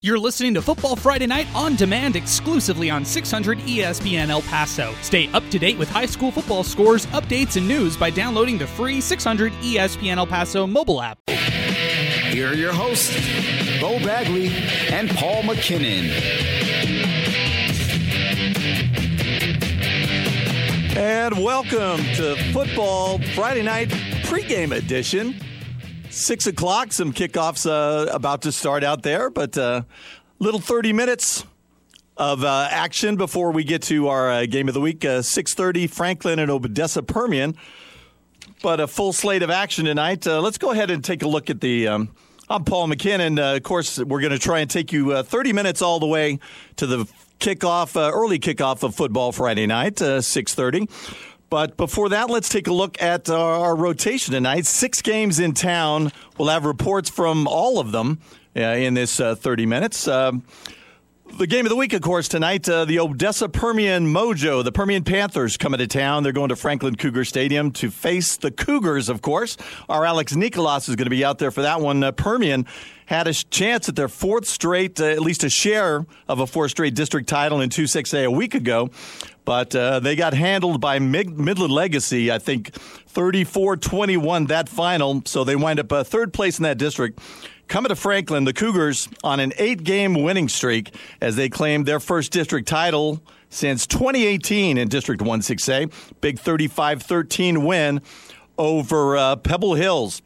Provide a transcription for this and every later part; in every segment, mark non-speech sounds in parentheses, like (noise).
You're listening to Football Friday Night on demand exclusively on 600 ESPN El Paso. Stay up to date with high school football scores, updates, and news by downloading the free 600 ESPN El Paso mobile app. Here are your hosts, Bo Bagley and Paul McKinnon. And welcome to Football Friday Night pregame edition. Six o'clock, some kickoffs uh, about to start out there, but uh, little 30 minutes of uh, action before we get to our uh, game of the week. Uh, 6.30, Franklin and Odessa Permian. But a full slate of action tonight. Uh, let's go ahead and take a look at the... Um, I'm Paul McKinnon. Uh, of course, we're going to try and take you uh, 30 minutes all the way to the kickoff, early kickoff of football Friday night, 6.30. But before that, let's take a look at our, rotation tonight. Six games in town. We'll have reports from all of them uh, in this uh, 30 minutes. Uh, the game of the week, of course, tonight, uh, the Odessa Permian Mojo, the Permian Panthers coming to town. They're going to Franklin Cougar Stadium to face the Cougars, of course. Our Alex Nicolas is going to be out there for that one. Uh, Permian had a chance at their fourth straight, uh, at least a share of a fourth straight district title in 2-6A a week ago. But uh, they got handled by Mid- Midland Legacy, I think 34 21 that final. So they wind up uh, third place in that district. Coming to Franklin, the Cougars on an eight game winning streak as they claim their first district title since 2018 in District 16A. Big 35 13 win over uh, Pebble Hills.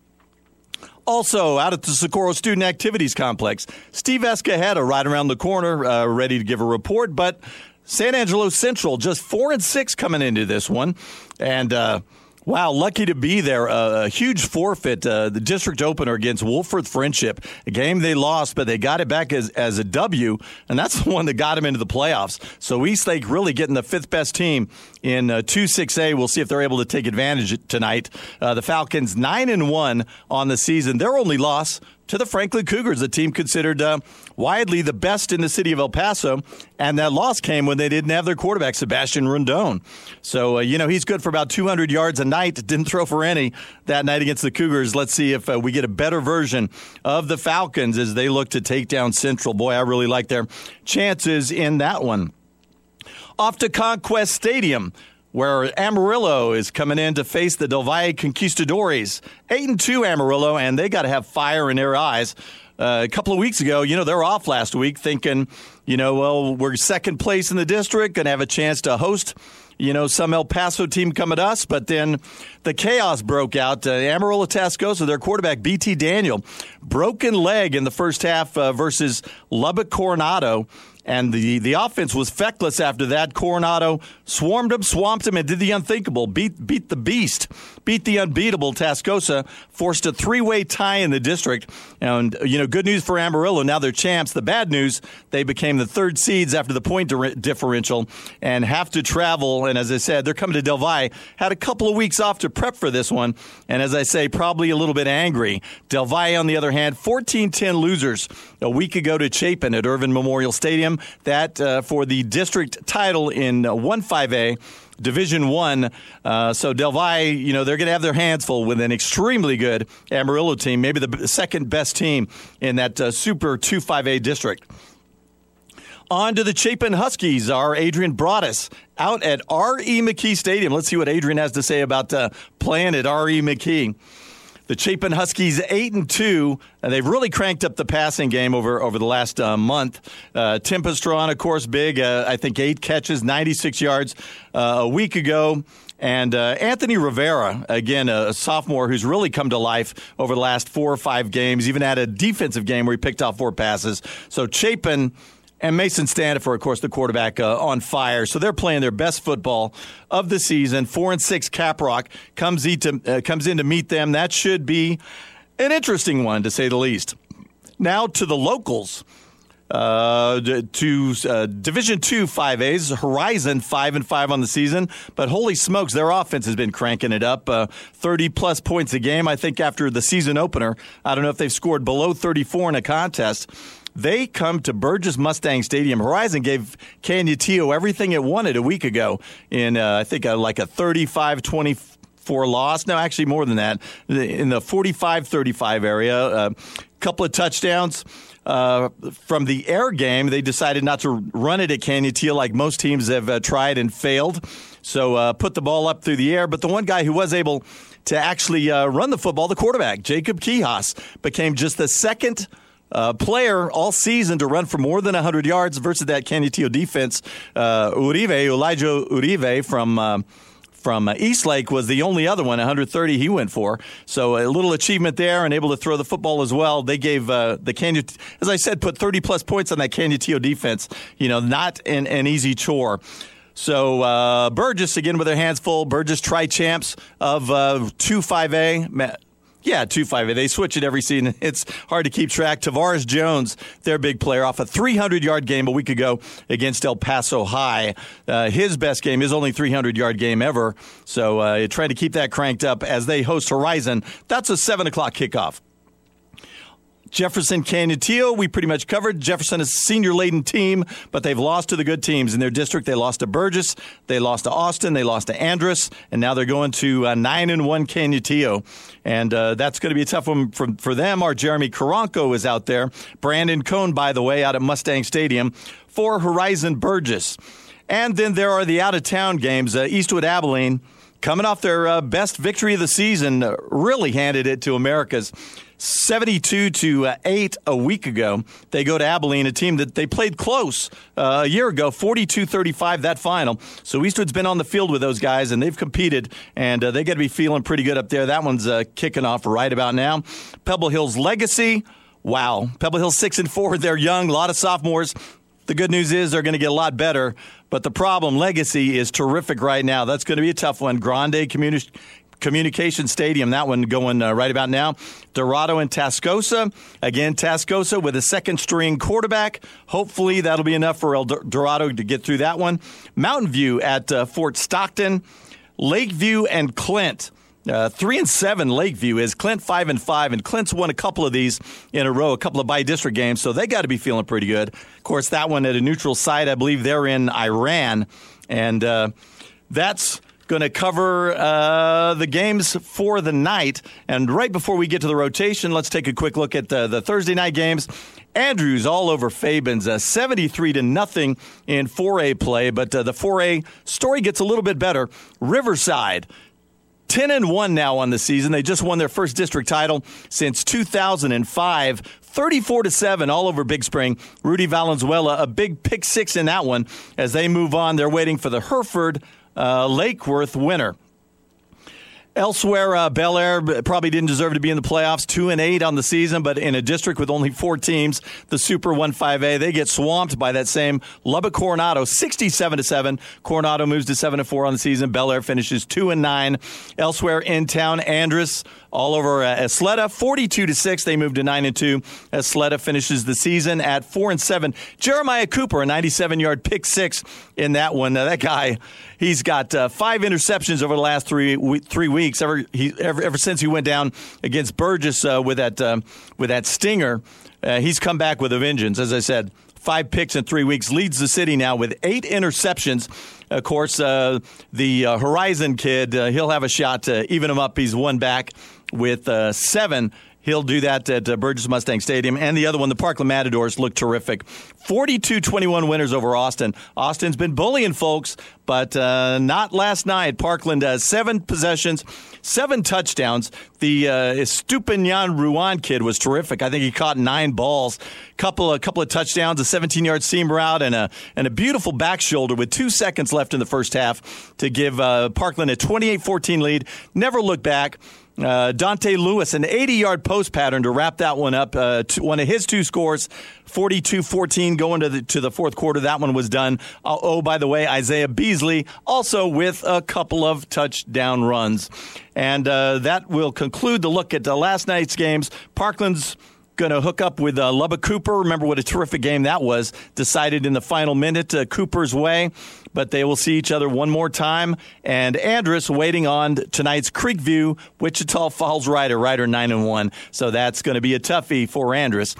Also, out at the Socorro Student Activities Complex, Steve Escajeda right around the corner, uh, ready to give a report. But San Angelo Central just four and six coming into this one, and. Uh, Wow, lucky to be there. Uh, a huge forfeit, uh, the district opener against Wolfforth Frenship. A game they lost, but they got it back as, as a W, and that's the one that got them into the playoffs. So Eastlake really getting the fifth best team in uh, 2-6A. We'll see if they're able to take advantage tonight. Uh, the Falcons 9 and 1 on the season. Their only loss to the Franklin Cougars, a team considered uh, widely the best in the city of El Paso. And that loss came when they didn't have their quarterback, Sebastian Rondon. So, uh, you know, he's good for about 200 yards a night. (laughs) Didn't throw for any that night against the Cougars. Let's see if uh, we get a better version of the Falcons as they look to take down Central. Boy, I really like their chances in that one. Off to Conquest Stadium where Amarillo is coming in to face the Del Valle Conquistadores. 8 and 2 Amarillo, and they got to have fire in their eyes. Uh, a couple of weeks ago, you know, they're off last week thinking, you know, well, we're second place in the district, going to have a chance to host you know, some El Paso team coming at us, but then the chaos broke out. Uh, Amarillo Tascosa, their quarterback, BT Daniel, broken leg in the first half uh, versus Lubbock Coronado. And the, the offense was feckless after that. Coronado swarmed him, swamped him, and did the unthinkable. Beat, beat the beast, beat the unbeatable. Tascosa forced a three way tie in the district. And, you know, good news for Amarillo. Now they're champs. The bad news, they became the third seeds after the point differential and have to travel. And as I said, they're coming to Del Valle. Had a couple of weeks off to prep for this one. And as I say, probably a little bit angry. Del Valle, on the other hand, 14 10 losers a week ago to Chapin at Irvin Memorial Stadium. That uh, for the district title in uh, 1-5A. Division One. Uh, so Del Valle, you know, they're going to have their hands full with an extremely good Amarillo team, maybe the second best team in that uh, Super 2-5A district. On to the Chapin Huskies. Our Adrian Broadus out at R.E. McKee Stadium. Let's see what Adrian has to say about uh, playing at R.E. McKee. The Chapin Huskies eight and two, and they've really cranked up the passing game over over the last uh, month. Uh, of course, big. Uh, I think eight catches, ninety six yards uh, a week ago. And uh, Anthony Rivera, again, a sophomore who's really come to life over the last four or five games, even had a defensive game where he picked off four passes. So Chapin and Mason Standifer, of course, the quarterback, uh, on fire. So they're playing their best football of the season. Four and six Caprock comes, to, uh, comes in to meet them. That should be an interesting one, to say the least. Now to the locals. Uh, to uh, Division Two five A's Horizon five and five on the season, but holy smokes, their offense has been cranking it up, uh, thirty plus points a game. I think after the season opener, I don't know if they've scored below thirty four in a contest. They come to Burgess Mustang Stadium. Horizon gave Canutillo everything it wanted a week ago in, uh, I think, like a 35 24 loss. No, actually more than that. In the 45 35 area, a uh, couple of touchdowns. uh, from the air game. They decided not to run it at Canutillo like most teams have uh, tried and failed. So uh, put the ball up through the air. But the one guy who was able to actually uh, run the football, the quarterback, Jacob Quijas, became just the second uh, player all season to run for more than 100 yards versus that Canutillo defense. Uh, Uribe, Elijah Uribe from. Uh, from uh, Eastlake was the only other one, 130 he went for. So a little achievement there and able to throw the football as well. They gave uh, the Canyon, as I said, put 30 plus points on that Canyon Canutillo defense. You know, not an, an easy chore. So uh, Burgess again with their hands full. Burgess tri champs of uh, two five A. Yeah, two five A. They switch it every season. (laughs) It's hard to keep track. Tavares Jones, their big player, off a 300 yard game a week ago against El Paso High. Uh, his best game, his only 300 yard game ever. So uh, trying to keep that cranked up as they host Horizon. That's a seven o'clock kickoff. Jefferson Canutillo, we pretty much covered. Jefferson is a senior laden team, but they've lost to the good teams in their district. They lost to Burgess, they lost to Austin, they lost to Andress, and now they're going to uh, 9 and 1 Canutillo. And uh, that's going to be a tough one for, for them. Our Jeremy Karanko is out there. Brandon Cohn, by the way, out at Mustang Stadium for Horizon Burgess. And then there are the out of town games. Uh, Eastwood Abilene coming off their uh, best victory of the season, uh, really handed it to Americas. 72 to uh, 8 a week ago. They go to Abilene, a team that they played close uh, a year ago, 42 35 that final. So Eastwood's been on the field with those guys and they've competed and uh, they got to be feeling pretty good up there. That one's uh, kicking off right about now. Pebble Hill's legacy. Wow. Pebble Hill 6 and 4. They're young, a lot of sophomores. The good news is they're going to get a lot better, but the problem, legacy, is terrific right now. That's going to be a tough one. Grande Community Communication Stadium, that one going uh, right about now. Dorado and Tascosa. Again, Tascosa with a second string quarterback. Hopefully that'll be enough for El Dorado to get through that one. Mountain View at uh, Fort Stockton. Lakeview and Clint. Uh, three and seven Lakeview is Clint five and five, and Clint's won a couple of these in a row, a couple of by district games, so they got to be feeling pretty good. Of course, that one at a neutral site, I believe they're in Iraan, and uh, that's going to cover uh, the games for the night. And right before we get to the rotation, let's take a quick look at the, the Thursday night games. Andrews all over Fabens, uh, 73 to nothing in 4A play, but uh, the 4A story gets a little bit better. Riverside 10 and 1 now on the season. They just won their first district title since 2005. 34 to 7 all over Big Spring. Rudy Valenzuela, a big pick six in that one. As they move on, they're waiting for the Hereford uh, Lake Worth winner. Elsewhere, uh, Bel Air probably didn't deserve to be in the playoffs. Two and eight on the season, but in a district with only four teams, the Super One Five A, they get swamped by that same Lubbock Coronado, sixty-seven to seven. Coronado moves to seven and four on the season. Bel Air finishes two and nine. Elsewhere in town, Andress all over uh, Ysleta, forty-two to six. They move to nine and two. Ysleta finishes the season at four and seven. Jeremiah Cooper, a ninety-seven yard pick six in that one. Now, that guy He's got uh, five interceptions over the last three three weeks. Ever he ever, ever since he went down against Burgess uh, with that uh, with that stinger, uh, he's come back with a vengeance. As I said, five picks in three weeks leads the city now with eight interceptions. Of course, uh, the uh, Horizon kid he'll have a shot to even him up. He's one back with seven He'll do that at uh, Burgess Mustang Stadium. And the other one, the Parkland Matadors, look terrific. 42 21 winners over Austin. Austin's been bullying folks, but uh, not last night. Parkland has seven possessions, seven touchdowns. The uh, Estupinian Ruan kid was terrific. I think he caught nine balls, couple a couple of touchdowns, a 17 yard seam route, and a and a beautiful back shoulder with two seconds left in the first half to give uh, Parkland a 28 14 lead. Never look back. Uh, Dante Lewis, an 80 yard post pattern to wrap that one up. Uh, one of his two scores, 42 14 going to the, to the fourth quarter. That one was done. Uh, oh, by the way, Isaiah Beasley also with a couple of touchdown runs. And uh, that will conclude the look at last night's games. Parkland's going to hook up with uh, Lubbock Cooper. Remember what a terrific game that was. Decided in the final minute, uh, Cooper's way but they will see each other one more time. And Andress waiting on tonight's Creekview, Wichita Falls Rider, Rider 9 and 1. So that's going to be a toughie for Andress.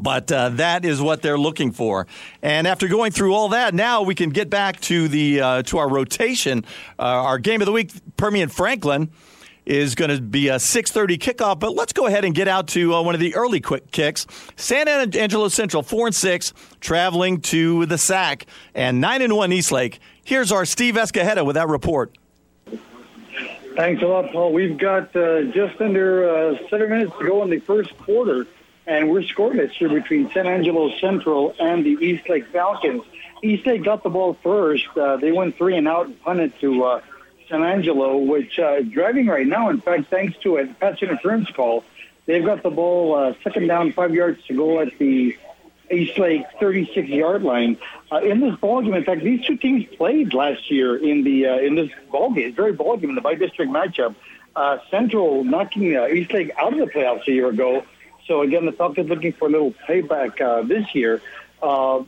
But uh, that is what they're looking for. And after going through all that, now we can get back to the uh, to our rotation. Uh, our game of the week, Permian Franklin is going to be a 6:30 kickoff. But let's go ahead and get out to uh, one of the early quick kicks. San Angelo Central four and six, traveling to the SAC, and nine and one Eastlake. Here's our Steve Escajeda with that report. Thanks a lot, Paul. We've got uh, just under uh, seven minutes to go in the first quarter, and we're scoreless here between San Angelo Central and the Eastlake Falcons. Eastlake got the ball first. Uh, they went three and out and punted to uh, San Angelo, which uh, is driving right now. In fact, thanks to a pass interference call, they've got the ball uh, second down, five yards to go at the Eastlake 36 yard line. Uh, in this ball game, in fact, these two teams played last year in the uh, in this ball game, very ball game in the by district matchup. Uh, Central knocking uh, Eastlake out of the playoffs a year ago. So again, the Falcons looking for a little payback uh, this year. Uh,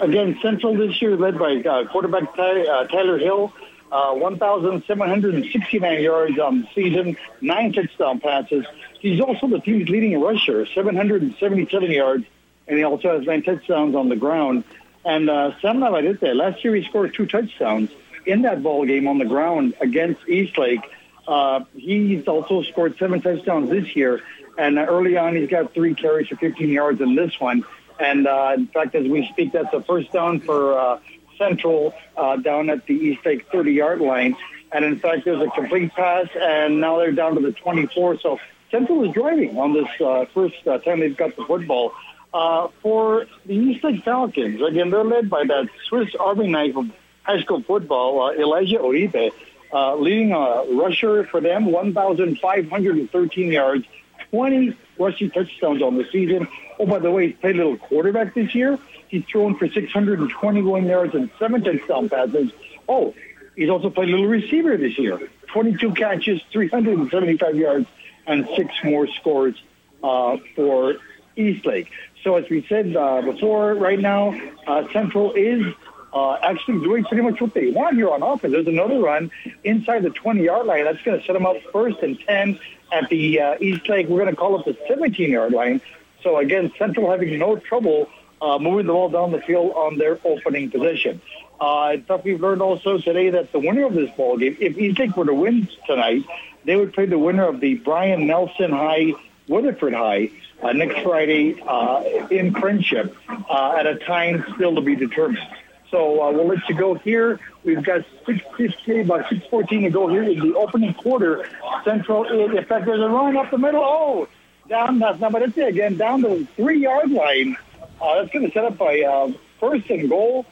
again, Central this year led by uh, quarterback Ty, uh, Tyler Hill, uh, 1,769 yards on the season, nine touchdown passes. He's also the team's leading rusher, 777 yards, and he also has nine touchdowns on the ground. And uh, Sam Navarrete, last year he scored two touchdowns in that ball game on the ground against Eastlake. Uh, he's also scored seven touchdowns this year, and early on he's got three carries for 15 yards in this one. And uh, in fact, as we speak, that's a first down for uh, Central uh, down at the Eastlake 30 yard line. And in fact, there's a complete pass, and now they're down to the 24. So Central is driving on this uh, first uh, time they've got the football. Uh, for the Eastlake Falcons, again, they're led by that Swiss Army knife of high school football, uh, Elijah Uribe, uh, leading a rusher for them, 1,513 yards, 20 rushing touchdowns on the season. Oh, by the way, he's played a little quarterback this year. He's thrown for 621 yards and seven touchdown passes. Oh, he's also played a little receiver this year. 22 catches, 375 yards, and six more scores uh, for Eastlake. So as we said uh, before, right now, uh, Central is uh, actually doing pretty much what they want here on offense. There's another run inside the 20-yard line. That's going to set them up first and 10 at the uh, Eastlake. We're going to call it the 17-yard line. So again, Central having no trouble uh, moving the ball down the field on their opening position. Uh, I thought we've learned also today that the winner of this ball game, if Eastlake were to win tonight, they would play the winner of the Byron Nelson High Weatherford High uh, next Friday uh, in Frenship uh, at a time still to be determined. So uh, we'll let you go here. We've got 6.15, about 6.14 to go here in the opening quarter. Central, in fact, there's a run up the middle. Oh, down, that's not, it's again, down the three-yard line. Uh, that's going to set up a uh, first and goal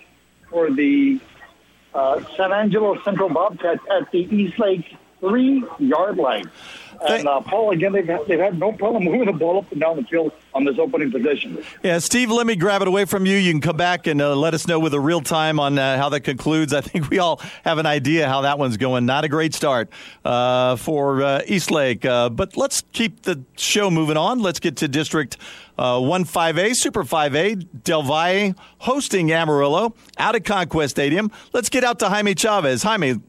for the uh, San Angelo Central Bobcats at the Eastlake three-yard line. And uh, Paul, again, they've had, they've had no problem (laughs) moving the ball up and down the field on this opening position. Yeah, Steve, let me grab it away from you. You can come back and uh, let us know with a real time on uh, how that concludes. I think we all have an idea how that one's going. Not a great start uh, for uh, Eastlake, uh, but let's keep the show moving on. Let's get to District uh, 1 5A, Super 5A, Del Valle hosting Amarillo out at Conquest Stadium. Let's get out to Jaime Chavez. Jaime,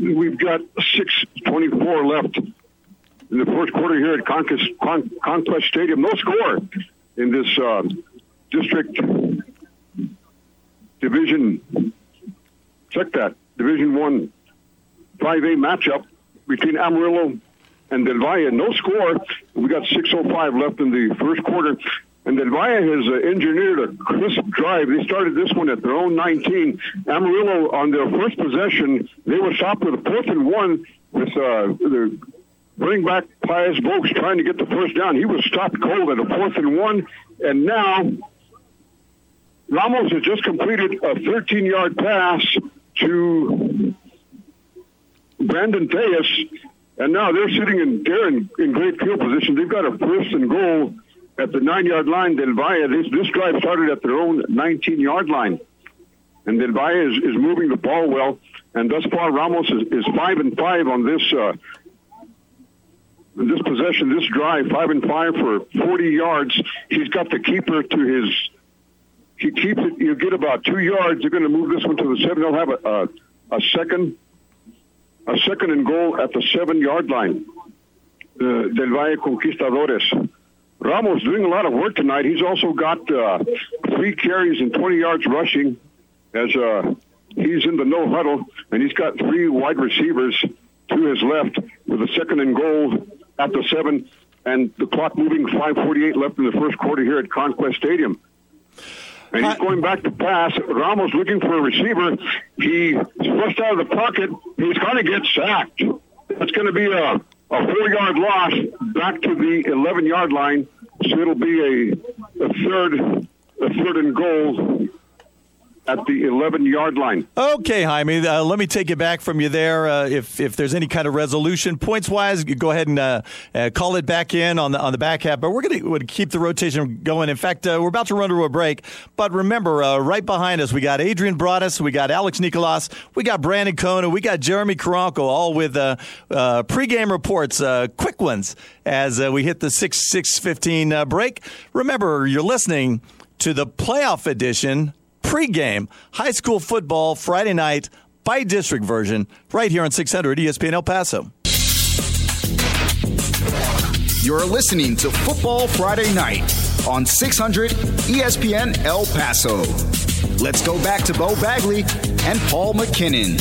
We've got 6.24 left in the first quarter here at Conquest, Con- Conquest Stadium. No score in this uh, district division. Check that. Division 1 5A matchup between Amarillo and Del Valle. No score. We got 6.05 left in the first quarter. And Del Valle has uh, engineered a crisp drive. They started this one at their own 19. Amarillo, on their first possession, they were stopped with a fourth and one with uh, the bring back Pius Vokes trying to get the first down. He was stopped cold at a fourth and one. And now Ramos has just completed a 13 yard pass to Brandon Tejas. And now they're sitting in, they're in, in great field position. They've got a first and goal at the nine yard line. Del Valle, this, this drive started at their own 19 yard line. And Del Valle is, is moving the ball well. And thus far, Ramos is, is five and five on this uh, this possession, this drive, five and five for 40 yards. He's got the keeper to his. He keeps it. You get about two yards. They're going to move this one to the seven. They'll have a, a, a second, a second and goal at the seven yard line. Uh, Del Valle Conquistadores. Ramos doing a lot of work tonight. He's also got uh, three carries and 20 yards rushing as uh, he's in the no huddle, and he's got three wide receivers to his left with a second and goal at the seven, and the clock moving 5:48 left in the first quarter here at Conquest Stadium. And he's going back to pass. Ramos looking for a receiver. He flushed out of the pocket. He's going to get sacked. That's going to be a, a four-yard loss back to the 11-yard line. So it'll be a, a third, a third and goal at the 11 yard line. Okay, Jaime, uh, let me take it back from you there. Uh, if if there's any kind of resolution, points wise, go ahead and uh, uh call it back in on the on the back half. But we're going to keep the rotation going. In fact, uh, we're about to run to a break. But remember, uh, right behind us, we got Adrian Broadus, we got Alex Nicolas, we got Brandon Kona, we got Jeremy Karanko, all with pregame reports, quick ones as we hit the six six fifteen break. Remember, you're listening to the playoff edition pregame high school football Friday night by district version right here on 600 ESPN El Paso. You're listening to Football Friday Night on 600 ESPN El Paso. Let's go back to Bo Bagley and Paul McKinnon.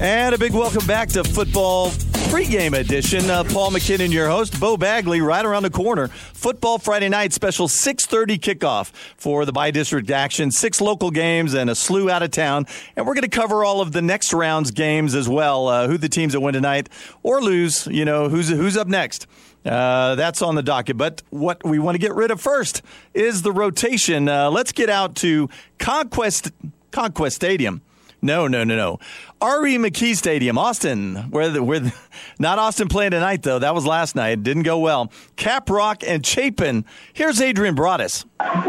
And a big welcome back to football pregame edition. Uh, Paul McKinnon, your host. Bo Bagley, right around the corner. Football Friday night special 6:30 kickoff for the by district action. Six local games and a slew out of town. And we're going to cover all of the next round's games as well. Uh, who the teams that win tonight or lose. You know who's who's up next. Uh, that's on the docket. But what we want to get rid of first is the rotation. Uh, let's get out to Conquest Conquest Stadium no, no, no, no. R.E. McKee Stadium, Austin, where the, where the, not Austin playing tonight though. That was last night. Didn't go well. Caprock and Chapin. Here's Adrian Broadus. Thanks,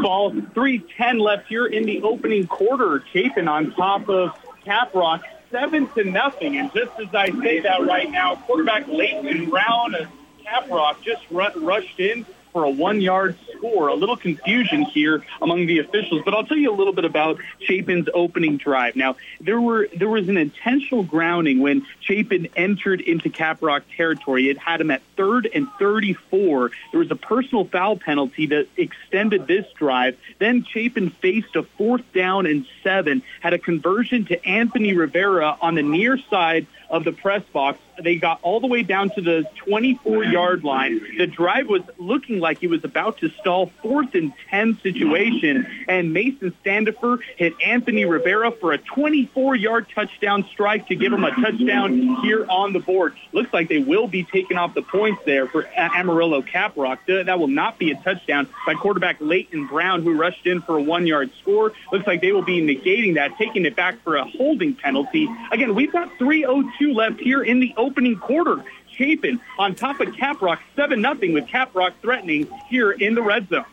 Paul. 310 left here in the opening quarter. Chapin on top of Caprock, seven to nothing. And just as I say that right now, quarterback Leighton Brown of Caprock just rushed in for a one-yard score. A little confusion here among the officials, but I'll tell you a little bit about Chapin's opening drive. Now, there were there was an intentional grounding when Chapin entered into Caprock territory. It had him at third and 34. There was a personal foul penalty that extended this drive. Then Chapin faced a fourth down and seven, had a conversion to Anthony Rivera on the near side of the press box. They got all the way down to the 24 yard line. The drive was looking like it was about to stall fourth and 10 situation. And Mason Standifer hit Anthony Rivera for a 24 yard touchdown strike to give him a touchdown here on the board. Looks like they will be taking off the points there for Amarillo Caprock. That will not be a touchdown by quarterback Leighton Brown, who rushed in for a one yard score. Looks like they will be negating that, taking it back for a holding penalty. Again, we've got 302 left here in the opening quarter. Chapin on top of Caprock, 7 0 with Caprock threatening here in the red zone.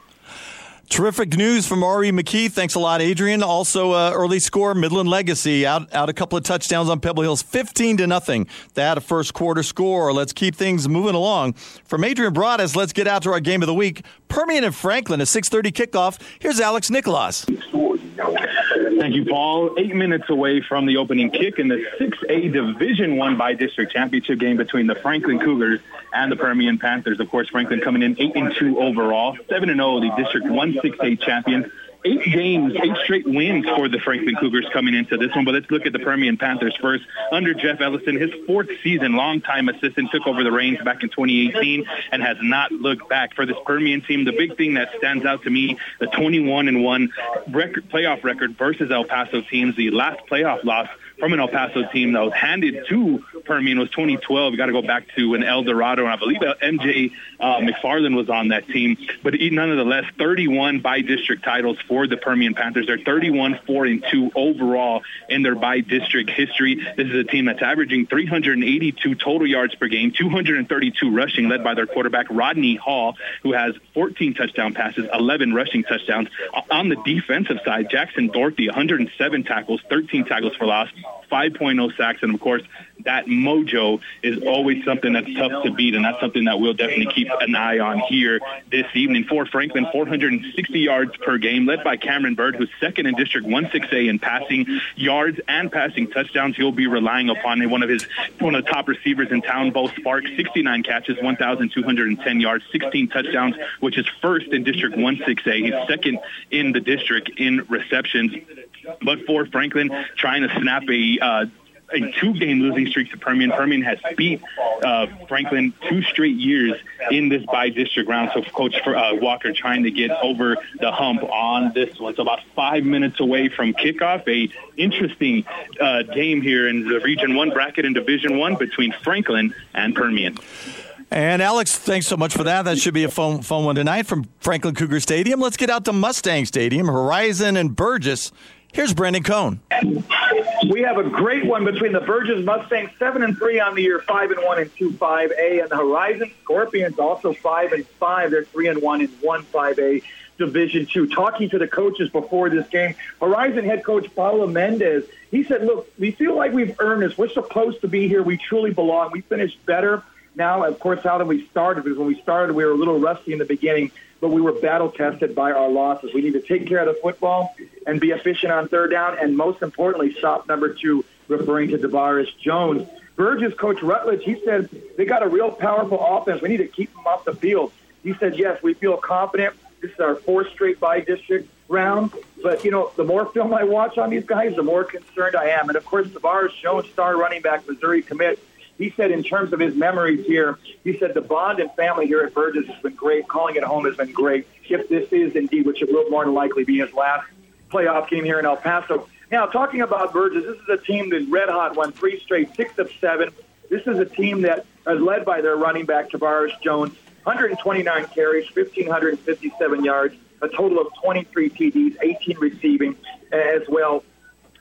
Terrific news from R.E. McKee. Thanks a lot, Adrian. Also, uh, early score, Midland Legacy out, out a couple of touchdowns on Pebble Hills, 15 to nothing. That a first quarter score. Let's keep things moving along. From Adrian Broadus, let's get out to our game of the week. Permian and Franklin, a 6:30 kickoff. Here's Alex Nicolas. Thank you, Paul. Eight minutes away from the opening kick in the 6A Division One by district championship game between the Franklin Cougars and the Permian Panthers. Of course, Franklin coming in eight and two overall, seven and zero, oh, the District One 6A champions eight games, eight straight wins for the Franklin Cougars coming into this one. But let's look at the Permian Panthers first. Under Jeff Ellison, his fourth season, longtime assistant, took over the reins back in 2018 and has not looked back for this Permian team. The big thing that stands out to me, the 21 and one record playoff record versus El Paso teams. The last playoff loss from an El Paso team that was handed to Permian was 2012. You got to go back to an El Dorado, and I believe MJ uh, McFarland was on that team. But nonetheless, 31 by district titles for the Permian Panthers. They're 31 4 and 2 overall in their by district history. This is a team that's averaging 382 total yards per game, 232 rushing, led by their quarterback Rodney Hall, who has 14 touchdown passes, 11 rushing touchdowns. On the defensive side, Jackson Dorothy, 107 tackles, 13 tackles for loss. 5.0 sacks, and of course, that mojo is always something that's tough to beat, and that's something that we'll definitely keep an eye on here this evening. For Franklin, 460 yards per game, led by Cameron Bird, who's second in District 16A in passing yards and passing touchdowns. He'll be relying upon one of his one of the top receivers in town, Bo Spark, 69 catches, 1,210 yards, 16 touchdowns, which is first in District 16A. He's second in the district in receptions. But for Franklin, trying to snap a uh, a two-game losing streak to Permian. Permian has beat uh, Franklin two straight years in this by-district round. So Coach uh, Walker trying to get over the hump on this one. So about five minutes away from kickoff. A interesting uh, game here in the Region One bracket in Division One between Franklin and Permian. And Alex, thanks so much for that. That should be a fun, fun one tonight from Franklin Cougar Stadium. Let's get out to Mustang Stadium, Horizon and Burgess. Here's Brandon Cohn. We have a great one between the Burgess Mustangs, seven and three on the year, five and one and two five A, and the Horizon Scorpions also five and five. They're three and one and one five A. Division Two. Talking to the coaches before this game, Horizon head coach Paulo Mendez, he said, "Look, we feel like we've earned this. We're supposed to be here. We truly belong. We finished better now, of course, how did we started? Because when we started, we were a little rusty in the beginning, but we were battle tested by our losses. We need to take care of the football and be efficient on third down, and most importantly, stop number two, referring to Tavares Jones. Burgess coach Rutledge, he said they got a real powerful offense. We need to keep them off the field. He said, yes, we feel confident. This is our fourth straight by district round. But, you know, the more film I watch on these guys, the more concerned I am. And, of course, Tavares Jones, star running back, Missouri commit, he said in terms of his memories here, he said the bond and family here at Burgess has been great. Calling it home has been great. If this is indeed, which it will more than likely be his last playoff game here in El Paso. Now, talking about Burgess, this is a team that red hot won three straight, six of seven. This is a team that is led by their running back, Tavares Jones, 129 carries, 1,557 yards, a total of 23 TDs, 18 receiving, as well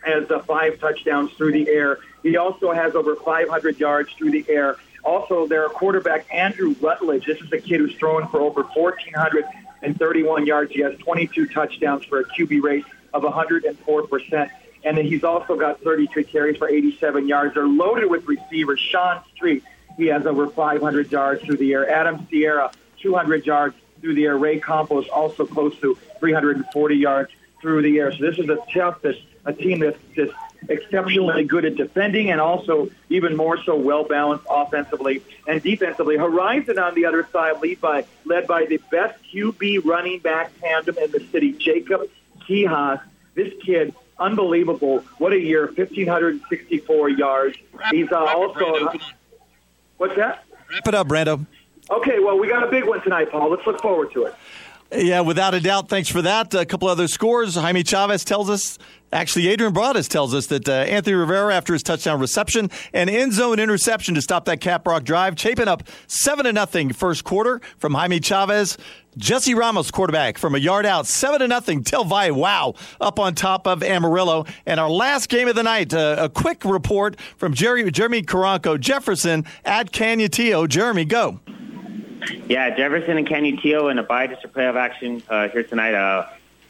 as uh, five touchdowns through the air. He also has over 500 yards through the air. Also, their quarterback, Andrew Rutledge, this is a kid who's thrown for over 1,431 yards. He has 22 touchdowns for a QB rate of 104%. And then he's also got 33 carries for 87 yards. They're loaded with receivers. Sean Street, he has over 500 yards through the air. Adam Sierra, 200 yards through the air. Ray Campos, also close to 340 yards through the air. So this is a tough, a team that's just exceptionally good at defending and also even more so well balanced offensively and defensively. Horizon on the other side, led by led by the best QB running back tandem in the city, Jacob Quijas. This kid, unbelievable! What a year! Fifteen hundred and sixty-four yards. He's uh, also. What's that? Wrap it up, Brando. Okay, well, we got a big one tonight, Paul. Let's look forward to it. Yeah, without a doubt. Thanks for that. A couple other scores. Jaime Chavez tells us, actually, Adrian Broadus tells us that uh, Anthony Rivera, after his touchdown reception and end zone interception to stop that Caprock drive, Chapin up 7 to nothing first quarter from Jaime Chavez. Jesse Ramos, quarterback, from a yard out, 7 to nothing. Del Valle, wow, up on top of Amarillo. And our last game of the night, uh, a quick report from Jerry, Jeremy Caranco Jefferson at Canutillo. Jeremy, go. Yeah, Jefferson and Canutillo in a bye district playoff action uh, here tonight. Uh,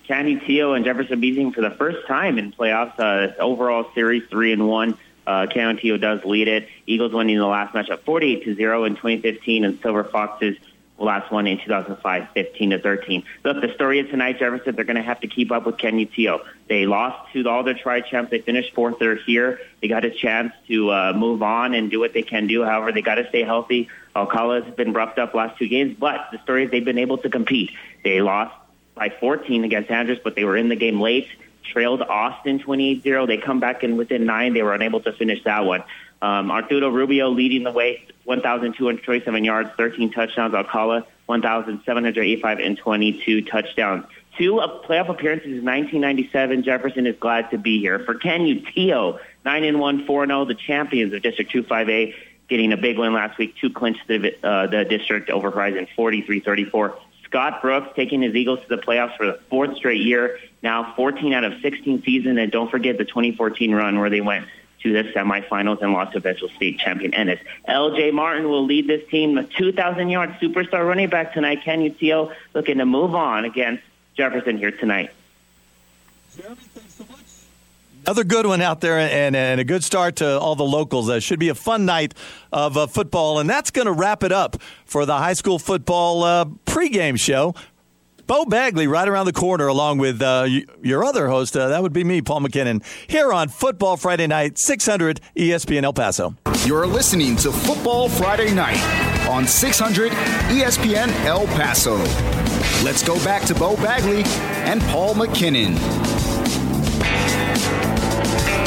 and Jefferson beating for the first time in playoffs. Uh, overall series three and one. Uh, does lead it. Eagles winning the last match at 48 to zero in 2015, and Silver Foxes last one in 2005, 15 to 13. Look, the story of tonight, Jefferson, they're going to have to keep up with Canutillo. They lost to all their tri champs. They finished fourth. They're here. They got a chance to uh, move on and do what they can do. However, they got to stay healthy. Alcala has been roughed up last two games, but the story is they've been able to compete. They lost by 14 against Andress, but they were in the game late. Trailed Austin 28-0. They come back in within nine. They were unable to finish that one. Um, Arturo Rubio leading the way, 1,227 yards, 13 touchdowns. Alcala, 1,785 and 22 touchdowns. Two playoff appearances in 1997. Jefferson is glad to be here. For Ken Canutillo, 9 and 1, 4 0, the champions of District 25A, getting a big win last week to clinch the, uh, the district over Horizon 43 34. Scott Brooks taking his Eagles to the playoffs for the fourth straight year, now 14 out of 16 season. And don't forget the 2014 run where they went to the semifinals and lost to eventual state champion Ennis. L.J. Martin will lead this team, a 2,000-yard superstar running back tonight. Canutillo looking to move on against Jefferson here tonight. Jeremy, thanks so much. Another good one out there, and, and a good start to all the locals. That should be a fun night of uh, football, and that's going to wrap it up for the high school football uh, pregame show. Bo Bagley right around the corner, along with uh, your other host. Uh, that would be me, Paul McKinnon, here on Football Friday Night, 600 ESPN El Paso. You're listening to Football Friday Night on 600 ESPN El Paso. Let's go back to Bo Bagley and Paul McKinnon.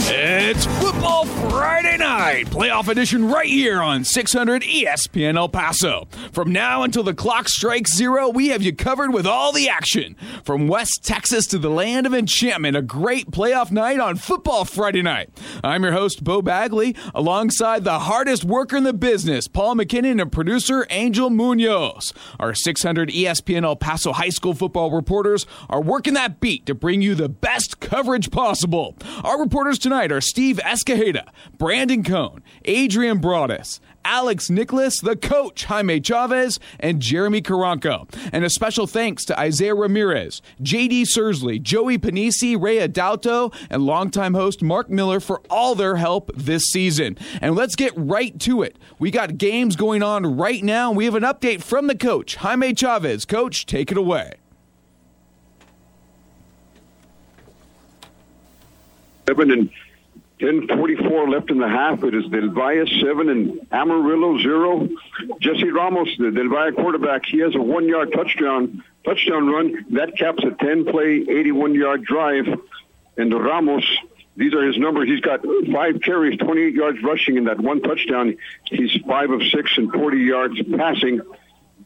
It's Football Friday Night, playoff edition right here on 600 ESPN El Paso. From now until the clock strikes zero, we have you covered with all the action. From West Texas to the land of enchantment, a great playoff night on Football Friday Night. I'm your host, Bo Bagley, alongside the hardest worker in the business, Paul McKinnon, and producer Angel Munoz. Our 600 ESPN El Paso high school football reporters are working that beat to bring you the best coverage possible. Our reporters tonight are Steve Escajeda, Brandon Cohn, Adrian Broadus, Alex Nicholas, the coach, Jaime Chavez, and Jeremy Caranco. And a special thanks to Isaiah Ramirez, JD Sursley, Joey Panisi, Ray Adalto, and longtime host Mark Miller for all their help this season. And let's get right to it. We got games going on right now. We have an update from the coach, Jaime Chavez. Coach, take it away. Seven and 10:44 left in the half. It is Del Valle seven and Amarillo zero. Jesse Ramos, the Del Valle quarterback, he has a one-yard touchdown touchdown run that caps a 10-play, 81-yard drive. And Ramos, these are his numbers. He's got five carries, 28 yards rushing, in that one touchdown. He's five of six and 40 yards passing.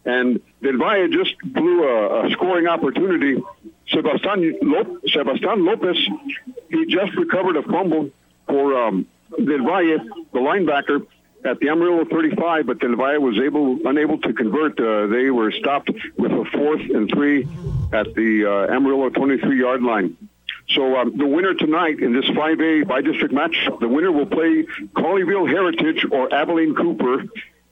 And Del Valle just blew a, a scoring opportunity. Sebastian, Lop- Sebastian Lopez, he just recovered a fumble for um, Del Valle, the linebacker, at the Amarillo 35, but Del Valle was able unable to convert. Uh, they were stopped with a fourth and three at the uh, Amarillo 23 yard line. So um, the winner tonight in this 5A by district match, the winner will play Colleyville Heritage or Abilene Cooper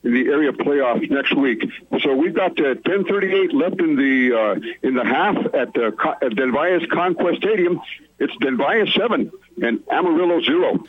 in the area playoffs next week. So we've got uh, 10:38 left in the uh, in the half at, uh, at Valle's Conquest Stadium. It's Valle seven and Amarillo zero.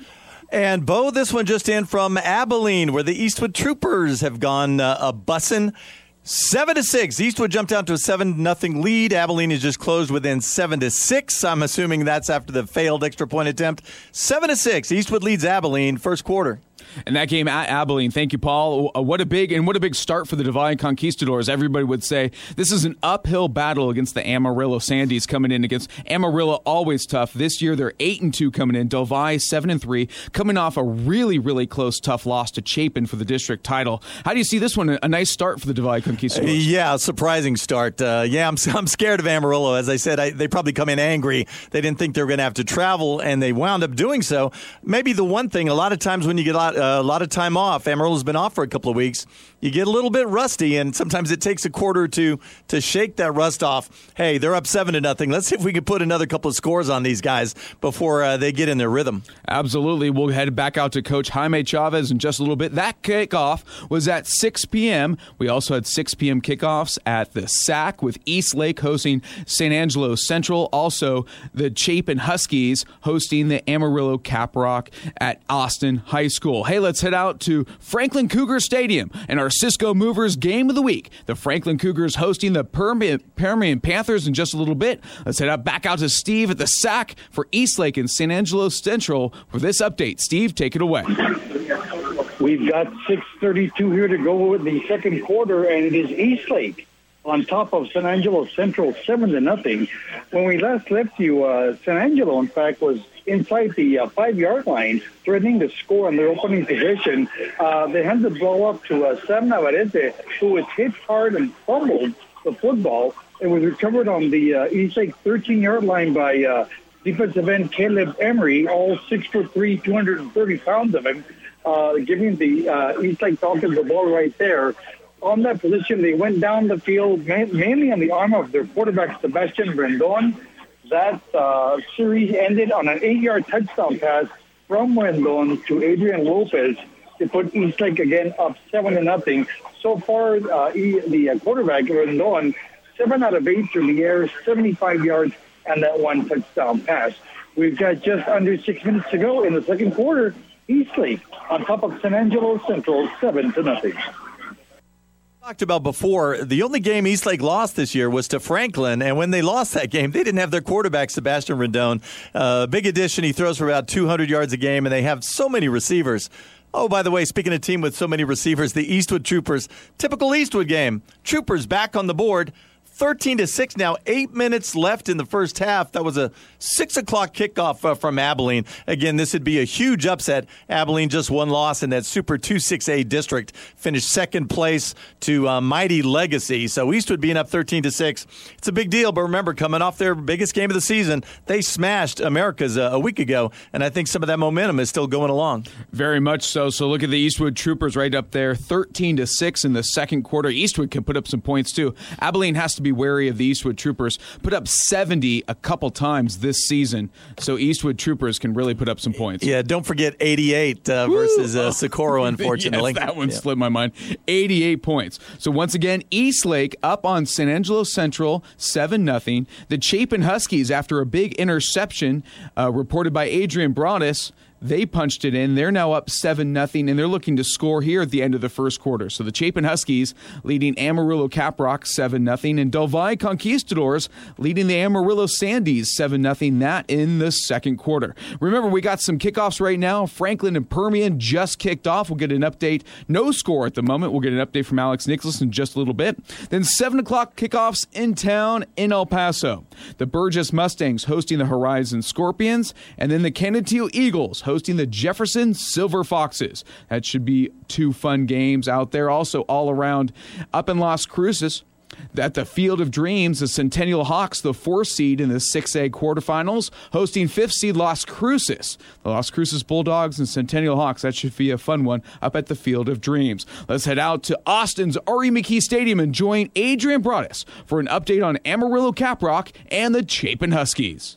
And Bo, this one just in from Abilene, where the Eastwood Troopers have gone uh, a bussin'. Seven to six. Eastwood jumped out to a seven nothing lead. Abilene is just closed within seven to six. I'm assuming that's after the failed extra point attempt. Seven to six. Eastwood leads Abilene first quarter. And that game at Abilene, thank you, Paul. Uh, what a big and what a big start for the Del Valle Conquistadors. Everybody would say this is an uphill battle against the Amarillo Sandies coming in against Amarillo. Always tough. This year they're eight and two coming in. Del Valle seven and three, coming off a really really close tough loss to Chapin for the district title. How do you see this one? A nice start for the Del Valle Conquistadors. Yeah, surprising start. Uh, yeah, I'm, (laughs) I'm scared of Amarillo. As I said, I, they probably come in angry. They didn't think they were going to have to travel, and they wound up doing so. Maybe the one thing, a lot of times when you get a uh, a lot of time off, Amarillo's been off for a couple of weeks. You get a little bit rusty, and sometimes it takes a quarter two to shake that rust off. Hey, they're up seven to nothing. Let's see if we can put another couple of scores on these guys before uh, they get in their rhythm. Absolutely. We'll head back out to Coach Jaime Chavez in just a little bit. That kickoff was at 6 p.m. We also had 6 p.m. kickoffs at the SAC with East Lake hosting San Angelo Central. Also, the Chapin Huskies hosting the Amarillo Caprock at Austin High School. Hey, let's head out to Franklin Cougar Stadium and our Cisco Movers game of the week. The Franklin Cougars hosting the Permian, Panthers in just a little bit. Let's head out back out to Steve at the SAC for East Lake and San Angelo Central for this update. Steve, take it away. We've got 6:32 here to go in the second quarter, and it is East Lake on top of San Angelo Central, seven to nothing. When we last left you, uh, San Angelo, in fact, was inside the uh, five-yard line, threatening to score on their opening position. Uh, they had to blow up to uh, Sam Navarrete, who was hit hard and fumbled the football. It was recovered on the uh, East Lake 13-yard line by uh, defensive end Caleb Emery, all six foot three, 230 pounds of him, uh, giving the uh, East Lake Falcons the ball right there. On that position, they went down the field, mainly on the arm of their quarterback, Sebastian Rendon. That uh, series ended on an eight-yard touchdown pass from Rendon to Adrian Lopez to put East Lake again up seven to nothing. So far, uh, the uh, quarterback Rendon, seven out of eight through the air, 75 yards, and that one touchdown pass. We've got just under six minutes to go in the second quarter. Eastlake on top of San Angelo Central, seven to nothing. Talked about before, the only game Eastlake lost this year was to Franklin, and when they lost that game, they didn't have their quarterback Sebastian Rendon. Uh, big addition, he throws for about 200 yards a game, and they have so many receivers. Oh, by the way, speaking of team with so many receivers, the Eastwood Troopers, typical Eastwood game. Troopers back on the board. 13 to 6 now, eight minutes left in the first half. That was a 6 o'clock kickoff uh, from Abilene. Again, this would be a huge upset. Abilene just one loss in that Super 2-6A district, finished second place to uh, Mighty Legacy. So Eastwood being up 13 to 6. It's a big deal, but remember, coming off their biggest game of the season, they smashed Americas uh, a week ago, and I think some of that momentum is still going along. Very much so. So look at the Eastwood Troopers right up there, 13 to 6 in the second quarter. Eastwood can put up some points too. Abilene has to be wary of the Eastwood Troopers. Put up 70 a couple times this season, so Eastwood Troopers can really put up some points. Yeah, don't forget 88 uh, versus uh, (laughs) Socorro, unfortunately. yes, that one yeah. slipped my mind. 88 points. So once again, Eastlake up on San Angelo Central, 7 nothing. The Chapin Huskies, after a big interception uh, reported by Adrian Broadus, they punched it in. They're now up 7 nothing, and they're looking to score here at the end of the first quarter. So the Chapin Huskies leading Amarillo Caprock 7 nothing, and Del Valle Conquistadors leading the Amarillo Sandies 7 nothing. That in the second quarter. Remember, we got some kickoffs right now. Franklin and Permian just kicked off. We'll get an update. No score at the moment. We'll get an update from Alex Nicholas in just a little bit. Then 7 o'clock kickoffs in town in El Paso. The Burgess Mustangs hosting the Horizon Scorpions, and then the Canutillo Eagles hosting the Jefferson Silver Foxes. That should be two fun games out there. Also, all around up in Las Cruces. At the Field of Dreams, the Centennial Hawks, the fourth seed in the 6A quarterfinals, hosting fifth seed Las Cruces. The Las Cruces Bulldogs and Centennial Hawks. That should be a fun one up at the Field of Dreams. Let's head out to Austin's R.E. McKee Stadium and join Adrian Broadus for an update on Amarillo Caprock and the Chapin Huskies.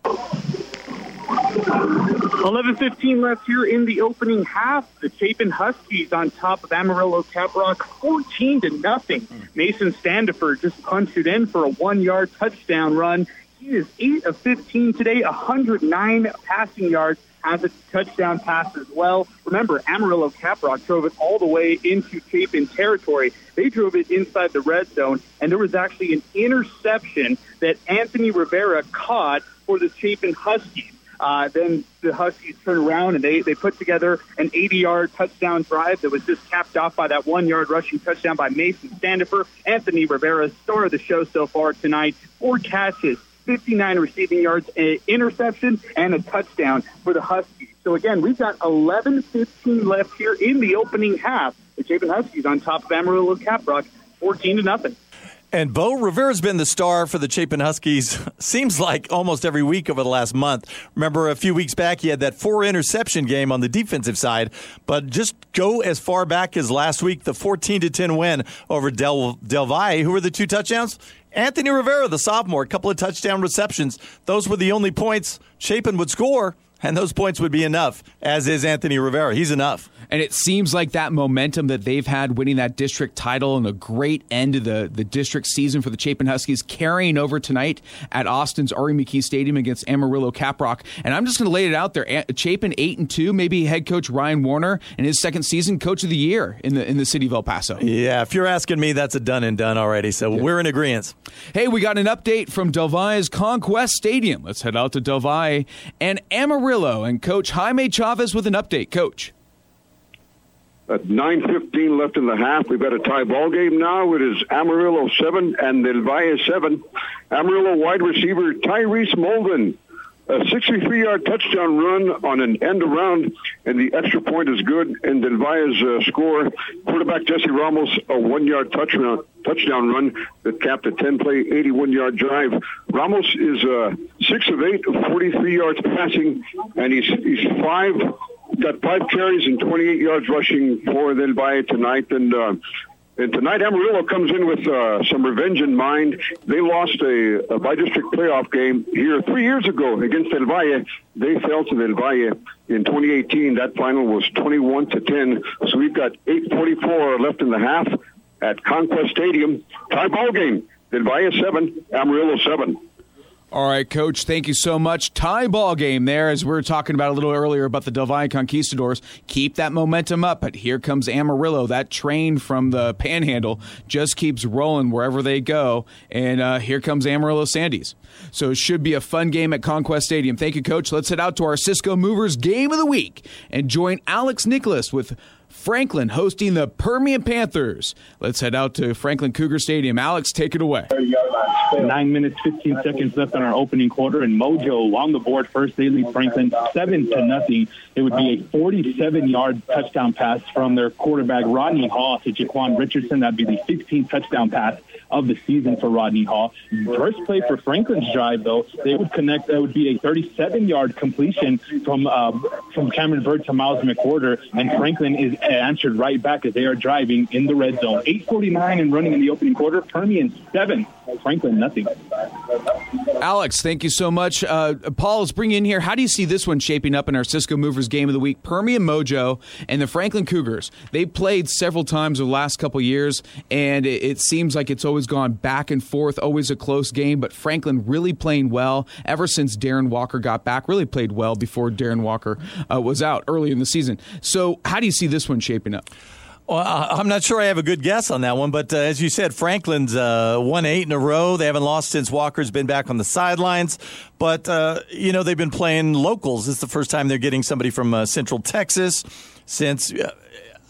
11:15 left here in the opening half. The Chapin Huskies on top of Amarillo Caprock, 14 to nothing. Mason Standifer just punched it in for a one-yard touchdown run. He is eight of 15 today, 109 passing yards. Has a touchdown pass as well. Remember, Amarillo Caprock drove it all the way into Chapin territory. They drove it inside the red zone, and there was actually an interception that Anthony Rivera caught for the Chapin Huskies. Uh, then the Huskies turn around and they, they put together an 80 yard touchdown drive that was just capped off by that one yard rushing touchdown by Mason Standifer. Anthony Rivera, star of the show so far tonight. Four catches, 59 receiving yards, an interception, and a touchdown for the Huskies. So again, we've got 11 15 left here in the opening half. The Chapin Huskies on top of Amarillo Caprock, 14 to nothing. And Bo Rivera's been the star for the Chapin Huskies, (laughs) seems like almost every week over the last month. Remember, a few weeks back, he had that four interception game on the defensive side. But just go as far back as last week, the 14 to 10 win over Del, Del Valle. Who were the two touchdowns? Anthony Rivera, the sophomore, a couple of touchdown receptions. Those were the only points Chapin would score and those points would be enough, as is Anthony Rivera. He's enough. And it seems like that momentum that they've had winning that district title and a great end of the, the district season for the Chapin Huskies carrying over tonight at Austin's R.E. McKee Stadium against Amarillo Caprock. And I'm just going to lay it out there. Chapin 8 and 2, maybe head coach Ryan Warner in his second season, coach of the year in the in the city of El Paso. Yeah, if you're asking me, that's a done and done already. So yeah. we're in agreement. Hey, we got an update from Del Valle's Conquest Stadium. Let's head out to Del Valle and Amarillo and Coach Jaime Chavez with an update. Coach. At 9.15 left in the half, we've got a tie ball game now. It is Amarillo 7 and Del Valle 7. Amarillo wide receiver Tyrese Molden. A 63-yard touchdown run on an end around, and the extra point is good. And Del Valle's uh, score, quarterback Jesse Ramos, a one-yard touchdown touchdown run that capped a 10-play, 81-yard drive. Ramos is uh, six of eight, 43 yards passing, and he's he's five got five carries and 28 yards rushing for Del Valle tonight. And uh, and tonight, Amarillo comes in with uh, some revenge in mind. They lost a, a by-district playoff game here three years ago against Del Valle. They fell to Del Valle in 2018. That final was 21 to 10. So we've got 8:44 left in the half at Conquest Stadium. Tie ball game. Del Valle seven, Amarillo seven. All right, Coach. Thank you so much. Tie ball game there, as we were talking about a little earlier about the Valle Conquistadors. Keep that momentum up, but here comes Amarillo. That train from the Panhandle just keeps rolling wherever they go, and uh, here comes Amarillo Sandies. So it should be a fun game at Conquest Stadium. Thank you, Coach. Let's head out to our Cisco Movers game of the week and join Alex Nicholas with Franklin hosting the Permian Panthers. Let's head out to Franklin Cougar Stadium. Alex, take it away. Nine minutes, 15 seconds left in our opening quarter, and Mojo on the board first. They lead Franklin seven to nothing. It would be a 47-yard touchdown pass from their quarterback Rodney Hall to Jaquan Richardson. That'd be the 16th touchdown pass of the season for Rodney Hall. First play for Franklin's drive, though, they would connect. That would be a 37-yard completion from uh, from Cameron Bird to Miles McWhorter, and Franklin is answered right back as they are driving in the red zone. 8:49 and running in the opening quarter. Permian seven, Franklin nothing. Alex, thank you so much. Uh, Paul, let's bring in here. How do you see this one shaping up in our Cisco Movers game of the week? Permian Mojo and the Franklin Cougars. They've played several times over the last couple years, and it, it seems like it's always gone back and forth, always a close game. But Franklin really playing well ever since Darren Walker got back. Really played well before Darren Walker uh, was out early in the season. So, how do you see this one shaping up? Well, I'm not sure I have a good guess on that one, but uh, as you said, Franklin's uh, won eight in a row. They haven't lost since Walker's been back on the sidelines. But, uh, you know, they've been playing locals. It's the first time they're getting somebody from uh, Central Texas since. Uh,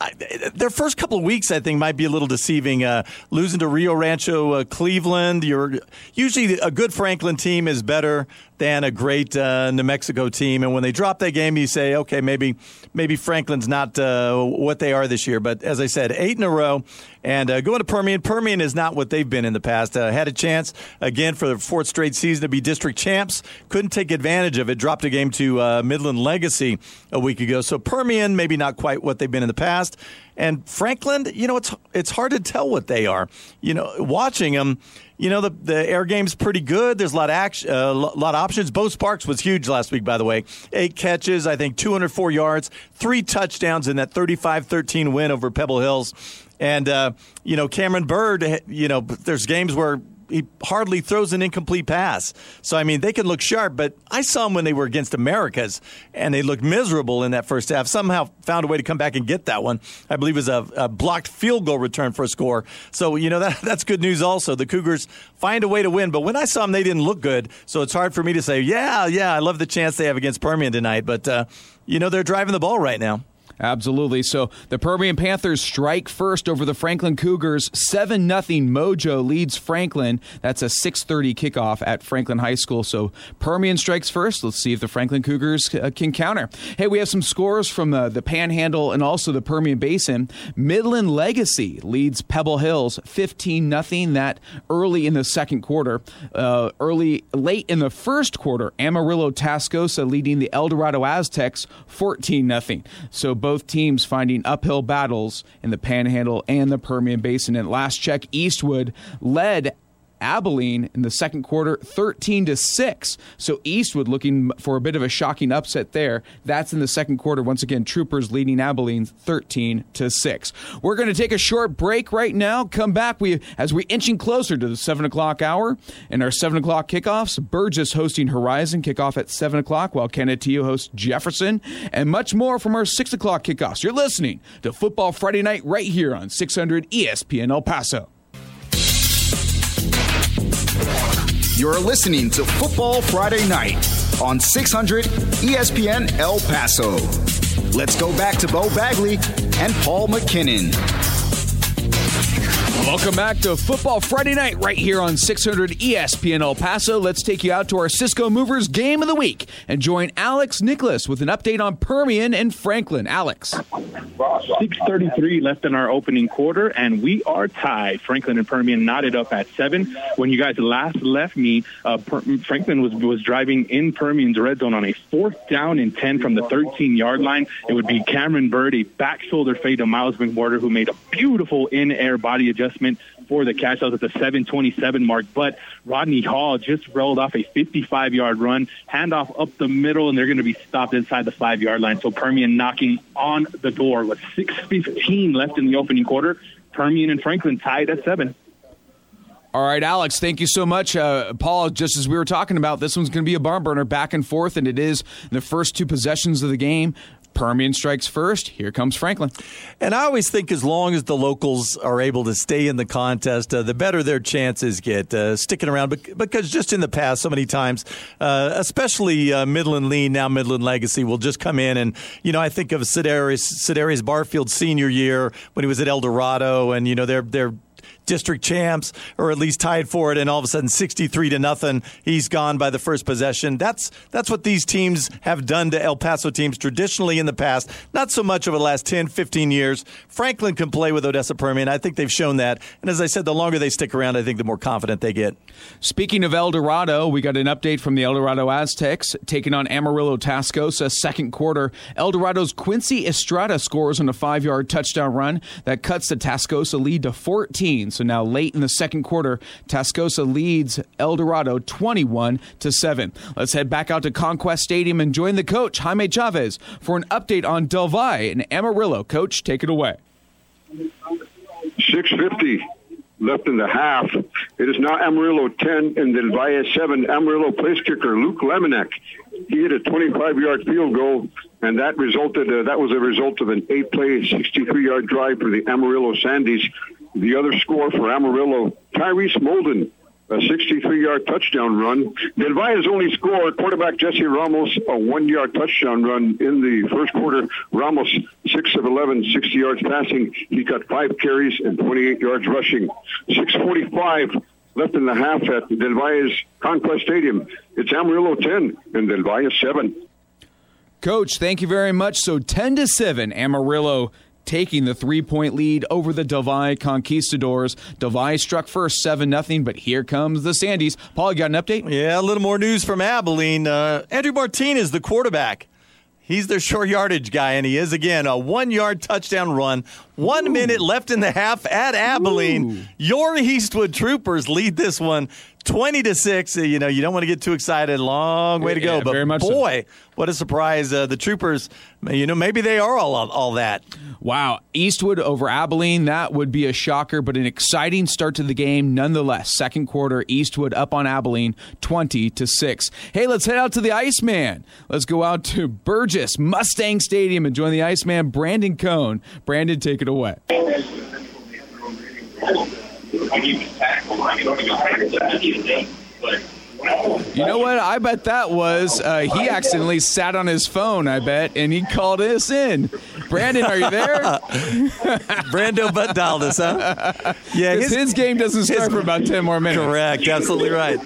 I, their first couple of weeks, I think, might be a little deceiving. Uh, losing to Rio Rancho, uh, Cleveland. You're usually a good Franklin team is better than a great uh, New Mexico team. And when they drop that game, you say, okay, maybe maybe Franklin's not uh, what they are this year. But as I said, eight in a row, and uh, going to Permian. Permian is not what they've been in the past. Uh, had a chance again for the fourth straight season to be district champs. Couldn't take advantage of it. Dropped a game to uh, Midland Legacy a week ago. So Permian maybe not quite what they've been in the past. And Franklin, you know, it's it's hard to tell what they are. You know, watching them you know the the air game's pretty good. There's a lot of action, a uh, lot of options. Bo Sparks was huge last week, by the way. Eight catches, I think 204 yards, three touchdowns in that 35-13 win over Pebble Hills. And uh, you know Cameron Bird, you know, there's games where he hardly throws an incomplete pass. So I mean, they can look sharp, but I saw them when they were against Americas, and they looked miserable in that first half. Somehow found a way to come back and get that one. I believe it was a, a blocked field goal return for a score. So you know that (laughs) that's good news. Also, the Cougars find a way to win. But when I saw them, they didn't look good. So it's hard for me to say, yeah, yeah, I love the chance they have against Permian tonight. But uh, you know, they're driving the ball right now. Absolutely. So the Permian Panthers strike first over the Franklin Cougars. 7 nothing. Mojo leads Franklin. That's a 6:30 kickoff at Franklin High School. So Permian strikes first. Let's see if the Franklin Cougars uh, can counter. Hey, we have some scores from the, the Panhandle and also the Permian Basin. Midland Legacy leads Pebble Hills 15 nothing. That early in the second quarter. Uh, early late in the first quarter, Amarillo Tascosa leading the El Dorado Aztecs 14 nothing. So both both teams finding uphill battles in the Panhandle and the Permian Basin. At last check, Eastwood led Abilene in the second quarter 13 to 6. So Eastwood looking for a bit of a shocking upset there. That's in the second quarter. Once again, Troopers leading Abilene 13 to 6. We're going to take a short break right now. Come back we as we're inching closer to the 7 o'clock hour and our 7 o'clock kickoffs. Burgess hosting Horizon kickoff at 7 o'clock while Canutillo hosts Jefferson and much more from our 6 o'clock kickoffs. You're listening to Football Friday Night right here on 600 ESPN El Paso. You're listening to Football Friday Night on 600 ESPN El Paso. Let's go back to Bo Bagley and Paul McKinnon. Welcome back to Football Friday Night right here on 600 ESPN El Paso. Let's take you out to our Cisco Movers game of the week and join Alex Nicholas with an update on Permian and Franklin. Alex. 6.33 left in our opening quarter, and we are tied. Franklin and Permian knotted up at seven. When you guys last left me, uh, per- Franklin was, was driving in Permian's red zone on a fourth down and 10 from the 13 yard line. It would be Cameron Bird, a back shoulder fade to Miles McWhorter, who made a beautiful in air body adjustment adjustment for the. That was at the 727 mark. But Rodney Hall just rolled off a 55 yard run, handoff up the middle, and they're going to be stopped inside the five yard line. So Permian knocking on the door with 6.15 left in the opening quarter. Permian and Franklin tied at seven. All right, Alex, thank you so much. Uh, Paul, just as we were talking about, this one's going to be a barn burner back and forth, and it is the first two possessions of the game. Permian strikes first. Here comes Franklin. And I always think as long as the locals are able to stay in the contest, uh, the better their chances get uh, sticking around. Because just in the past, so many times, uh, especially uh, Midland Lee, now Midland Legacy, will just come in and, you know, I think of Cedarius Barfield senior year when he was at El Dorado, and, you know, they're, they're district champs or at least tied for it, and all of a sudden 63 to nothing, he's gone by the first possession. That's that's what these teams have done to El Paso teams traditionally in the past. Not so much over the last 10, 15 years. Franklin can play with Odessa Permian. I think they've shown that. And as I said, the longer they stick around, I think the more confident they get. Speaking of El Dorado, we got an update from the El Dorado Aztecs taking on Amarillo Tascosa second quarter. El Dorado's Quincy Estrada scores on a five yard touchdown run that cuts the Tascosa lead to 14. So now late in the second quarter, Tascosa leads El Dorado 21 to 7. Let's head back out to Conquest Stadium and join the coach, Jaime Chavez, for an update on Del Valle and Amarillo. Coach, take it away. 650 left in the half. It is now Amarillo 10 and Del Valle 7. Amarillo place kicker Luke Laminack. He hit a 25-yard field goal, and that resulted. Uh, that was a result of an eight-play, 63-yard drive for the Amarillo Sandies. The other score for Amarillo, Tyrese Molden, a 63-yard touchdown run. Del Valle's only score, quarterback Jesse Ramos a one-yard touchdown run in the first quarter. Ramos, 6 of 11, 60 yards passing. He got five carries and 28 yards rushing. 645 left in the half at Del Valle's Conquest Stadium. It's Amarillo 10 and Del Valle 7. Coach, thank you very much. So 10 to 7, Amarillo taking the three point lead over the Valle Conquistadors. Del struck first 7 0, but here comes the Sandies. Paul, you got an update? Yeah, a little more news from Abilene. Uh, Andrew Martinez, the quarterback. He's their short yardage guy, and he is again a one yard touchdown run. One Ooh. minute left in the half at Abilene. Ooh. Your Eastwood Troopers lead this one 20 to 6. You know, you don't want to get too excited. Long way to go. Yeah, but boy, so. what a surprise. Uh, the Troopers, you know, maybe they are all, all that. Wow. Eastwood over Abilene, that would be a shocker, but an exciting start to the game nonetheless. Second quarter, Eastwood up on Abilene 20 to 6. Hey, let's head out to the Iceman. Let's go out to Burgess Mustang Stadium and join the Iceman, Brandon Cohn. Brandon, take it away. I mean, it was tactful. I mean, don't even hide that. But you know what? I bet that was uh, he accidentally sat on his phone. I bet, and he called us in. Brandon, are you there? (laughs) Brando Butdaldus, huh? Yeah, his, his, game doesn't start his, for about ten more minutes. Correct, absolutely right.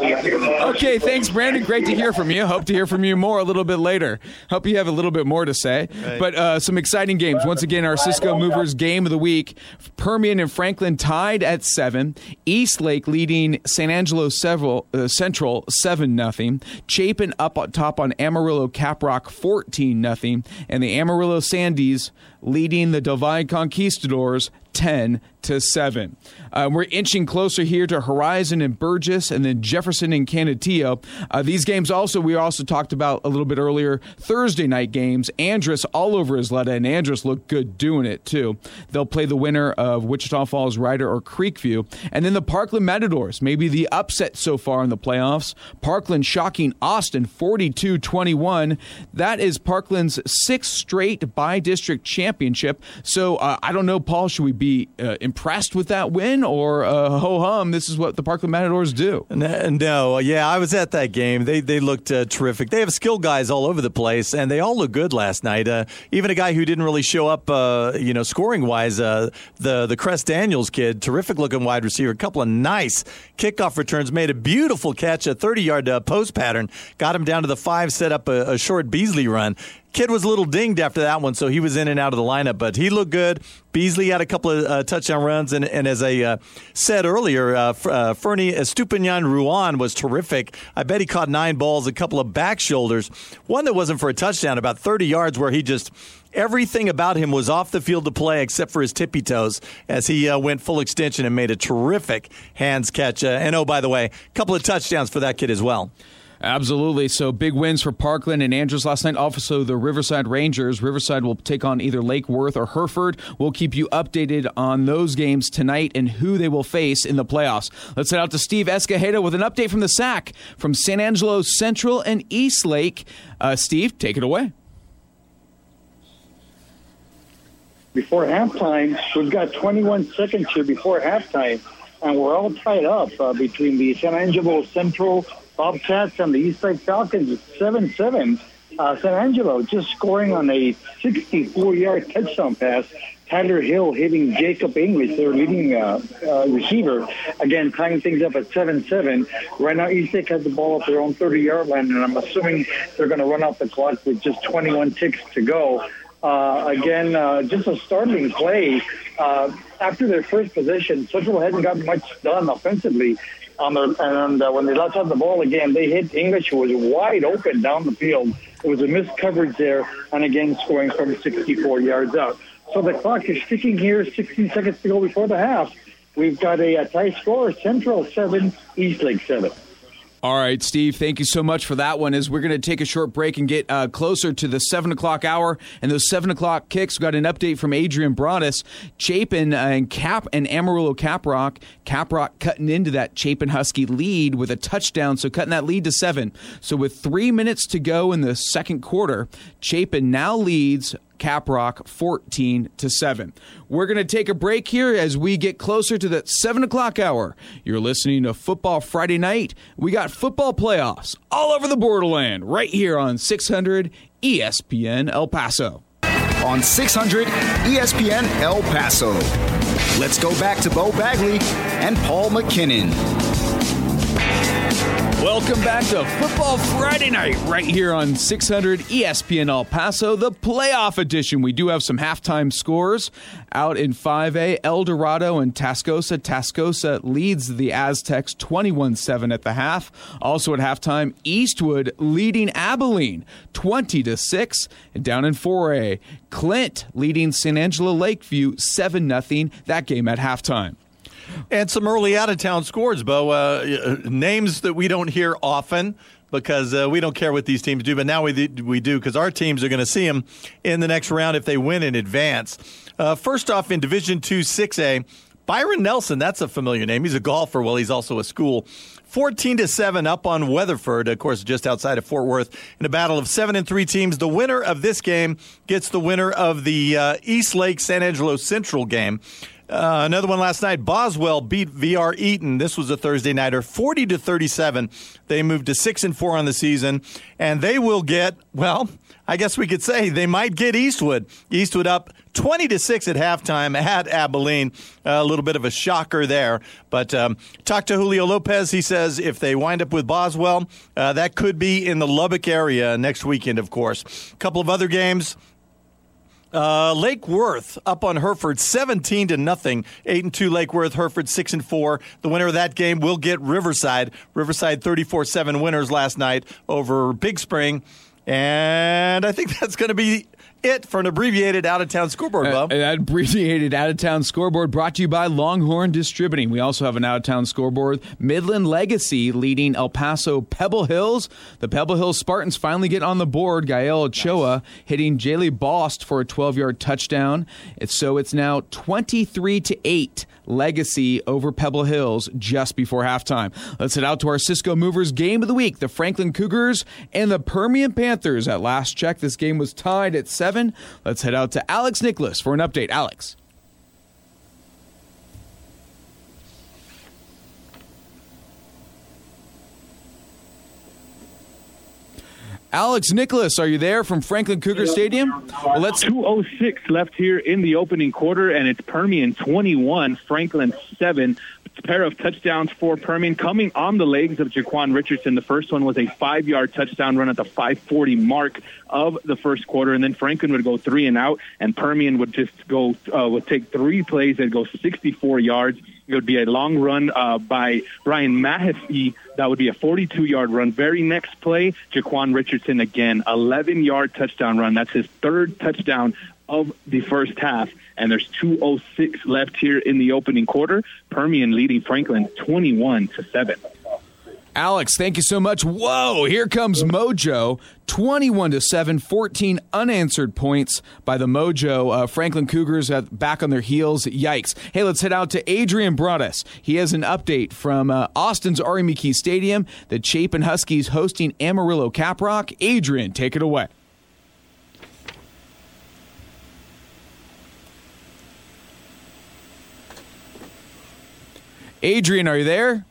Okay, thanks, Brandon. Great to hear from you. Hope to hear from you more a little bit later. Hope you have a little bit more to say. Right. But uh, some exciting games. Once again, our Cisco Movers game of the week. Permian and Franklin tied at seven. East Lake leading San Angelo several. Uh, Central 7 0. Chapin up on top on Amarillo Caprock 14 0. And the Amarillo Sandies leading the Valle Conquistadors 10 to 7. Uh, we're inching closer here to Horizon and Burgess and then Jefferson and Canutillo. Uh, these games also, we also talked about a little bit earlier, Thursday night games. Andress all over Ysleta, and Andress looked good doing it too. They'll play the winner of Wichita Falls Rider or Creekview. And then the Parkland Matadors, maybe the upset so far in the playoffs. Parkland shocking Austin 42 21. That is Parkland's sixth straight by district championship. So uh, I don't know, Paul, should we be uh, impressed with that win or uh, ho hum? This is what the Parkland Matadors do. No, yeah, I was at that game. They they looked uh, terrific. They have skilled guys all over the place, and they all look good last night. Uh, even a guy who didn't really show up, uh, you know, scoring wise, the the Crest Daniels kid, terrific looking wide receiver. A couple of nice kickoff returns, made a beautiful catch, a 30 yard post pattern, got him down to the five, set up a, a short Beasley run. Kid was a little dinged after that one, so he was in and out of the lineup, but he looked good. Beasley had a couple of uh, touchdown runs, and, and as I uh, said earlier, uh, uh, Fernie Estupinian Ruan was terrific. I bet he caught nine balls, a couple of back shoulders, one that wasn't for a touchdown, about 30 yards, where he just everything about him was off the field to play except for his tippy toes as he uh, went full extension and made a terrific hands catch. Uh, and oh, by the way, a couple of touchdowns for that kid as well. Absolutely. So big wins for Parkland and Andress last night. Also, the Riverside Rangers. Riverside will take on either Lake Worth or Hereford. We'll keep you updated on those games tonight and who they will face in the playoffs. Let's head out to Steve Escajeda with an update from the SAC from San Angelo Central and East Lake. Uh, Steve, take it away. Before halftime, we've got 21 seconds here before halftime, and we're all tied up uh, between the San Angelo Central Bobcats and the East Lake Falcons. 7 7. Uh, San Angelo just scoring on a 64 yard touchdown pass. Tyler Hill hitting Jacob English, their leading uh, uh, receiver. Again, tying things up at 7 7. Right now, East Lake has the ball at their own 30 yard line, and I'm assuming they're going to run off the clock with just 21 ticks to go. Uh, again, uh, just a startling play. Uh, after their first possession, Central hadn't gotten much done offensively on and uh, when they let out the ball again, they hit English, who was wide open down the field. It was a missed coverage there, and again scoring from 64 yards out. So the clock is ticking here, 16 seconds to go before the half. We've got a, a tie score, Central 7, East Lake 7. All right, Steve, thank you so much for that one. As we're going to take a short break and get uh, closer to the 7 o'clock hour and those 7 o'clock kicks, we got an update from Adrian Broadus. Chapin uh, and Cap and Amarillo Caprock. Caprock cutting into that Chapin Husky lead with a touchdown, so cutting that lead to 7. So with three minutes to go in the second quarter, Chapin now leads Caprock 14 to 7. We're going to take a break here as we get closer to the 7 o'clock hour. You're listening to Football Friday Night. We got football playoffs all over the borderland right here on 600 ESPN El Paso. On 600 ESPN El Paso. Let's go back to Bo Bagley and Paul McKinnon. Welcome back to Football Friday Night right here on 600 ESPN El Paso, the playoff edition. We do have some halftime scores out in 5A. El Dorado and Tascosa. Tascosa leads the Aztecs 21 7 at the half. Also at halftime, Eastwood leading Abilene 20 to 6. And down in 4A, Clint leading San Angelo Lakeview 7 0. That game at halftime. And some early out of town scores, Bo. Uh, names that we don't hear often because uh, we don't care what these teams do, but now we, we do because our teams are going to see them in the next round if they win in advance. Uh, first off, in Division Two 6A, Byron Nelson, that's a familiar name. He's a golfer. Well, he's also a school. 14 to 7 up on Weatherford, of course, just outside of Fort Worth, in a battle of seven and three teams. The winner of this game gets the winner of the uh, East Lake San Angelo Central game. Uh, another one last night. Boswell beat VR Eaton. This was a Thursday nighter, forty to thirty-seven. They moved to six and four on the season, and they will get. Well, I guess we could say they might get Eastwood. Eastwood up twenty to six at halftime at Abilene. Uh, a little bit of a shocker there, but um, talk to Julio Lopez. He says if they wind up with Boswell, uh, that could be in the Lubbock area next weekend. Of course, a couple of other games. Uh, Lake Worth up on Hereford, seventeen to nothing. Eight and two. Lake Worth, Hereford six and four. The winner of that game will get Riverside. Riverside 34-7 winners last night over Big Spring, and I think (laughs) that's going to be it for an abbreviated out of town scoreboard, Uh, Bob. An abbreviated out of town scoreboard brought to you by Longhorn Distributing. We also have an out of town scoreboard. Midland Legacy leading El Paso Pebble Hills. The Pebble Hills Spartans finally get on the board. Gael Ochoa hitting Jaylee Bost for a 12 yard touchdown. It's, so it's now 23 to 8. Legacy over Pebble Hills just before halftime. Let's head out to our Cisco Movers game of the week. The Franklin Cougars and the Permian Panthers. At last check, this game was tied at seven. Let's head out to Alex Nicholas for an update. Alex. Alex Nicholas, are you there from Franklin Cougar Stadium? Well, let's 206 left here in the opening quarter, and it's Permian 21, Franklin 7. Pair of touchdowns for Permian coming on the legs of Jaquan Richardson. The first one was a five yard touchdown run at the 540 mark of the first quarter, and then Franklin would go three and out, and Permian would just go, uh, would take three plays and go 64 yards. It would be a long run uh, by Brian Mahaffey. That would be a 42 yard run. Very next play, Jaquan Richardson again, 11 yard touchdown run. That's his third touchdown of the first half. And there's 206 left here in the opening quarter. Permian leading Franklin 21 to 7. Alex, thank you so much. Whoa, here comes Mojo. 21 to 7, 14 unanswered points by the Mojo. Uh, Franklin Cougars back on their heels. Yikes. Hey, let's head out to Adrian Broadus. He has an update from uh, Austin's R.E. McKee Stadium. The Chapin Huskies hosting Amarillo Caprock. Adrian, take it away. Adrian, are you there?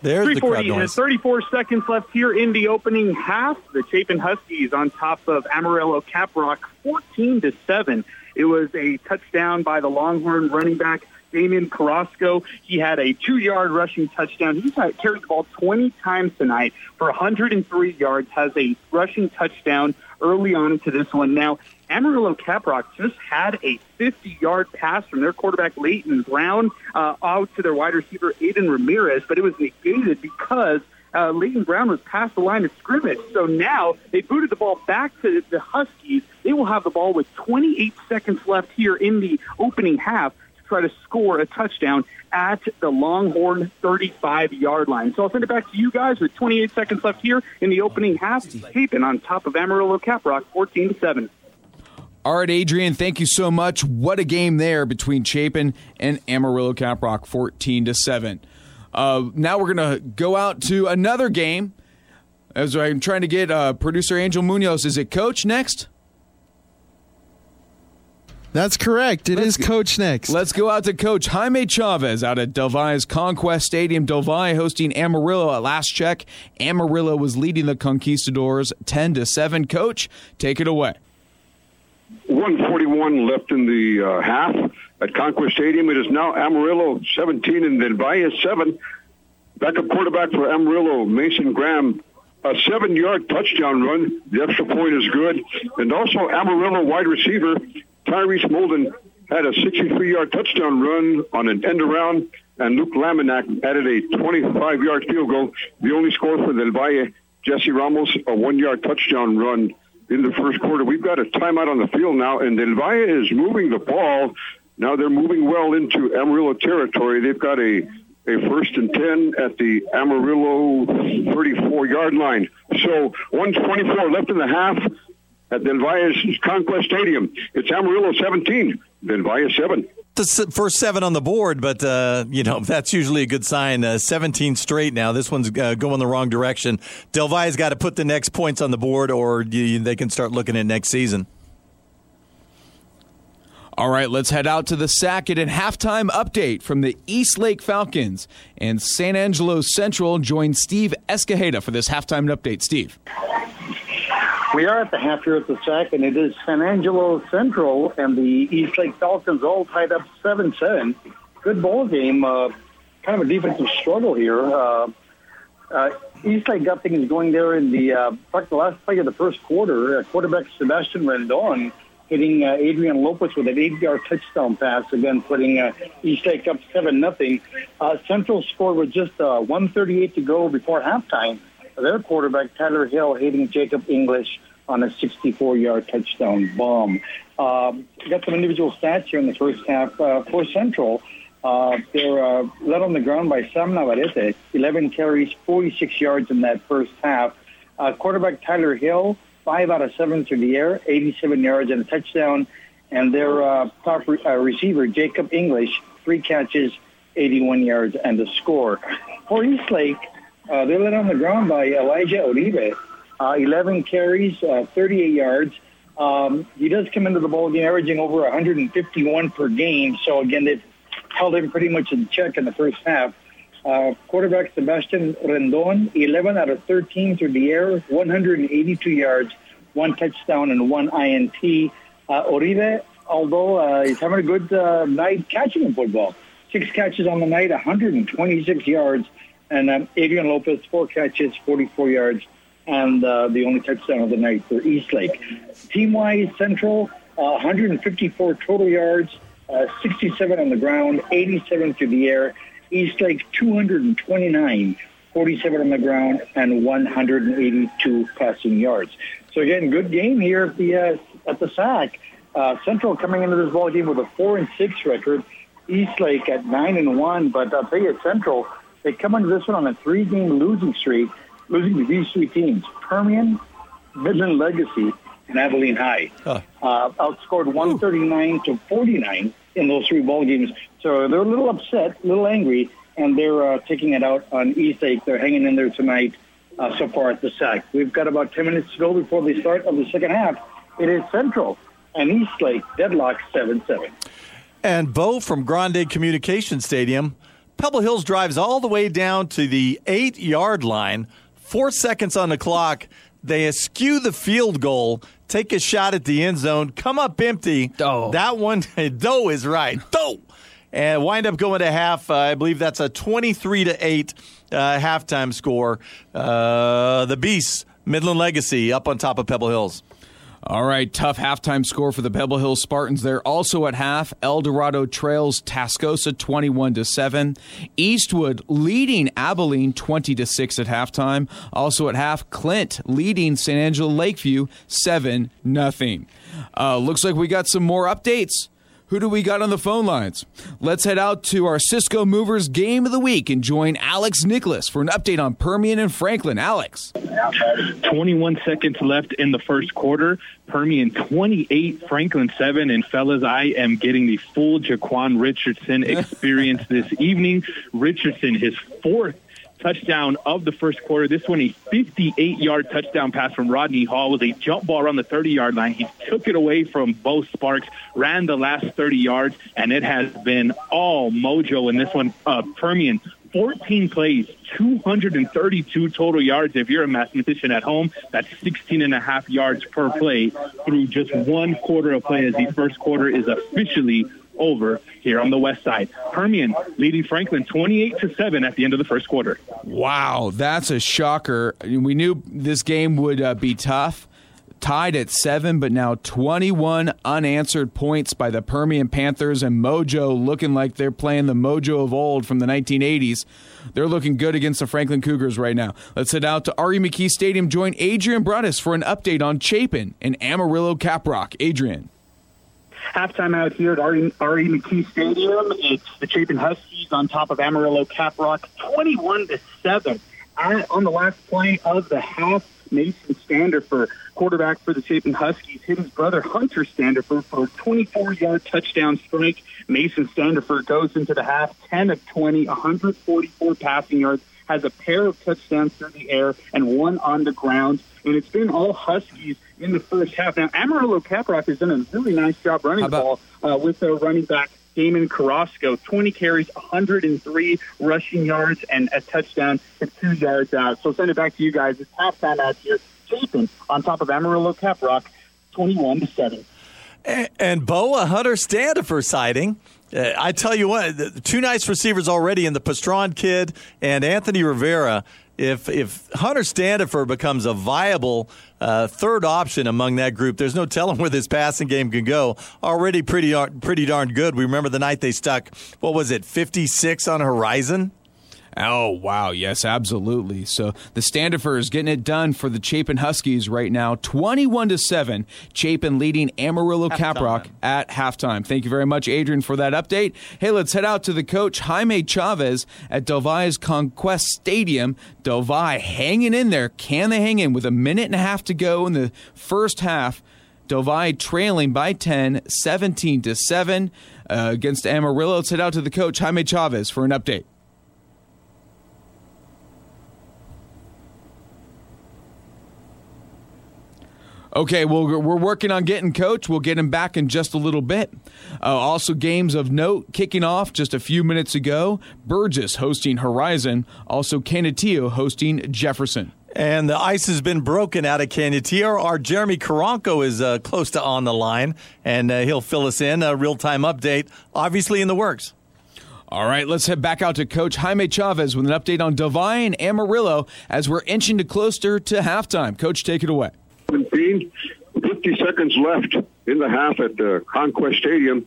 There's the crowd noise. 34 seconds left here in the opening half. The Chapin Huskies on top of Amarillo Caprock, 14 to seven. It was a touchdown by the Longhorn running back Damian Carrasco. He had a two-yard rushing touchdown. He's carried the ball 20 times tonight for 103 yards. Has a rushing touchdown early on into this one. Now Amarillo Caprock just had a 50-yard pass from their quarterback Leighton Brown uh, out to their wide receiver Aiden Ramirez, but it was negated because uh, Leighton Brown was past the line of scrimmage. So now they booted the ball back to the Huskies. They will have the ball with 28 seconds left here in the opening half to try to score a touchdown at the Longhorn 35 yard line. So I'll send it back to you guys with 28 seconds left here in the opening half. Chapin on top of Amarillo Caprock 14 to 7. All right, Adrian, thank you so much. What a game there between Chapin and Amarillo Caprock, 14 to 7. Uh, now we're going to go out to another game. As I'm trying to get uh, producer Angel Munoz. Is it Coach next? That's correct. It let's is Coach next. Let's go out to Coach Jaime Chavez out at Del Valle's Conquest Stadium. Del Valle hosting Amarillo at last check. Amarillo was leading the Conquistadors 10 to 7. Coach, take it away. 141 left in the uh, half at Conquest Stadium. It is now Amarillo 17 and then Valle 7. Backup quarterback for Amarillo, Mason Graham, a seven-yard touchdown run. The extra point is good. And also Amarillo wide receiver Tyrese Molden had a 63-yard touchdown run on an end around, and Luke Laminack added a 25-yard field goal. The only score for Del Valle, Jesse Ramos, a one-yard touchdown run in the first quarter. We've got a timeout on the field now, and Del Valle is moving the ball. Now they're moving well into Amarillo territory. They've got a a first and 10 at the Amarillo 34 yard line. So 124 left in the half at Del Valle's Conquest Stadium. It's Amarillo 17, Del Valle 7 the first seven on the board, but uh, you know (laughs) that's usually a good sign. Uh, 17 straight now. This one's uh, going the wrong direction. Del Valle's got to put the next points on the board, or you, they can start looking at next season. All right, let's head out to the Sackett and halftime update from the East Lake Falcons. And San Angelo Central joins Steve Escajeda for this halftime update. Steve. We are at the half here at the SAC, and it is San Angelo Central and the East Lake Falcons all tied up 7 7. Good ball game. Uh, kind of a defensive struggle here. Uh, uh, East Lake got things going there in the, uh, the last play of the first quarter. Uh, quarterback Sebastian Rendon hitting uh, Adrian Lopez with an eight-yard touchdown pass, again putting uh, East Lake up 7 nothing. Uh, Central scored with just uh, 138 to go before halftime their quarterback, Tyler Hill, hitting Jacob English on a 64-yard touchdown bomb. Um, got some individual stats here in the first half uh, for Central. Uh, they're uh, led on the ground by Sam Navarrete, 11 carries, 46 yards in that first half. Uh, quarterback Tyler Hill, five out of seven through the air, 87 yards and a touchdown. And their uh, top re- uh, receiver, Jacob English, three catches, 81 yards and a score. For East Lake, uh, they're led on the ground by Elijah Uribe, uh, 11 carries, uh, 38 yards. Um, he does come into the ball game averaging over 151 per game. So again, they've held him pretty much in check in the first half. Uh, quarterback Sebastian Rendon, 11 out of 13 through the air, 182 yards, one touchdown and one INT. Uh, Uribe, although uh, he's having a good uh, night catching the football, six catches on the night, 126 yards, and um, Adrian Lopez, four catches, 44 yards, and uh, the only touchdown of the night for East Lake. Team-wise, Central, uh, 154 total yards, uh, 67 on the ground, 87 through the air. East Lake, 229, 47 on the ground, and 182 passing yards. So again, good game here at the uh, at the SAC. Uh, Central coming into this ball game with a four and six record. East Lake at nine and one, but I'll tell you, Central They come into this one on a three-game losing streak, losing to these three teams: Permian, Midland Legacy, and Abilene High. Uh, outscored 139 to 49 in those three ball games. So they're a little upset, a little angry, and they're uh, taking it out on Eastlake. They're hanging in there tonight uh, so far at the SAC. We've got about 10 minutes to go before the start of the second half. It is Central and Eastlake deadlock 7-7. And Bo from Grande Communication Stadium, Pebble Hills drives all the way down to the eight-yard line, four seconds on the clock. They eschew the field goal, take a shot at the end zone, come up empty. Oh. That one, (laughs) Doe is right. Doe! And wind up going to half. Uh, I believe that's a 23 to 8 uh, halftime score. Uh, the Beasts, Midland Legacy, up on top of Pebble Hills. All right, tough halftime score for the Pebble Hills Spartans there. Also at half, El Dorado trails Tascosa 21 to 7. Eastwood leading Abilene 20 to 6 at halftime. Also at half, Clint leading San Angelo Lakeview 7 nothing. Uh, looks like we got some more updates. Who do we got on the phone lines? Let's head out to our Cisco Movers game of the week and join Alex Nicholas for an update on Permian and Franklin. Alex. 21 seconds left in the first quarter. Permian 28, Franklin 7. And fellas, I am getting the full Jaquan Richardson (laughs) experience this evening. Richardson, his fourth touchdown of the first quarter. This one, a 58 yard touchdown pass from Rodney Hall was a jump ball around the 30 yard line. He took it away from Bo Sparks, ran the last 30 yards, and it has been all mojo in this one. Uh, Permian 14 plays, 232 total yards. If you're a mathematician at home, that's 16 and a half yards per play through just one quarter of play as the first quarter is officially over here on the west side. Permian leading Franklin 28 to 7 at the end of the first quarter. Wow, that's a shocker. We knew this game would uh, be tough. Tied at seven, but now 21 unanswered points by the Permian Panthers and Mojo looking like they're playing the Mojo of old from the 1980s. They're looking good against the Franklin Cougars right now. Let's head out to R.E. McKee Stadium. Join Adrian Broadus for an update on Chapin and Amarillo Caprock. Adrian. Halftime out here at R.E. McKee Stadium. It's the Chapin Huskies on top of Amarillo Caprock, 21 to 7. On the last play of the half, Mason Standifer, quarterback for the Chapin Huskies, hit his brother Hunter Standifer for a 24-yard touchdown strike. Mason Standifer goes into the half, 10 of 20, 144 passing yards, has a pair of touchdowns through the air and one on the ground. And it's been all Huskies in the first half. Now, Amarillo Caprock has done a really nice job running the ball uh, with their running back Damon Carrasco, 20 carries, 103 rushing yards, and a touchdown to two yards out. So send it back to you guys. It's halftime out here. Chapin on top of Amarillo Caprock, 21 to 7. And, and Bo, a Hunter Standifer sighting. Uh, I tell you what, the, two nice receivers already in the Pastron kid and Anthony Rivera. If if Hunter Standifer becomes a viable uh, third option among that group, there's no telling where this passing game can go. Already pretty pretty darn good. We remember the night they stuck what was it, 56 on Horizon. Oh, wow. Yes, absolutely. So the Standifer is getting it done for the Chapin Huskies right now. 21 to 7. Chapin leading Amarillo Caprock at halftime. Thank you very much, Adrian, for that update. Hey, let's head out to the coach, Jaime Chavez, at Del Valle's Conquest Stadium. Del Valle hanging in there. Can they hang in with a minute and a half to go in the first half? Del Valle trailing by 10, 17 to 7 uh, against Amarillo. Let's head out to the coach, Jaime Chavez, for an update. Okay, well, we're working on getting coach. We'll get him back in just a little bit. Uh, also, games of note kicking off just a few minutes ago. Burgess hosting Horizon. Also, Canutillo hosting Jefferson. And the ice has been broken out of Canutillo. Our Jeremy Karanko is uh, close to on the line, and uh, he'll fill us in. A real time update, obviously in the works. All right, let's head back out to Coach Jaime Chavez with an update on Divine Amarillo as we're inching to closer to halftime. Coach, take it away. 17, 50 seconds left in the half at the Conquest Stadium.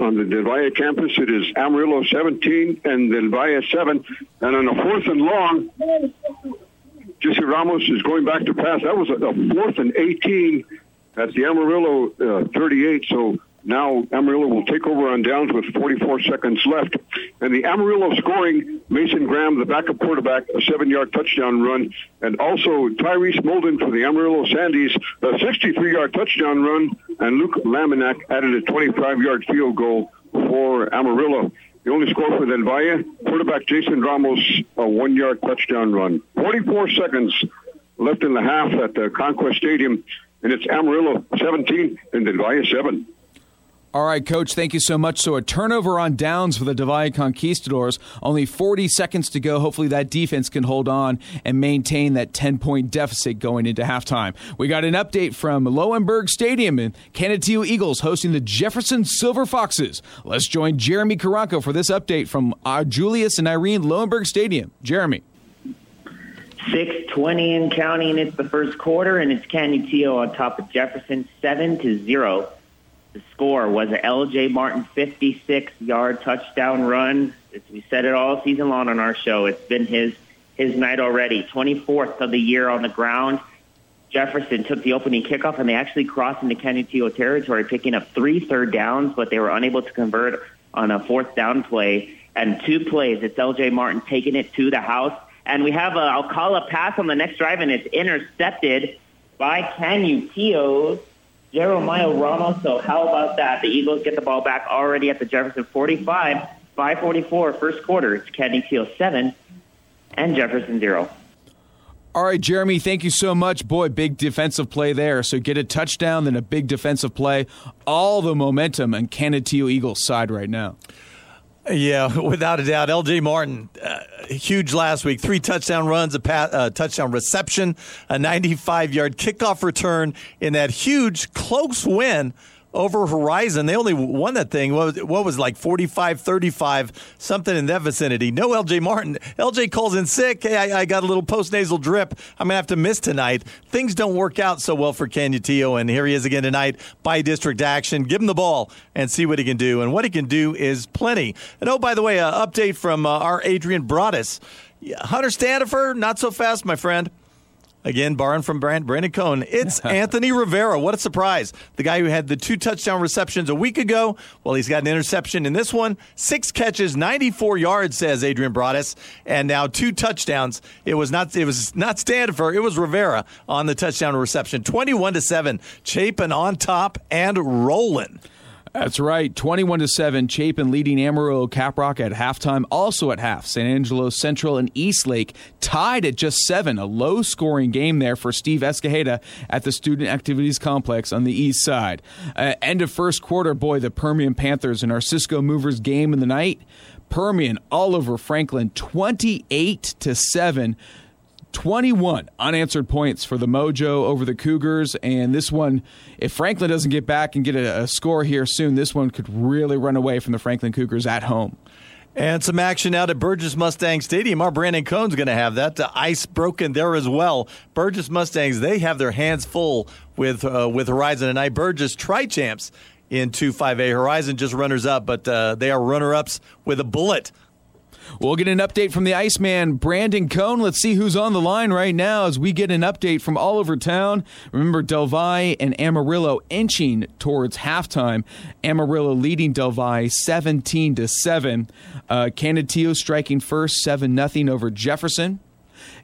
On the Del Valle campus, it is Amarillo 17 and Del Valle 7. And on a fourth and long, Jesse Ramos is going back to pass. That was a, a fourth and 18 at the Amarillo uh, 38. So Now Amarillo will take over on downs with 44 seconds left. And the Amarillo scoring, Mason Graham, the backup quarterback, a seven-yard touchdown run. And also Tyrese Molden for the Amarillo Sandies, a 63-yard touchdown run. And Luke Laminack added a 25-yard field goal for Amarillo. The only score for Del Valle, quarterback Jason Ramos, a one-yard touchdown run. 44 seconds left in the half at the Conquest Stadium, and it's Amarillo 17 and Del Valle 7. All right, Coach, thank you so much. So, a turnover on downs for the Valle Conquistadors. Only 40 seconds to go. Hopefully, that defense can hold on and maintain that 10 point deficit going into halftime. We got an update from Lowenberg Stadium and Canutillo Eagles hosting the Jefferson Silver Foxes. Let's join Jeremy Karanko for this update from uh, Julius and Irene Lowenberg Stadium. Jeremy. 620 and counting. It's the first quarter, and it's Canutillo on top of Jefferson, 7 to 0. The score was a L.J. Martin 56-yard touchdown run. We said it all season long on our show. It's been his his night already. 24th of the year on the ground. Jefferson took the opening kickoff, and they actually crossed into Canutillo territory, picking up three third downs, but they were unable to convert on a fourth down play. And two plays, it's L.J. Martin taking it to the house. And we have a Alcala pass on the next drive, and it's intercepted by Canutillo. Jeremiah Ramos. So how about that? The Eagles get the ball back already at the Jefferson 45, 544 first quarter. It's Canutillo 7 and Jefferson 0. All right, Jeremy, thank you so much. Boy, big defensive play there. So get a touchdown, then a big defensive play. All the momentum on Canutillo Eagles side right now. Yeah, (laughs) without a doubt. LJ Martin, uh, huge last week. Three touchdown runs, a pat, uh, touchdown reception, a 95 yard kickoff return in that huge, close win over Horizon. They only won that thing. What was, what was like 45 35, something in that vicinity. No LJ Martin. LJ calls in sick. Hey, I, I got a little post nasal drip. I'm going to have to miss tonight. Things don't work out so well for Canutillo, and here he is again tonight by district action. Give him the ball and see what he can do. And what he can do is plenty. And oh, by the way, an update from uh, our Adrian Broadus. Hunter Standifer, not so fast, my friend. Again, barring from Brandon Cohn, it's (laughs) Anthony Rivera. What a surprise. The guy who had the two touchdown receptions a week ago, well, he's got an interception in this one. Six catches, 94 yards, says Adrian Broadus, and now two touchdowns. It was not it was not Standifer, it was Rivera on the touchdown reception. 21 to 7. Chapin on top and rolling. That's right. 21 to 7. Chapin leading Amarillo Caprock at halftime. Also at half, San Angelo Central and Eastlake tied at just 7. A low scoring game there for Steve Escajeda at the Student Activities Complex on the east side. Uh, end of first quarter, boy, the Permian Panthers and our Cisco Movers game in the night. Permian all over Franklin 28 to 7. 21 unanswered points for the Mojo over the Cougars. And this one, if Franklin doesn't get back and get a, a, score here soon, this one could really run away from the Franklin Cougars at home. And some action out at Burgess Mustang Stadium. Our Brandon Cohn's going to have that. The ice broken there as well. Burgess Mustangs, they have their hands full with uh, with Horizon tonight. Burgess tri champs in 2 5A. Horizon just runners up, but uh, they are runner ups with a bullet We'll get an update from the Iceman, Brandon Cohn. Let's see who's on the line right now as we get an update from all over town. Remember, Del Valle and Amarillo inching towards halftime. Amarillo leading Del Valle 17 to 7. Uh, Canutillo striking first 7 0 over Jefferson.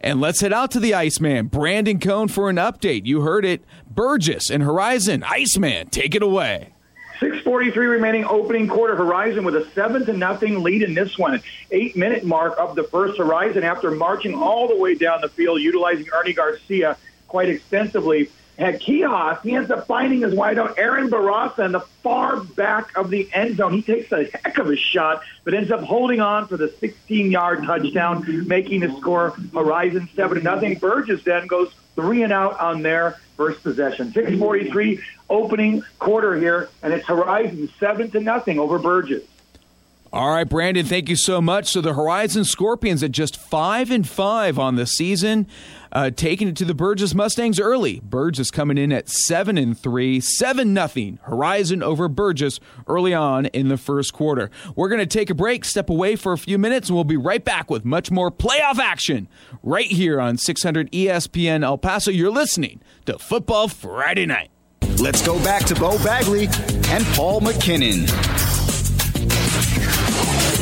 And let's head out to the Iceman, Brandon Cohn, for an update. You heard it. Burgess and Horizon. Iceman, take it away. 6:43 remaining opening quarter. Horizon with a seven to nothing lead in this one. Eight minute mark of the first Horizon after marching all the way down the field, utilizing Ernie Garcia quite extensively. Had Quijas, he ends up finding his wide out Aaron Barasa in the far back of the end zone. He takes a heck of a shot, but ends up holding on for the 16 yard touchdown, making the score Horizon seven to nothing. Burgess then goes three and out on their first possession. 643 opening quarter here, and it's Horizon seven to nothing over Burgess. All right, Brandon, thank you so much. So the Horizon Scorpions at just five and five on the season, uh, taking it to the Burgess Mustangs early. Burgess coming in at seven and three, seven nothing. Horizon over Burgess early on in the first quarter. We're going to take a break, step away for a few minutes, and we'll be right back with much more playoff action right here on 600 ESPN El Paso. You're listening to Football Friday Night. Let's go back to Bo Bagley and Paul McKinnon.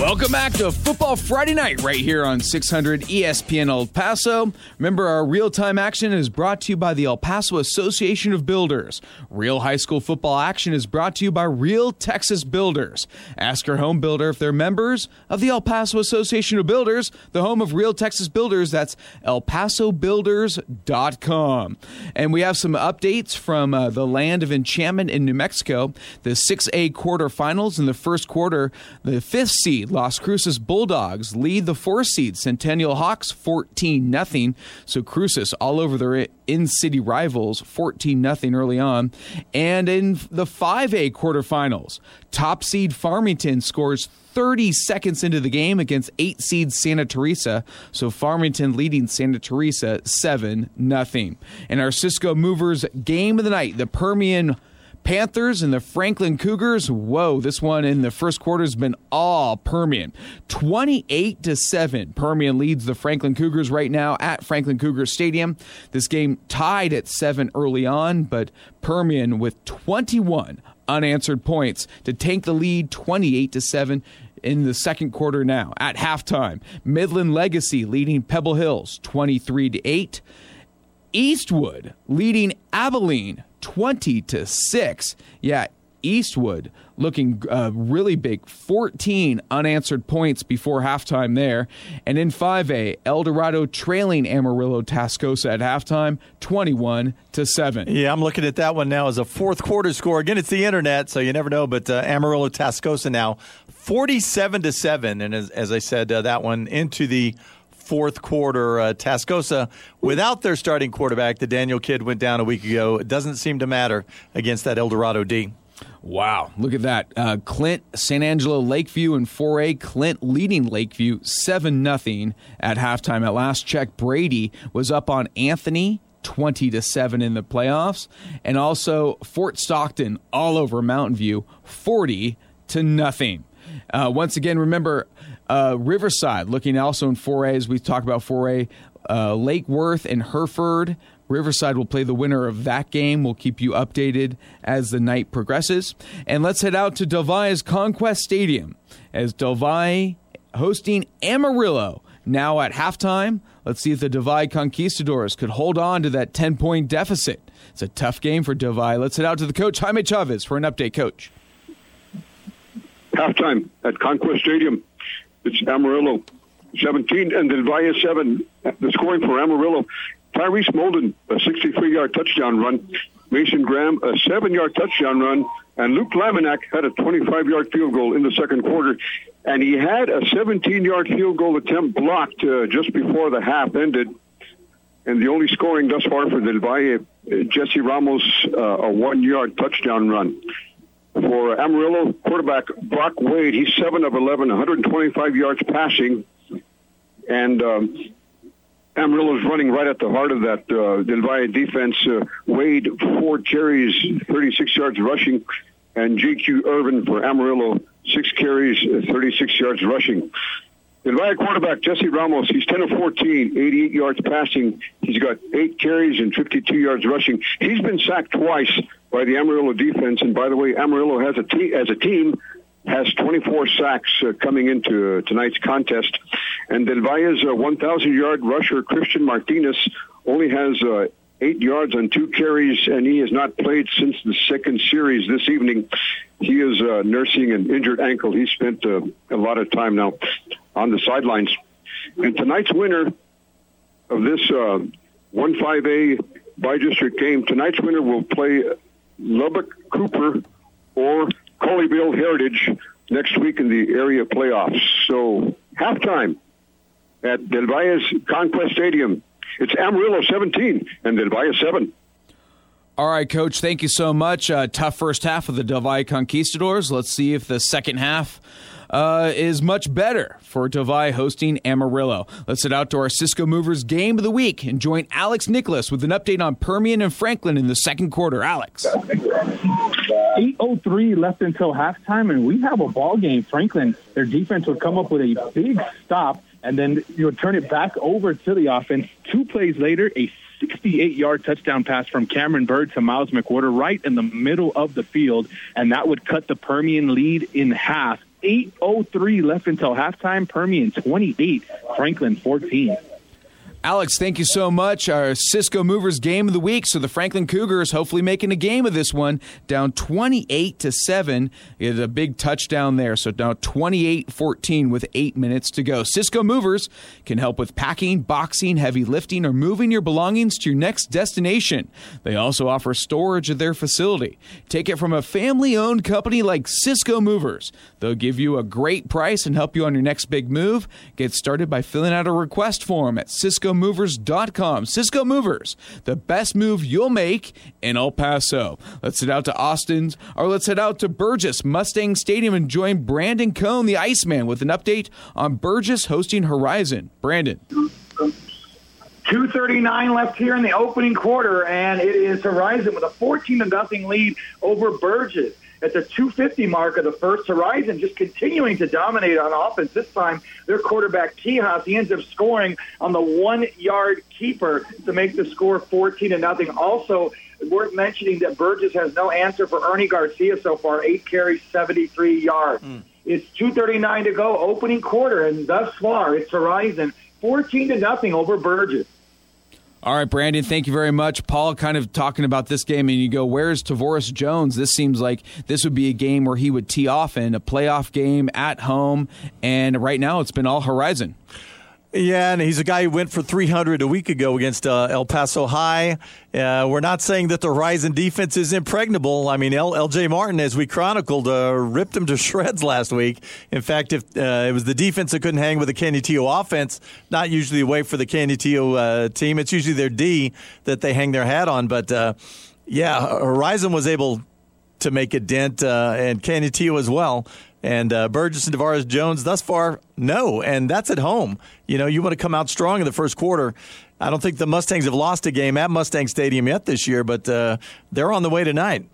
Welcome back to Football Friday Night right here on 600 ESPN El Paso. Remember, our real time action is brought to you by the El Paso Association of Builders. Real high school football action is brought to you by Real Texas Builders. Ask your home builder if they're members of the El Paso Association of Builders, the home of Real Texas Builders. That's elpasobuilders.com. And we have some updates from uh, the land of enchantment in New Mexico. The 6A quarterfinals in the first quarter, the fifth seed Las Cruces Bulldogs lead the four seed Centennial Hawks 14 0. So Cruces all over their in city rivals 14 0 early on. And in the 5A quarterfinals, top seed Farmington scores 30 seconds into the game against 8 seed Santa Teresa. So Farmington leading Santa Teresa 7 0. And our Cisco Movers game of the night, the Permian Panthers and the Franklin Cougars. Whoa, this one in the first quarter has been all Permian. 28 to 7. Permian leads the Franklin Cougars right now at Franklin Cougars Stadium. This game tied at 7 early on, but Permian with 21 unanswered points to take the lead 28 to 7 in the second quarter now at halftime. Midland Legacy leading Pebble Hills 23 to 8. Eastwood leading Abilene 20 to 6. Yeah, Eastwood looking uh, really big 14 unanswered points before halftime there. And in 5A, El Dorado trailing Amarillo Tascosa at halftime 21 to 7. Yeah, I'm looking at that one now as a fourth quarter score. Again, it's the internet, so you never know, but uh, Amarillo Tascosa now 47 to 7. And as, as I said, uh, that one into the fourth quarter. Uh, Tascosa, without their starting quarterback, the Daniel kid went down a week ago. It doesn't seem to matter against that El Dorado D. Wow, look at that. Uh, Clint, San Angelo, Lakeview, and 4A. Clint leading Lakeview 7 0 at halftime. At last check, Brady was up on Anthony 20 to 7 in the playoffs. And also Fort Stockton all over Mountain View 40 to nothing. Uh, once again, remember uh, Riverside looking also in 4A as we talk about 4A. Uh, Lake Worth and Hereford. Riverside will play the winner of that game. We'll keep you updated as the night progresses. And let's head out to Del Valle's Conquest Stadium as Del Valle hosting Amarillo. Now at halftime, let's see if the Valle Conquistadors could hold on to that 10 point deficit. It's a tough game for Valle. Let's head out to the coach, Jaime Chavez, for an update, coach. Halftime at Conquest Stadium. It's Amarillo 17 and Del Valle 7. The scoring for Amarillo. Tyrese Molden, a 63 yard touchdown run. Mason Graham, a seven yard touchdown run. And Luke Laminack had a 25 yard field goal in the second quarter. And he had a 17 yard field goal attempt blocked uh, just before the half ended. And the only scoring thus far for Del Valle, uh, Jesse Ramos, uh, a one yard touchdown run for Amarillo quarterback Brock Wade. He's 7 of 11, 125 yards passing. And um, Amarillo's running right at the heart of that uh, defense. Uh, Wade, four carries, 36 yards rushing. And J.Q. Irvin for Amarillo, six carries, 36 yards rushing. Del Valle quarterback Jesse Ramos, he's 10 of 14, 88 yards passing. He's got eight carries and 52 yards rushing. He's been sacked twice by the Amarillo defense. And by the way, Amarillo has a te- as a team has 24 sacks uh, coming into uh, tonight's contest. And Del Valle's uh, 1,000 yard rusher Christian Martinez only has uh, eight yards on two carries, and he has not played since the second series this evening. He is uh, nursing an injured ankle. He spent uh, a lot of time now on the sidelines. And tonight's winner of this 1-5A by-district game, tonight's winner will play Lubbock Cooper or Colleyville Heritage next week in the area playoffs. So halftime at Del Valle's Conquest Stadium. It's Amarillo 17 and Del Valle 7. All right, Coach. Thank you so much. Uh, tough first half of the Del Valle Conquistadors. Let's see if the second half uh, is much better for Valle hosting Amarillo. Let's head out to our Cisco Movers game of the week and join Alex Nicholas with an update on Permian and Franklin in the second quarter. Alex. 8.03 left until halftime, and we have a ball game. Franklin, their defense would come up with a big stop, and then you would turn it back over to the offense. Two plays later, a 68 yard touchdown pass from Cameron Bird to Miles McWhorter right in the middle of the field, and that would cut the Permian lead in half. 8.03 left until halftime. Permian 28, Franklin 14. Alex, thank you so much. Our Cisco Movers game of the week. So the Franklin Cougars hopefully making a game of this one, down 28 to 7. It's a big touchdown there. So now 28-14 with 8 minutes to go. Cisco Movers can help with packing, boxing, heavy lifting or moving your belongings to your next destination. They also offer storage at their facility. Take it from a family-owned company like Cisco Movers. They'll give you a great price and help you on your next big move. Get started by filling out a request form at Cisco CiscoMovers.com. Cisco Movers, the best move you'll make in El Paso. Let's head out to Austin's, or let's head out to Burgess Mustang Stadium and join Brandon Cohn, the Iceman, with an update on Burgess hosting Horizon. Brandon. 239 left here in the opening quarter, and it is Horizon with a 14 to nothing lead over Burgess at the 250 mark of the first horizon, just continuing to dominate on offense. This time, their quarterback, Quijas, he ends up scoring on the one yard keeper to make the score 14 to nothing. Also, worth mentioning that Burgess has no answer for Ernie Garcia so far, eight carries, 73 yards. Mm. It's 239 to go, opening quarter, and thus far, it's Horizon 14 to nothing over Burgess. All right, Brandon, thank you very much. Paul, kind of talking about this game, and you go, where's Tavoris Jones? This seems like this would be a game where he would tee off in a playoff game at home, and right now it's been all Horizon. Yeah, and he's a guy who went for 300 a week ago against uh, El Paso High. Uh, we're not saying that the Horizon defense is impregnable. I mean, LJ Martin, as we chronicled, uh, ripped him to (laughs) shreds last week. In fact, if uh, it was the defense that couldn't hang with the Canutillo offense, not usually a way for the Canutillo uh, team. It's usually their D that they hang their hat on. But uh, yeah, Horizon was able to make a dent, and Canutillo as well. And uh, Burgess and Tavares Jones, thus far, no. And that's at home. You know, you want to come out strong in the first quarter. I don't think the Mustangs have lost a game at Mustang Stadium yet this year, but uh, they're on the way tonight.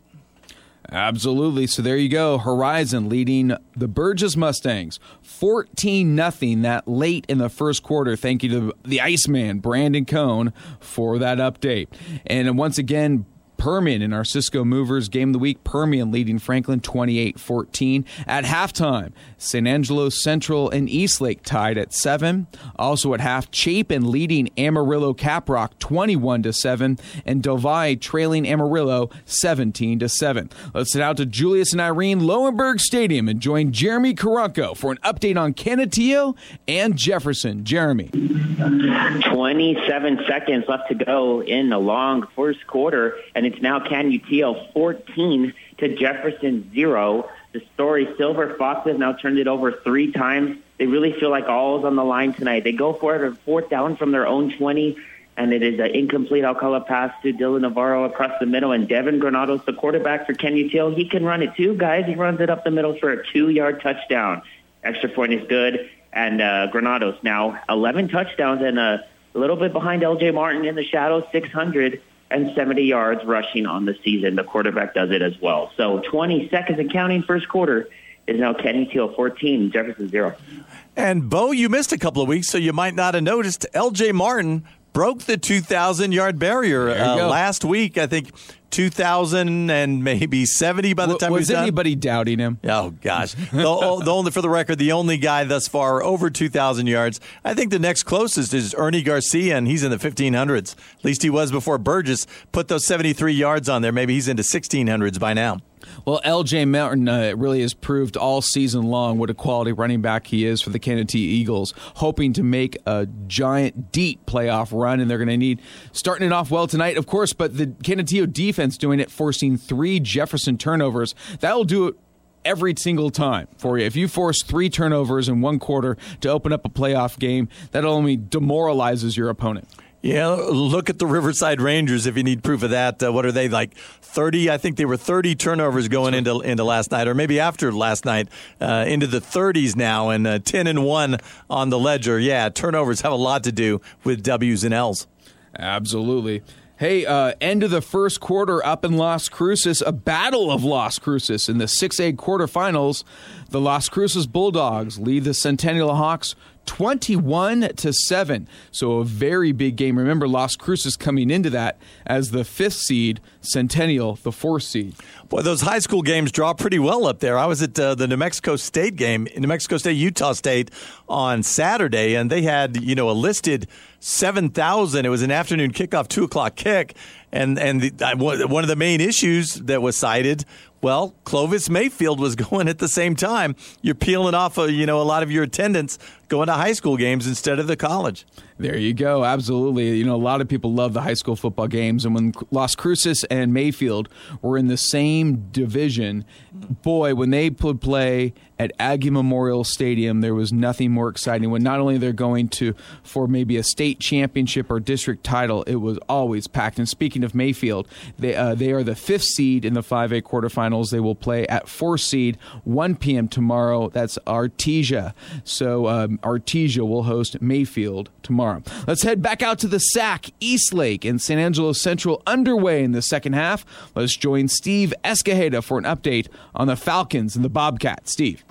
Absolutely. So there you go. Horizon leading the Burgess Mustangs 14 nothing that late in the first quarter. Thank you to the Iceman, Brandon Cohn, for that update. And once again, Permian in our Cisco Movers Game of the Week. Permian leading Franklin 28 14. At halftime, San Angelo Central and Eastlake tied at 7. Also at half, Chapin leading Amarillo Caprock 21 to 7. And Del Valle trailing Amarillo 17 to 7. Let's head out to Julius and Irene Lowenberg Stadium and join Jeremy Carunco for an update on Canutillo and Jefferson. Jeremy. 27 seconds left to go in the long first quarter. And it's now Canutillo 14 to Jefferson 0. The story Silver Fox has now turned it over three times. They really feel like all is on the line tonight. They go for it a fourth down from their own 20, and it is an incomplete Alcala pass to Dylan Navarro across the middle. And Devin Granados, the quarterback for Canutillo, he can run it too, guys. He runs it up the middle for a two-yard touchdown. Extra point is good. And uh, Granados now 11 touchdowns and a little bit behind L.J. Martin in the shadows, 600 and 70 yards rushing on the season. The quarterback does it as well. So 20 seconds and counting first quarter is now Canutillo 14, Jefferson 0. And Bo, you missed a couple of weeks, so you might not have noticed. L.J. Martin broke the 2,000 yard barrier uh, last week. I think 2,000 and maybe 70 by the time was done. anybody doubting him? Oh gosh, the, the, only for the record, the only guy thus far over 2,000 yards. I think the next closest is Ernie Garcia, and he's in the 1,500s. At least he was before Burgess put those 73 yards on there. Maybe he's into 1,600s by now. Well, L.J. Martin uh, really has proved all season long what a quality running back he is for the Canutillo Eagles, hoping to make a giant, deep playoff run, and they're going to need starting it off well tonight, of course. But the Canutillo defense doing it, forcing three Jefferson turnovers. That will do it every single time for you. If you force three turnovers in one quarter to open up a playoff game, that only demoralizes your opponent. Yeah, look at the Riverside Rangers if you need proof of that. Uh, what are they like? Thirty? I think they were thirty turnovers going into into last night, or maybe after last night, uh, into the thirties now, and uh, ten and one on the ledger. Yeah, turnovers have a lot to do with W's and L's. Absolutely. Hey, uh, end of the first quarter up in Las Cruces, a battle of Las Cruces in the 6A quarterfinals. The Las Cruces Bulldogs lead the Centennial Hawks 21 to 7. So a very big game. Remember, Las Cruces coming into that as the fifth seed, Centennial, the fourth seed. Boy, those high school games draw pretty well up there. I was at uh, the New Mexico State game, New Mexico State, Utah State on Saturday, and they had, you know, a listed 7,000. It was an afternoon kickoff, 2 o'clock kick. And, and the, one of the main issues that was cited well, Clovis Mayfield was (laughs) going at the same time. You're peeling off, a, you know, a lot of your attendance going to high school games instead of the college. There you go. Absolutely. You know, a lot of people love the high school football games. And when Las Cruces and Mayfield were in the same division, boy, when they would play at Aggie Memorial Stadium, there was nothing more exciting. When not only they're going to for maybe a state championship or district title, it was always packed. And speaking of Mayfield, they uh, they are the fifth seed in the 5A quarterfinals. They will play at four seed 1 p.m. tomorrow. That's Artesia. So um, Artesia will host Mayfield tomorrow. Let's head back out to the SAC, Eastlake, and San Angelo Central underway in the second half. Let's join Steve Escajeda for an update on the Falcons and the Bobcats. Steve.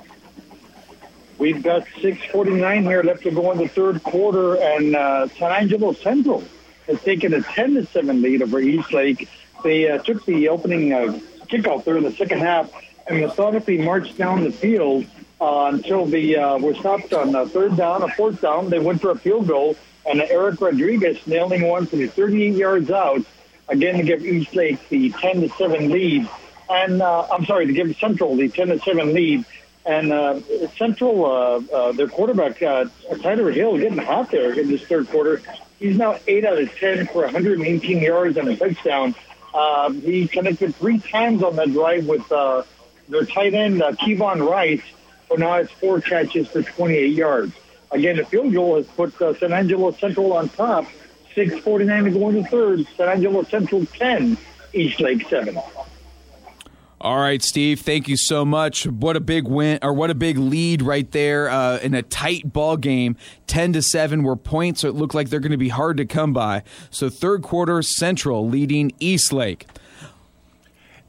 We've got 6:49 here left to go in the third quarter, and uh, San Angelo Central has taken a 10 to seven lead over Eastlake. They uh, took the opening uh, kickoff there in the second half and methodically marched down the field uh, until they uh, were stopped on a third down, a fourth down. They went for a field goal, and Eric Rodriguez nailing one from 38 yards out again to give Eastlake the 10 to seven lead. And uh, I'm sorry to give Central the 10 to seven lead. And uh, Central, uh, uh, their quarterback, uh, Tyler Hill, getting hot there in this third quarter. He's now 8 out of 10 for 118 yards and a touchdown. Uh, he connected three times on that drive with uh, their tight end, uh, Kevon Rice, who now has four catches for 28 yards. Again, the field goal has put uh, San Angelo Central on top. 6.49 to go in the third. San Angelo Central 10, Eastlake 7. All right, Steve. Thank you so much. What a big win, or what a big lead right there uh, in a tight ball game, ten to seven, where points it look like they're going to be hard to come by. So third quarter, Central leading Eastlake.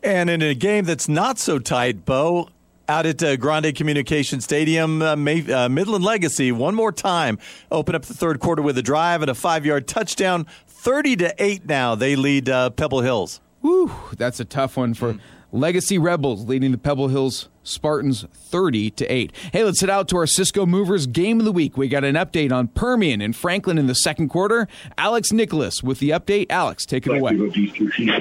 And in a game that's not so tight, Bo, out at uh, Grande Communication Stadium, uh, May, uh, Midland Legacy, one more time, open up the third quarter with a drive and a five-yard touchdown. Thirty to eight now, they lead uh, Pebble Hills. Woo, that's a tough one for. Mm Legacy Rebels leading the Pebble Hills Spartans 30 to 8. Hey, let's head out to our Cisco Movers game of the week. We got an update on Permian and Franklin in the second quarter. Alex Nicholas with the update. Alex, take it away.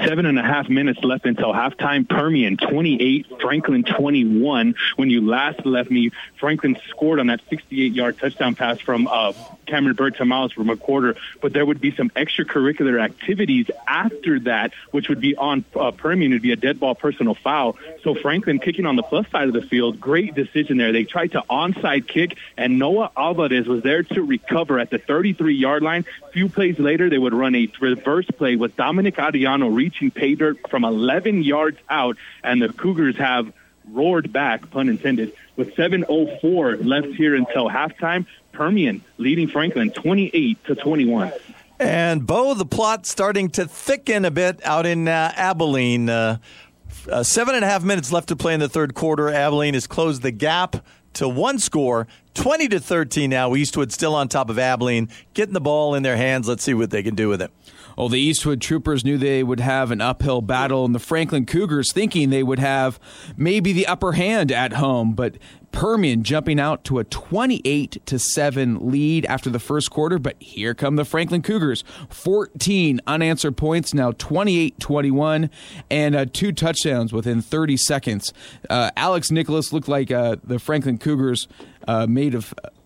Seven and a half minutes left until halftime. Permian 28, Franklin 21. When you last left me, Franklin scored on that 68 yard touchdown pass from uh, Cameron Bird to Miles McWhorter, but there would be some extracurricular activities after that, which would be on uh, Permian. It would be a dead ball personal foul. So Franklin kicking on the plus side of the field. Great decision there. They tried to onside kick, and Noah Alvarez was there to recover at the 33 yard line. A few plays later, they would run a reverse play with Dominic Adriano reaching pay dirt from 11 yards out, and the Cougars have roared back, pun intended, with 7.04 left here until halftime. Permian leading Franklin 28 to 21. And Bo, the plot starting to thicken a bit out in uh, Abilene. Uh, uh, seven and a half minutes left to play in the third quarter. Abilene has closed the gap to one score, 20 to 13 now. Eastwood still on top of Abilene, getting the ball in their hands. Let's see what they can do with it. Well, the Eastwood Troopers knew they would have an uphill battle, and the Franklin Cougars thinking they would have maybe the upper hand at home, but Permian jumping out to a 28 to 7 lead after the first quarter, but here come the Franklin Cougars. 14 unanswered points, now 28-21 and uh, two touchdowns within 30 seconds. Uh, Alex Nicholas looked like uh, the Franklin Cougars uh, made a,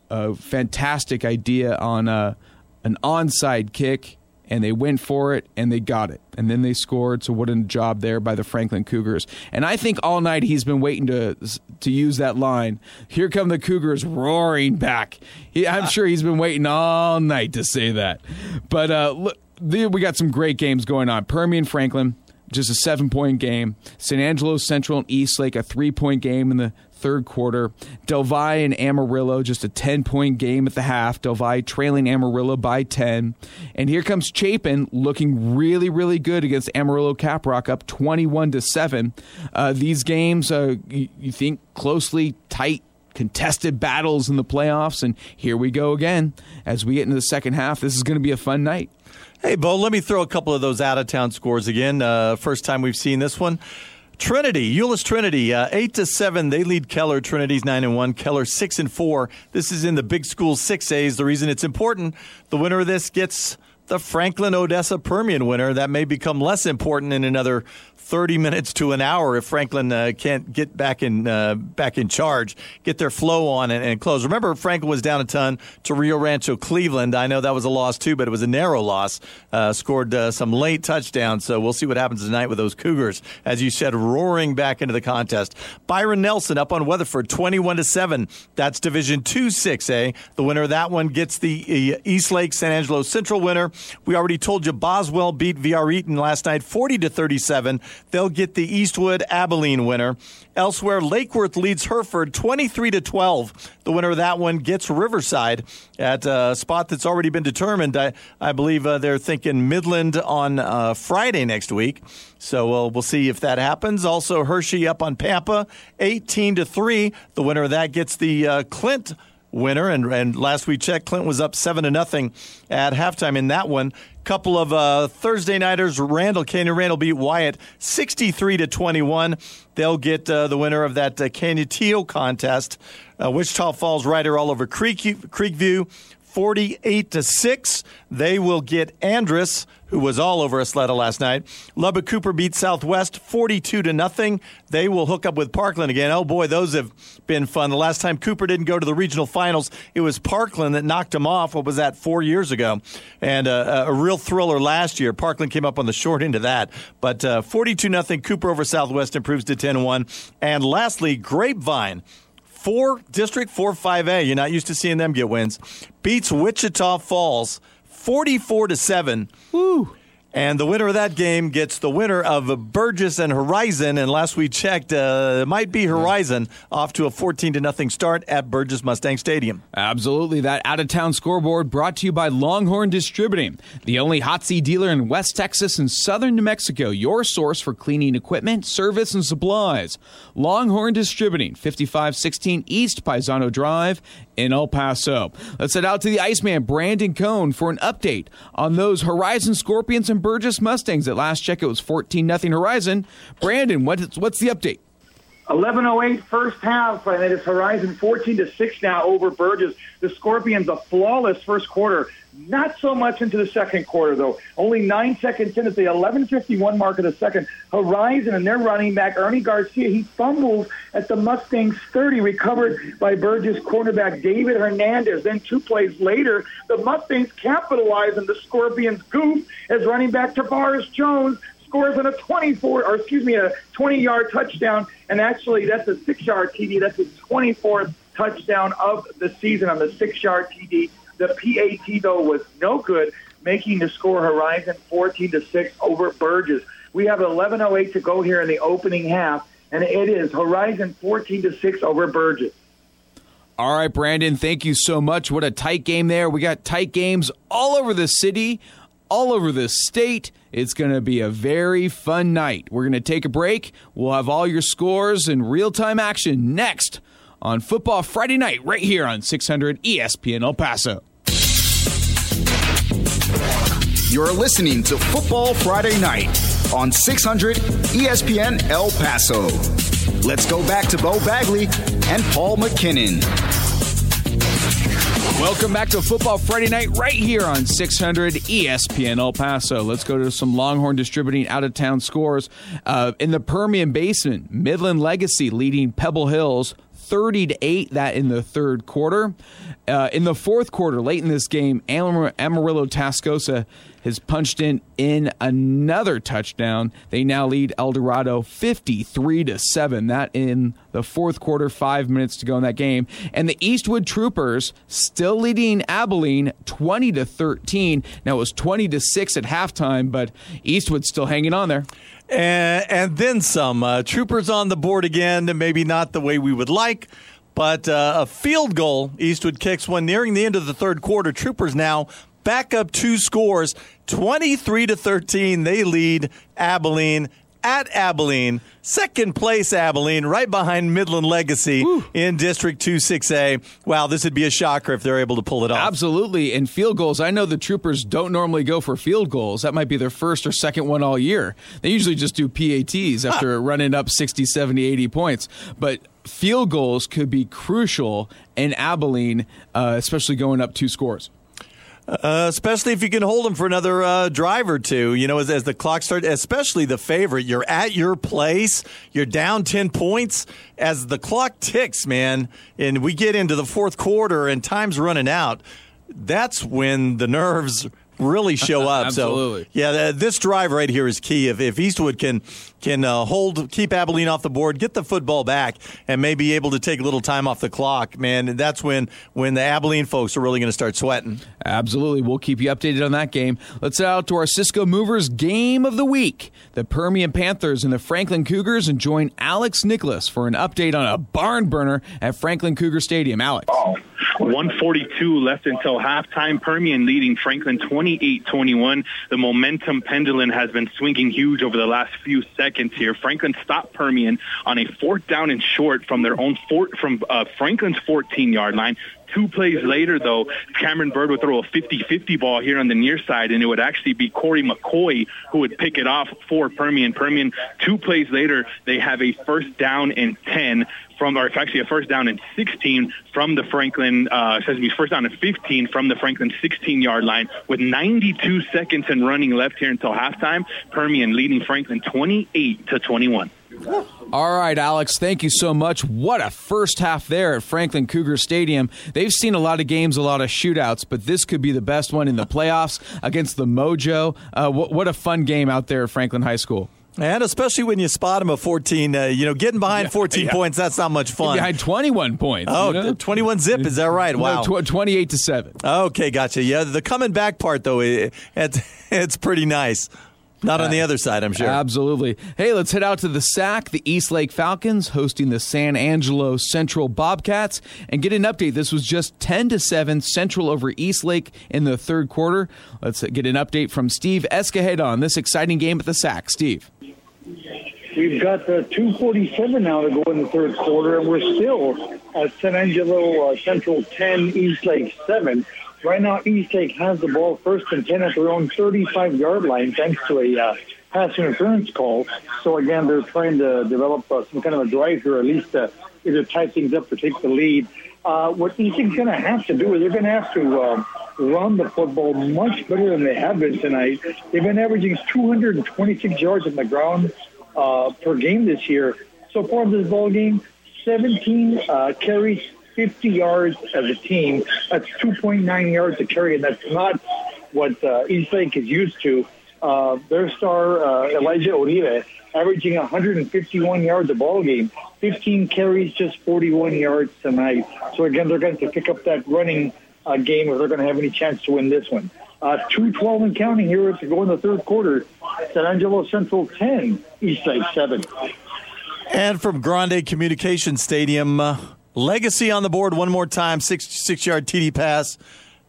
a, fantastic idea on uh, an onside kick and they went for it and they got it. And then they scored. So what a job there by the Franklin Cougars. And I think all night he's been waiting to to use that line. Here come the Cougars roaring back. He, I'm sure he's been waiting all night to say that. But uh, look, we got some great games going on. Permian Franklin just a seven point game. San Angelo Central and Eastlake, a three point game in the third quarter. Del Valle and Amarillo, just a 10 point game at the half. Del Valle trailing Amarillo by 10. And here comes Chapin looking really, really good against Amarillo Caprock, up 21 to 7. Uh, these games, uh, you, you think closely tight contested battles in the playoffs. And here we go again as we get into the second half. This is going to be a fun night. Hey, Bo, let me throw a couple of those out of town scores again. Uh, first time we've seen this one. Trinity, Euless Trinity, uh, eight to seven. They lead Keller. Trinity's nine and one. Keller six and four. This is in the big school six A's. The reason it's important, the winner of this gets the Franklin Odessa Permian winner. That may become less important in another 30 minutes to an hour if Franklin uh, can't get back in uh, back in charge, get their flow on and, and, close. Remember, Franklin was down a ton to Rio Rancho, Cleveland. I know that was a loss too, but it was a narrow loss. Uh, scored uh, some late touchdowns, so we'll see what happens tonight with those Cougars. As you said, roaring back into the contest. Byron Nelson up on Weatherford, 21 to seven. That's Division Two 6A. The winner of that one gets the uh, East Lake San Angelo Central winner. We already told you Boswell beat VR Eaton last night, 40 to 37. They'll get the Eastwood Abilene winner. Elsewhere, Lake Worth leads Hereford 23 to 12. The winner of that one gets Riverside at a spot that's already been determined. I, I believe uh, they're thinking Midland on uh, Friday next week. So uh, we'll see if that happens. Also, Hirschi up on Pampa 18 to 3. The winner of that gets the uh, Clint winner. And, and last we checked, Clint was up seven to nothing at halftime in that one. Couple of uh, Thursday nighters, Randall Canyon Randall beat Wyatt 63 to 21. They'll get uh, the winner of that uh, Canutillo contest. Uh, Wichita Falls Rider all over Creek Creekview 48 to 6. They will get Andress, who was all over Ysleta last night. Lubbock Cooper beat Southwest 42 to nothing. They will hook up with Parkland again. Oh boy, those have been fun. The last time Cooper didn't go to the regional finals, it was Parkland that knocked him off. What was that? 4 years ago. And uh, a real thriller last year. Parkland came up on the short end of that. But uh, 42 nothing Cooper over Southwest improves to 10-1. And lastly, Grapevine four district four five A. You're not used to seeing them get wins. Beats Wichita Falls forty four to seven. Woo. And the winner of that game gets the winner of Burgess and Horizon. And last we checked, uh, it might be Horizon off to a 14 to nothing start at Burgess Mustang Stadium. Absolutely. That out of town scoreboard brought to you by Longhorn Distributing, the only Hotsy dealer in West Texas and southern New Mexico. Your source for cleaning equipment, service, and supplies. Longhorn Distributing, 5516 East Paisano Drive in El Paso. Let's head out to the Iceman, Brandon Cohn, for an update on those Horizon Scorpions and Burgess Mustangs. At last check, it was 14 0 Horizon. Brandon, what's, what's the update? 11:08 first half, and it is Horizon 14 to six now over Burgess. The Scorpions a flawless first quarter. Not so much into the second quarter though. Only nine seconds in at the 11:51 mark of the second. Horizon and their running back Ernie Garcia he fumbles at the Mustangs 30, recovered by Burgess cornerback David Hernandez. Then two plays later, the Mustangs capitalize on the Scorpions' goof as running back Tavares Jones scores on a 24, or excuse me, a 20-yard touchdown, and actually that's a six-yard TD. That's his 24th touchdown of the season on the six-yard TD. The PAT though was no good, making the score Horizon 14 to six over Burgess. We have 11:08 to go here in the opening half, and it is Horizon 14 to six over Burgess. All right, Brandon, thank you so much. What a tight game there. We got tight games all over the city, all over the state. It's going to be a very fun night. We're going to take a break. We'll have all your scores and real time action next on Football Friday night, right here on 600 ESPN El Paso. You're listening to Football Friday night on 600 ESPN El Paso. Let's go back to Bo Bagley and Paul McKinnon. Welcome back to Football Friday Night right here on 600 ESPN El Paso. Let's go to some Longhorn distributing out of town scores. Uh, in the Permian Basin, Midland Legacy leading Pebble Hills 30 to 8 that in the third quarter. Uh, in the fourth quarter, late in this game, Amarillo Tascosa has punched in in another touchdown. They now lead El Dorado 53 to 7. That in the fourth quarter, 5 minutes to go in that game. And the Eastwood Troopers still leading Abilene 20 to 13. Now it was 20 to 6 at halftime, but Eastwood still hanging on there. And, and then some. Uh, troopers on the board again, maybe not the way we would like. But uh, a field goal, Eastwood kicks one nearing the end of the third quarter. Troopers now back up two scores, 23 to 13. They lead Abilene. at Abilene. Second place, Abilene, right behind Midland Legacy in District 26A. Wow, this would be a shocker if they're able to pull it off. Absolutely. And field goals, I know the Troopers don't normally go for field goals. That might be their first or second one all year. They usually just do PATs after running up 60, 70, 80 points. But field goals could be crucial in Abilene, uh, especially going up two scores. Uh, especially if you can hold them for another uh, drive or two. You know, as, as the clock starts, especially the favorite, you're at your place, you're down 10 points. As the clock ticks, man, and we get into the fourth quarter and time's running out, that's when the nerves really show (laughs) up. Absolutely. So, yeah, th- this drive right here is key. If, if Eastwood can can uh, hold, keep Abilene off the board, get the football back, and maybe able to take a little time off the clock, man, that's when when the Abilene folks are really going to start sweating. Absolutely. We'll keep you updated on that game. Let's head out to our Cisco Movers game of the week. The Permian Panthers and the Franklin Cougars and join Alex Nicholas for an update on a barn burner at Franklin Cougar Stadium. Alex. 142 left until halftime. Permian leading Franklin 28-21. The momentum pendulum has been swinging huge over the last few seconds here. Franklin stopped Permian on a fourth down and short from their own fort from uh, Franklin's 14-yard line. Two plays later, though, Cameron Bird would throw a 50-50 ball here on the near side, and it would actually be Corey McCoy who would pick it off for Permian. Permian, two plays later, they have a first down and 10 from, or it's actually a first down and 16 from the Franklin, uh, me, first down and 15 from the Franklin 16-yard line with 92 seconds and running left here until halftime. Permian leading Franklin 28 to 21. All right, Alex, thank you so much. What a first half there at Franklin Cougar Stadium. They've seen a lot of games, a lot of shootouts, but this could be the best one in the playoffs against the Mojo. Uh, what, what a fun game out there at Franklin High School. And especially when you spot them at 14, uh, you know, getting behind 14 yeah. points, that's not much fun. Behind 21 points. Oh, you know? 21 zip, is that right? Wow. No, tw- 28 to 7. Okay, gotcha. Yeah, the coming back part, though, it, it's, (laughs) it's pretty nice. Not on the other side, I'm sure. Absolutely. Hey, let's head out to the SAC, the East Lake Falcons hosting the San Angelo Central Bobcats, and get an update. This was just 10 to 7 Central over East Lake in the third quarter. Let's get an update from Steve Escajeda on this exciting game at the SAC. Steve. We've got uh, 247 now to go in the third quarter, and we're still at San Angelo uh, Central 10, East Lake 7. Right now, East Lake has the ball first and 10 at their own 35 yard line, thanks to a uh, pass interference call. So, again, they're trying to develop uh, some kind of a drive here, at least uh, either tie things up or take the lead. Uh, what East Lake's going to have to do is they're going to have to uh, run the football much better than they have been tonight. They've been averaging 226 yards on the ground uh, per game this year. So far in this ball game, 17 uh, carries, 50 yards as a team. That's 2.9 yards a carry, and that's not what uh, East Lake is used to. Uh, their star, uh, Elijah Uribe, averaging 151 yards a ball game, 15 carries, just 41 yards tonight. So again, they're going to pick up that running uh, game if they're going to have any chance to win this one. Uh, 212 and counting here to go in the third quarter. San Angelo Central 10, East Lake 7. And from Grande Communication Stadium, uh, Legacy on the board one more time, six six yard TD pass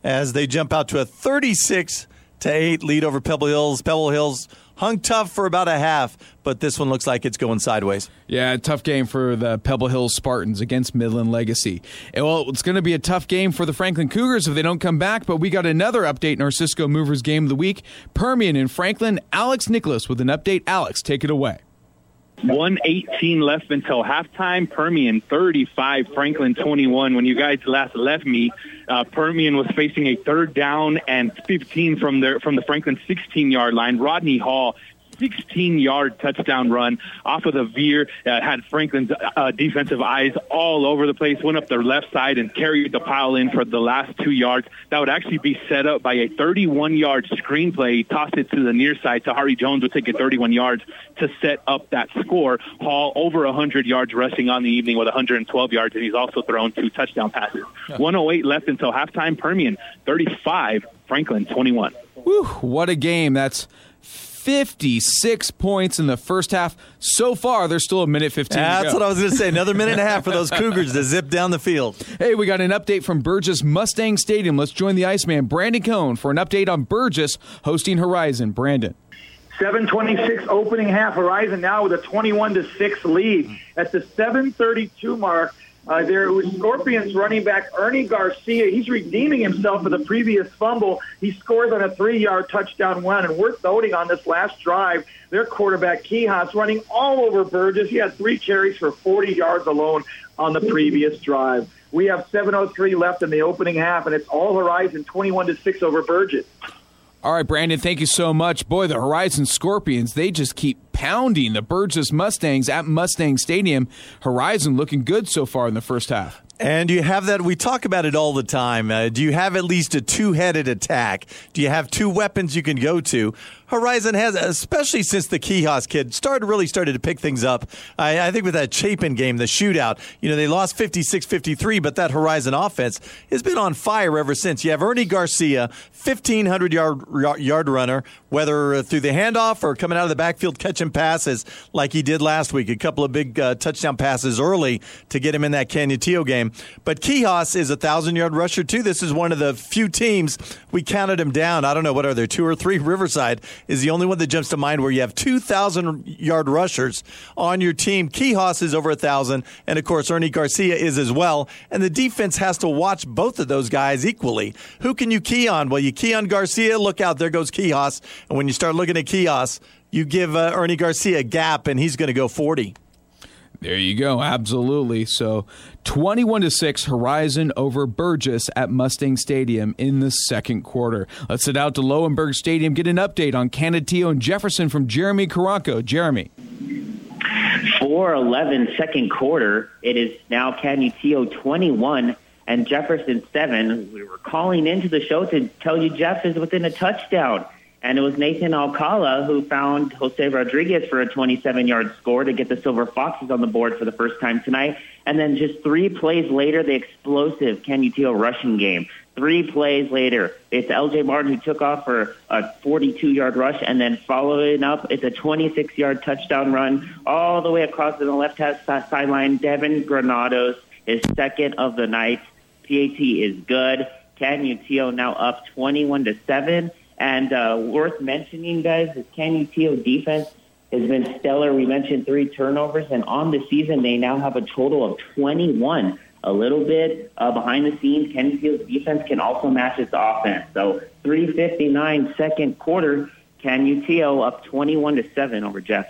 as they jump out to a 36 to 8 lead over Pebble Hills. Pebble Hills hung tough for about a half, but this one looks like it's going sideways. Yeah, tough game for the Pebble Hills Spartans against Midland Legacy. And, well, it's going to be a tough game for the Franklin Cougars if they don't come back, but we got another update in our Cisco Movers game of the week. Permian and Franklin, Alex Nicholas with an update. Alex, take it away. 118 left until halftime. Permian 35, Franklin 21. When you guys last left me, uh, Permian was facing a third down and 15 from their from the Franklin 16 yard line. Rodney Hall 16 yard touchdown run off of the veer. Uh, had Franklin's uh, defensive eyes all over the place, went up their left side and carried the pile in for the last two yards. That would actually be set up by a 31 yard screenplay. Tossed it to the near side. Tahari Jones would take it 31 yards to set up that score. Hall over 100 yards rushing on the evening with 112 yards, and he's also thrown two touchdown passes. 108 left until halftime. Permian 35, Franklin 21. Whew, what a game. That's 56 points in the first half. So far, there's still a minute 15 That's what I was going to say. Another minute and a half for those (laughs) Cougars to zip down the field. Hey, we got an update from Burgess Mustang Stadium. Let's join the Iceman, Brandon Cohn, for an update on Burgess hosting Horizon. Brandon. 726 opening half. Horizon now with a 21 to 6 lead. At the 732 mark, uh, there was Scorpions running back Ernie Garcia. He's redeeming himself for the previous fumble. He scores on a three-yard touchdown run, and worth noting on this last drive, their quarterback Quijas running all over Burgess. He had three carries for 40 yards alone on the previous drive. We have 7:03 left in the opening half, and it's all Horizon 21 to six over Burgess. All right, Brandon, thank you so much. Boy, the Horizon Scorpions, they just keep pounding the Burgess Mustangs at Mustang Stadium. Horizon looking good so far in the first half. And you have that. We talk about it all the time. Uh, do you have at least a two headed attack? Do you have two weapons you can go to? Horizon has, especially since the Quijas kid started really started to pick things up. I, I think with that Chapin game, the shootout, you know, they lost 56 53, but that Horizon offense has been on fire ever since. You have Ernie Garcia, 1,500 yard, yard runner, whether through the handoff or coming out of the backfield catching passes like he did last week. A couple of big uh, touchdown passes early to get him in that Canutillo game. But Quijas is a 1,000 yard rusher, too. This is one of the few teams we counted him down. I don't know, what are there, two or three? (laughs) Riverside is the only one that jumps to mind where you have 2,000 yard rushers on your team. Quijas is over a 1,000, and of course, Ernie Garcia is as well. And the defense has to watch both of those guys equally. Who can you key on? Well, you key on Garcia, look out, there goes Quijas. And when you start looking at Quijas, you give uh, Ernie Garcia a gap, and he's going to go 40. There you go. Absolutely. So 21 to 6 Horizon over Burgess at Mustang Stadium in the second quarter. Let's head out to Lowenberg Stadium, get an update on Canutillo and Jefferson from Jeremy Caranco. Jeremy. 4-11 second quarter. It is now Canutillo 21 and Jefferson 7. We were calling into the show to tell you Jeff is within a touchdown. And it was Nathan Alcala who found Jose Rodriguez for a 27 yard score to get the Silver Foxes on the board for the first time tonight. And then just three plays later, the explosive Canutillo rushing game. Three plays later, it's LJ Martin who took off for a 42 yard rush and then following up, it's a 26 yard touchdown run all the way across the left sideline. Devin Granados is second of the night. PAT is good. Canutillo now up 21 to 7. And uh, worth mentioning, guys, is Canutillo defense has been stellar. We mentioned three turnovers, and on the season, they now have a total of 21. A little bit uh, behind the scenes, Canutillo's defense can also match its offense. So 359 second quarter, Canutillo up 21 to 7 over Jeff.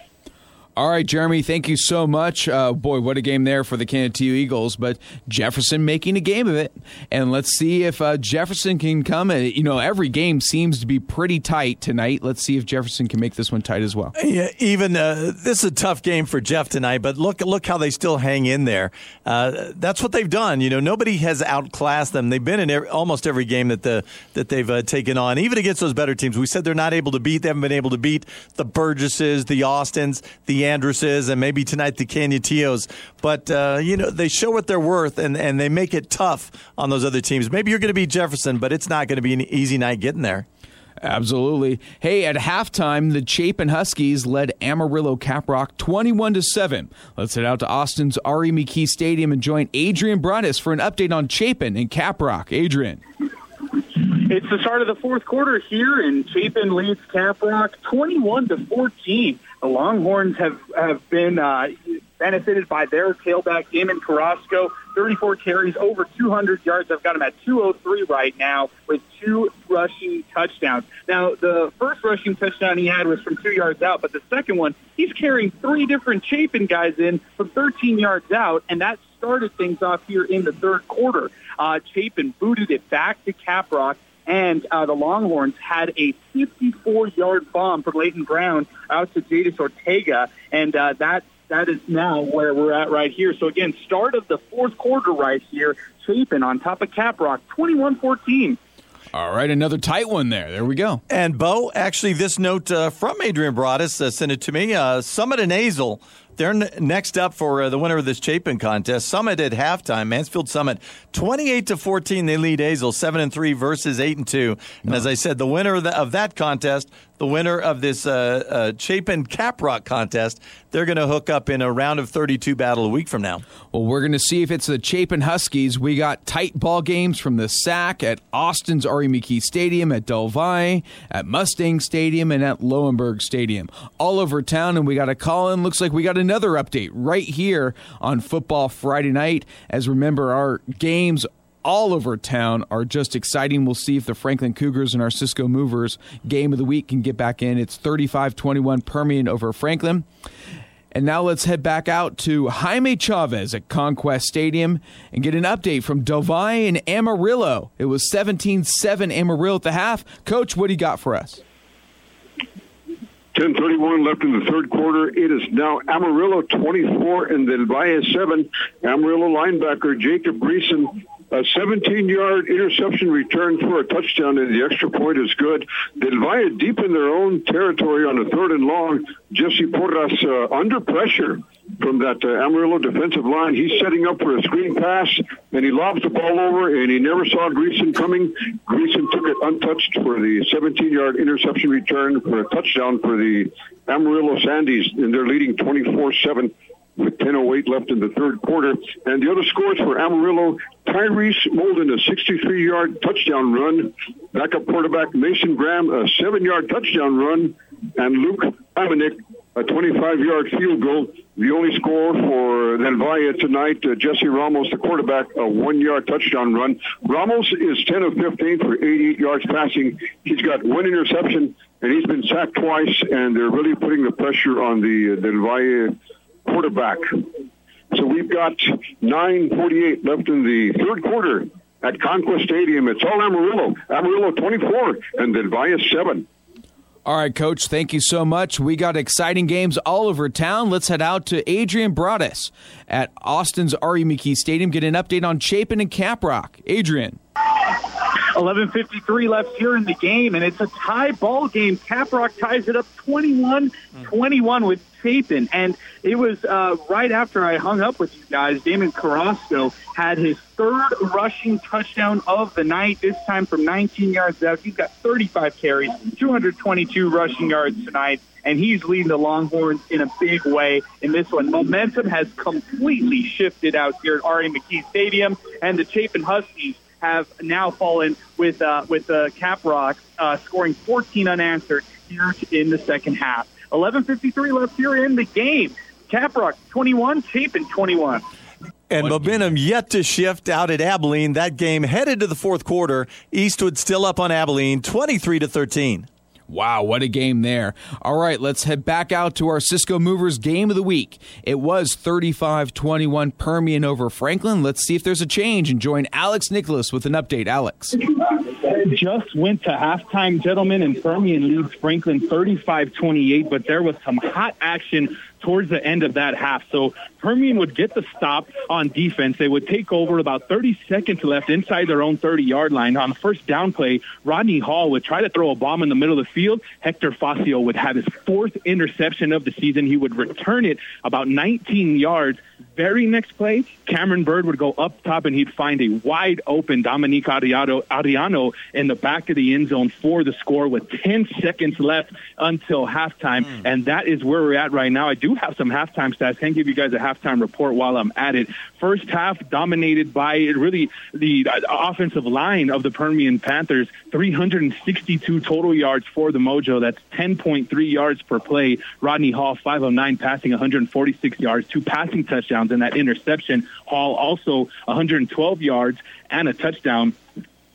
All right, Jeremy, thank you so much. Uh, boy, what a game there for the Canutillo Eagles, but Jefferson making a game of it. And let's see if uh, Jefferson can come. And, You know, every game seems to be pretty tight tonight. Let's see if Jefferson can make this one tight as well. Yeah, even uh, this is a tough game for Jeff tonight, but look look how they still hang in there. Uh, that's what they've done. You know, nobody has outclassed them. They've been in every, almost every game that the that they've uh, taken on, even against those better teams. We said they're not able to beat. They haven't been able to beat the Burgesses, the Austins, the Andresses, and maybe tonight the Canutillos. But uh, you know they show what they're worth, and, and they make it tough on those other teams. Maybe you're going to beat Jefferson, but it's not going to be an easy night getting there. Absolutely. Hey, at halftime, the Chapin Huskies led Amarillo Caprock 21 to 7. Let's head out to Austin's R.E. McKee Stadium and join Adrian Broadus for an update on Chapin and Caprock. Adrian. It's the start of the fourth quarter here, and Chapin leads Caprock 21 to 14. The Longhorns have have been uh, benefited by their tailback Damon Carrasco. 34 carries, over 200 yards. I've got him at 203 right now with two rushing touchdowns. Now, the first rushing touchdown he had was from two yards out, but the second one, he's carrying three different Chapin guys in from 13 yards out, and that started things off here in the third quarter. Uh, Chapin booted it back to Caprock and uh, the Longhorns had a 54-yard bomb for Leighton Brown out to Jadis Ortega, and uh, that that is now where we're at right here. So again, start of the fourth quarter right here. Chapin on top of Caprock, 21-14. All right, another tight one there. There we go. And Bo, actually, this note uh, from Adrian Broadus uh, sent it to me. Uh, Summit and Azle They're n- next up for uh, the winner of this Chapin contest. Summit at halftime. Mansfield Summit, twenty-eight to fourteen. They lead Azle seven and three versus eight and two. And as I said, the winner of, the, of that contest, the winner of this uh, uh, Chapin Caprock contest, they're going to hook up in a round of thirty-two battle a week from now. Well, we're going to see if it's the Chapin Huskies. We got tight ball games from the SAC at Austin's R.E. McKee Stadium, at Del Valle, at Mustang Stadium, and at Lowenberg Stadium. All over town, and we got a call in. Looks like we got another update right here on Football Friday night. As remember, our games all over town are just exciting. We'll see if the Franklin Cougars and our Cisco Movers game of the week can get back in. It's 35 21 Permian over Franklin. And now let's head back out to Jaime Chavez at Conquest Stadium and get an update from Valle and Amarillo. It was 17 7 Amarillo at the half. Coach, what do you got for us? 10:31 left in the third quarter. It is now Amarillo 24 and Del Valle 7. Amarillo linebacker Jacob Greason a 17-yard interception return for a touchdown, and the extra point is good. Del Valle deep in their own territory on a third and long. Jesse Porras uh, under pressure from that uh, Amarillo defensive line. He's setting up for a screen pass, and he lobs the ball over, and he never saw Greason coming. Greason took it untouched for the 17-yard interception return for a touchdown for the Amarillo Sandies, and they're leading 24-7 with 10.08 left in the third quarter. And the other scores for Amarillo, Tyrese Molden, a 63-yard touchdown run. Backup quarterback Mason Graham, a seven-yard touchdown run. And Luke Laminack, a 25-yard field goal. The only score for Valle tonight, uh, Jesse Ramos, the quarterback, a one-yard touchdown run. Ramos is 10 of 15 for 88 yards passing. He's got one interception, and he's been sacked twice, and they're really putting the pressure on the uh, Del Valle quarterback. So we've got 9.48 left in the third quarter at Conquest Stadium. It's all Amarillo. Amarillo 24 and Del Valle 7. All right, Coach, thank you so much. We got exciting games all over town. Let's head out to Adrian Broadus at Austin's R.E. McKee Stadium, get an update on Chapin and Caprock. Adrian. 11.53 left here in the game, and it's a tie ball game. Caprock ties it up 21 21 with Chapin. And it was uh, right after I hung up with you guys, Damon Carrasco had his third rushing touchdown of the night, this time from 19 yards out. He's got 35 carries, 222 rushing yards tonight and he's leading the Longhorns in a big way in this one. Momentum has completely shifted out here at R.E. McKee Stadium, and the Chapin Huskies have now fallen with uh, with uh, Caprock uh, scoring 14 unanswered here in the second half. 11:53 left here in the game. Caprock 21, Chapin 21. And momentum yet to shift out at Abilene. That game headed to the fourth quarter. Eastwood still up on Abilene, 23 to 13. Wow, what a game there. All right, let's head back out to our Cisco Movers game of the week. It was 35 21 Permian over Franklin. Let's see if there's a change and join Alex Nicholas with an update. Alex. Just went to halftime, gentlemen, and Permian leads Franklin 35 28, but there was some hot action towards the end of that half. So Permian would get the stop on defense. They would take over about 30 seconds left inside their own 30 yard line. On the first down play, Rodney Hall would try to throw a bomb in the middle of the field. Hector Facio would have his fourth interception of the season. He would return it about 19 yards. Very next play, Cameron Bird would go up top and he'd find a wide open Dominique Ariano, Ariano in the back of the end zone for the score with 10 seconds left until halftime. Mm. And that is where we're at right now. I do have some halftime stats. Can't give you guys a halftime report while I'm at it. First half dominated by really the offensive line of the Permian Panthers. 362 total yards for the Mojo. That's 10.3 yards per play. Rodney Hall, 5 of 9 passing, 146 yards, two passing touchdowns, and that interception. Hall also 112 yards and a touchdown.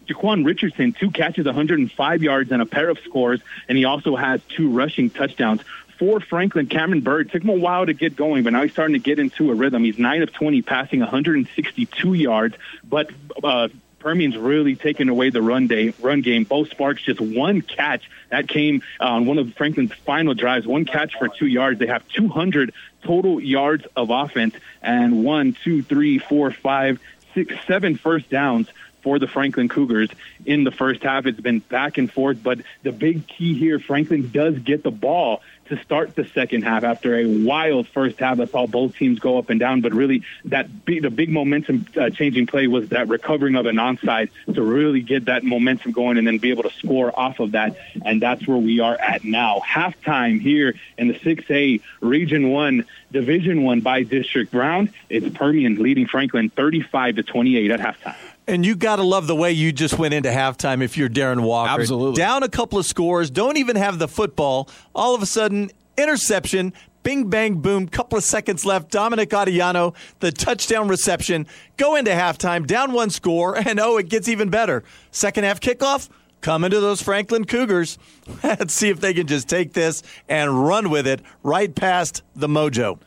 Jaquan Richardson, two catches, 105 yards, and a pair of scores, and he also has two rushing touchdowns for Franklin, Cameron Bird. Took him a while to get going, but now he's starting to get into a rhythm. He's 9 of 20, passing 162 yards, but uh, Permian's really taken away the run day run game. Bo Sparks just one catch that came on one of Franklin's final drives. One catch for two yards. They have 200 total yards of offense and one, two, three, four, five, six, seven first downs for the Franklin Cougars in the first half. It's been back and forth, but the big key here, Franklin does get the ball to start the second half after a wild first half that saw both teams go up and down. But really, that big, the big momentum uh, changing play was that recovering of an onside to really get that momentum going and then be able to score off of that. And that's where we are at now. Halftime here in the 6A Region 1 Division 1 by district round. It's Permian leading Franklin 35 to 28 at halftime. And you got to love the way you just went into halftime if you're Darren Walker. Absolutely. Down a couple of scores, don't even have the football. All of a sudden, interception, bing, bang, boom, couple of seconds left. Dominic Adiano, the touchdown reception. Go into halftime, down one score, (laughs) and oh, it gets even better. Second half kickoff, come into those Franklin Cougars. (laughs) Let's see if they can just take this and run with it right past the mojo.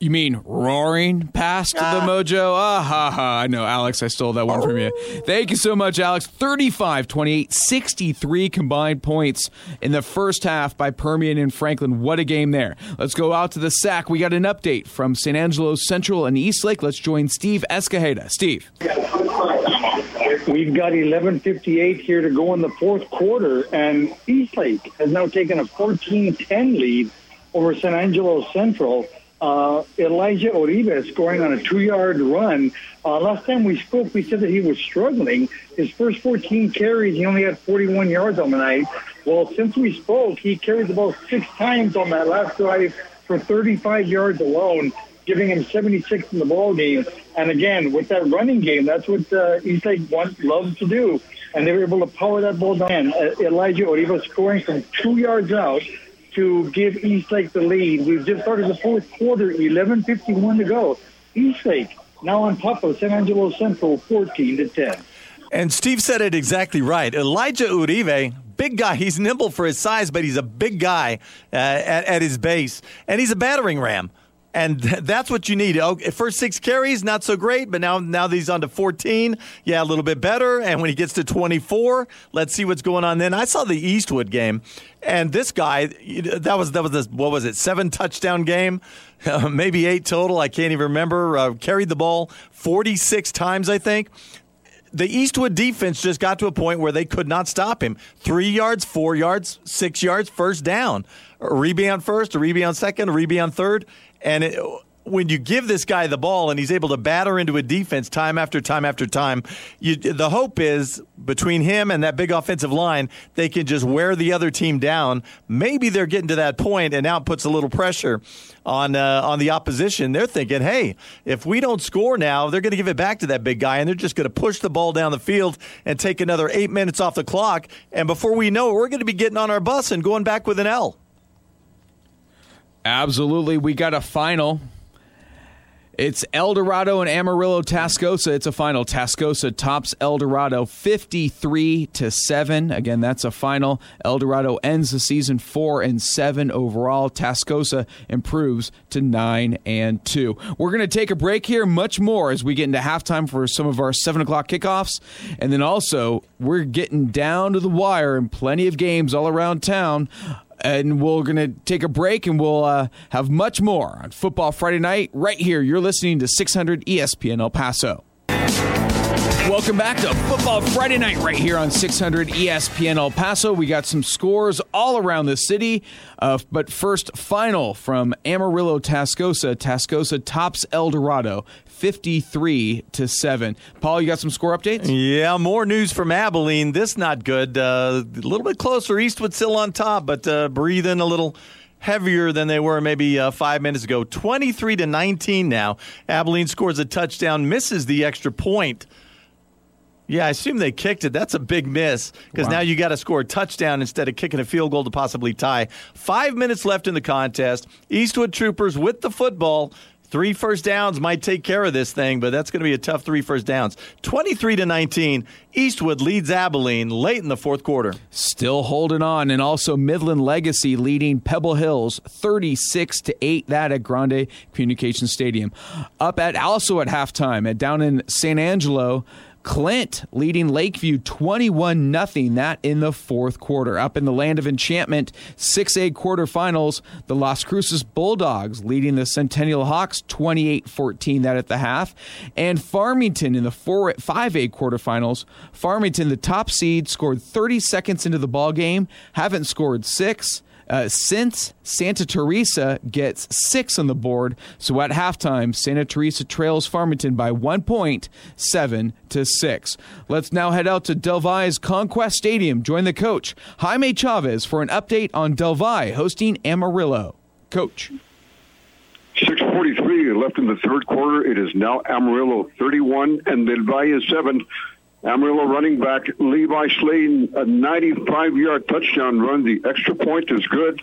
You mean roaring past the mojo? Ah, ha, ha. I know, Alex, I stole that one from you. Thank you so much, Alex. 35 28, 63 combined points in the first half by Permian and Franklin. What a game there. Let's go out to the SAC. We got an update from San Angelo Central and Eastlake. Let's join Steve Escajeda. Steve. We've got 11:58 here to go in the fourth quarter, and Eastlake has now taken a 14-10 lead over San Angelo Central. Uh, Elijah Uribe scoring on a two-yard run. Uh, last time we spoke, we said that he was struggling. His first 14 carries, he only had 41 yards on the night. Well, since we spoke, he carried the ball six times on that last drive for 35 yards alone, giving him 76 in the ball game. And again, with that running game, that's what uh, Eastlake want, loves to do. And they were able to power that ball down. Uh, Elijah Uribe scoring from two yards out to give Eastlake the lead. We've just started the fourth quarter, 11:51 to go. Eastlake now on top of San Angelo Central, 14 to 10. And Steve said it exactly right. Elijah Uribe, big guy. He's nimble for his size, but he's a big guy uh, at, at his base. And he's a battering ram. And that's what you need. Oh, first six carries, not so great, but now now that he's on to 14, yeah, a little bit better. And when he gets to 24, let's see what's going on then. I saw the Eastwood game, and this guy, that was that was this, what was it, seven touchdown game, uh, (laughs) maybe eight total. I can't even remember. Uh, carried the ball 46 times, I think the Eastwood defense just got to a point where they could not stop him. Three yards, four yards, six yards, first down. A rebound first, a rebound second, a rebound third. And it, when you give this guy the ball and he's able to batter into a defense time after time after time, you, the hope is between him and that big offensive line, they can just wear the other team down. Maybe they're getting to that point, and now it puts a little pressure on uh, on the opposition. They're thinking, hey, if we don't score now, they're going to give it back to that big guy, and they're just going to push the ball down the field and take another eight minutes off the clock. And before we know it, we're going to be getting on our bus and going back with an L. Absolutely. We got a final. It's El Dorado and Amarillo Tascosa. It's a final. Tascosa tops El Dorado 53 to 7. Again, that's a final. El Dorado ends the season 4 and 7 overall. Tascosa improves to 9 and 2. We're going to take a break here, much more as we get into halftime for some of our 7 o'clock kickoffs. And then also, we're getting down to the wire and plenty of games all around town and we're going to take a break and we'll uh, have much more on Football Friday night right here. You're listening to 600 ESPN El Paso. Welcome back to Football Friday Night right here on 600 ESPN El Paso. We got some scores all around the city. Uh, but first, final from Amarillo Tascosa. Tascosa tops El Dorado 53 to 7. Paul, you got some score updates? Yeah, more news from Abilene. This not good. Uh, a little bit closer. Eastwood still on top, but uh, breathing a little heavier than they were maybe uh, five minutes ago. 23 to 19 now. Abilene scores a touchdown, misses the extra point. Yeah, I assume they kicked it. That's a big miss because Wow. now you got to score a touchdown instead of kicking a field goal to possibly tie. Five minutes left in the contest. Eastwood Troopers with the football. Three first downs might take care of this thing, but that's going to be a tough three first downs. 23 to 19. Eastwood leads Abilene late in the fourth quarter. Still holding on, and also Midland Legacy leading Pebble Hills 36 to 8. That at Grande Communication Stadium. Up at also at halftime at down in San Angelo. Clint leading Lakeview 21 nothing. That in the fourth quarter. Up in the land of enchantment, 6A quarterfinals, the Las Cruces Bulldogs leading the Centennial Hawks 28-14. That at the half, and Farmington in the 4 5A quarterfinals. Farmington, the top seed, scored 30 seconds into the ball game, haven't scored six uh, since Santa Teresa gets six on the board. So at halftime, Santa Teresa trails Farmington by one point, seven to six. Let's now head out to Del Conquest Stadium. Join the coach Jaime Chavez for an update on Del Valle hosting Amarillo. Coach. 6:43 left in the third quarter. It is now Amarillo 31 and Del Valle 7. Amarillo running back Levi Slayton, a 95-yard touchdown run. The extra point is good,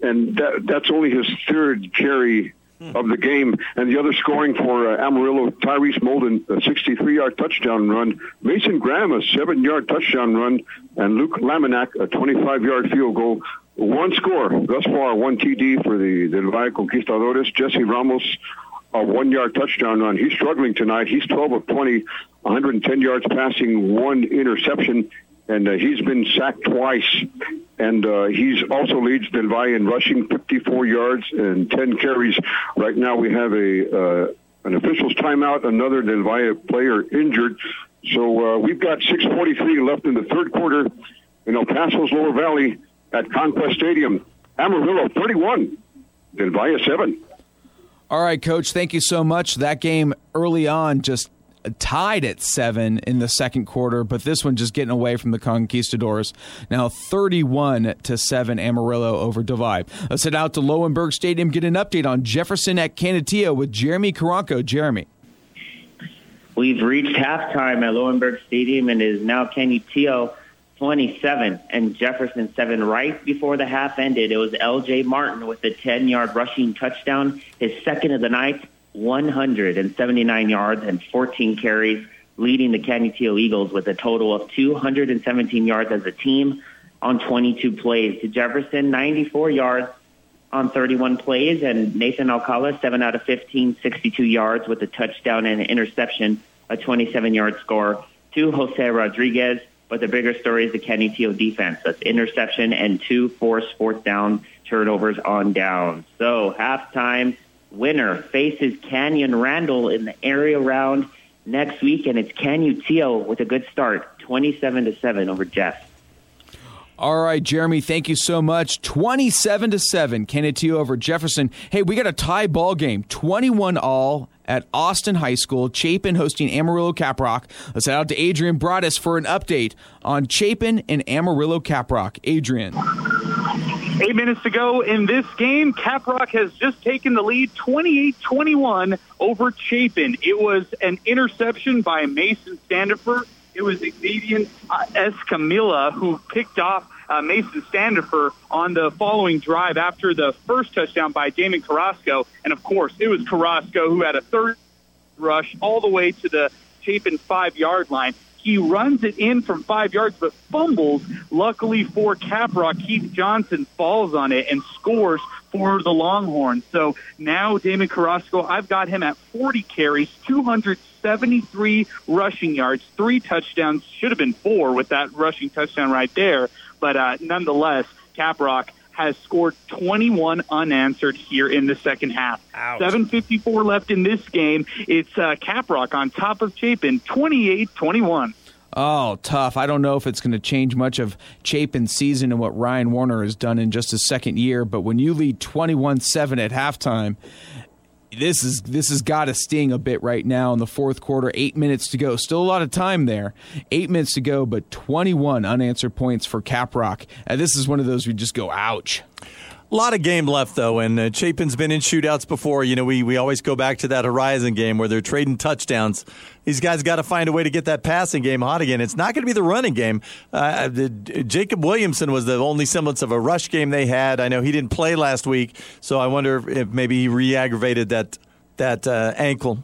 and that, that's only his third carry of the game. And the other scoring for uh, Amarillo, Tyrese Molden, a 63-yard touchdown run. Mason Graham, a 7-yard touchdown run. And Luke Laminack, a 25-yard field goal. One score thus far, one TD for the, the Valle Conquistadores. Jesse Ramos, a one-yard touchdown run. He's struggling tonight. He's 12 of 20, 110 yards passing, one interception, and uh, he's been sacked twice. And uh, he's also leads Del in rushing, 54 yards and 10 carries. Right now, we have a uh, an official's timeout. Another Del Valle player injured. So uh, we've got 6:43 left in the third quarter in El Paso's Lower Valley at Conquest Stadium. Amarillo 31, Del Valle 7. All right, coach. Thank you so much. That game early on just tied at seven in the second quarter, but this one just getting away from the Conquistadors. Now 31 to 7 Amarillo over Divide. Let's head out to Lowenberg Stadium, get an update on Jefferson at Canutillo with Jeremy Karanko. Jeremy. We've reached halftime at Lowenberg Stadium and it is now Canutillo 27 and Jefferson 7. Right before the half ended, it was L.J. Martin with a 10 yard rushing touchdown, his second of the night, 179 yards and 14 carries, leading the Canutillo Eagles with a total of 217 yards as a team on 22 plays. To Jefferson, 94 yards on 31 plays, and Nathan Alcala, 7 out of 15, 62 yards with a touchdown and an interception, a 27 yard score. To Jose Rodriguez, but the bigger story is the Canutillo defense. That's interception and two forced fourth down turnovers on down. So halftime winner faces Canyon Randall in the area round next week, and it's Canutillo with a good start, 27 to 7 over Jeff. All right, Jeremy, thank you so much. 27 to 7, Canutillo over Jefferson. Hey, we got a tie ball game, 21 all at Austin High School. Chapin hosting Amarillo Caprock. Let's head out to Adrian Broadus for an update on Chapin and Amarillo Caprock. Adrian. Eight minutes to go in this game. Caprock has just taken the lead 28 21 over Chapin. It was an interception by Mason Standifer. It was Xavier uh, Escamilla who picked off uh, Mason Standifer on the following drive after the first touchdown by Damon Carrasco. And of course, it was Carrasco who had a third rush all the way to the Chapin five yard line. He runs it in from five yards, but fumbles. Luckily for Caprock, Keith Johnson falls on it and scores for the Longhorns. So now Damon Carrasco, I've got him at 40 carries, 273 rushing yards, three touchdowns. Should have been four with that rushing touchdown right there. But uh, nonetheless, Caprock has scored 21 unanswered here in the second half. Ouch. 7.54 left in this game. It's uh, Caprock on top of Chapin, 28-21. Oh, tough. I don't know if it's going to change much of Chapin's season and what Ryan Warner has done in just his second year, but when you lead 21 7 at halftime, this is this has got to sting a bit right now in the fourth quarter. Eight minutes to go. Still a lot of time there. Eight minutes to go, but 21 unanswered points for Caprock. And this is one of those we just go, ouch. A lot of game left, though, and uh, Chapin's been in shootouts before. You know, we, we always go back to that Horizon game where they're trading touchdowns. These guys got to find a way to get that passing game hot again. It's not going to be the running game. Uh, the, Jacob Williamson was the only semblance of a rush game they had. I know he didn't play last week, so I wonder if maybe he re-aggravated that that uh, ankle.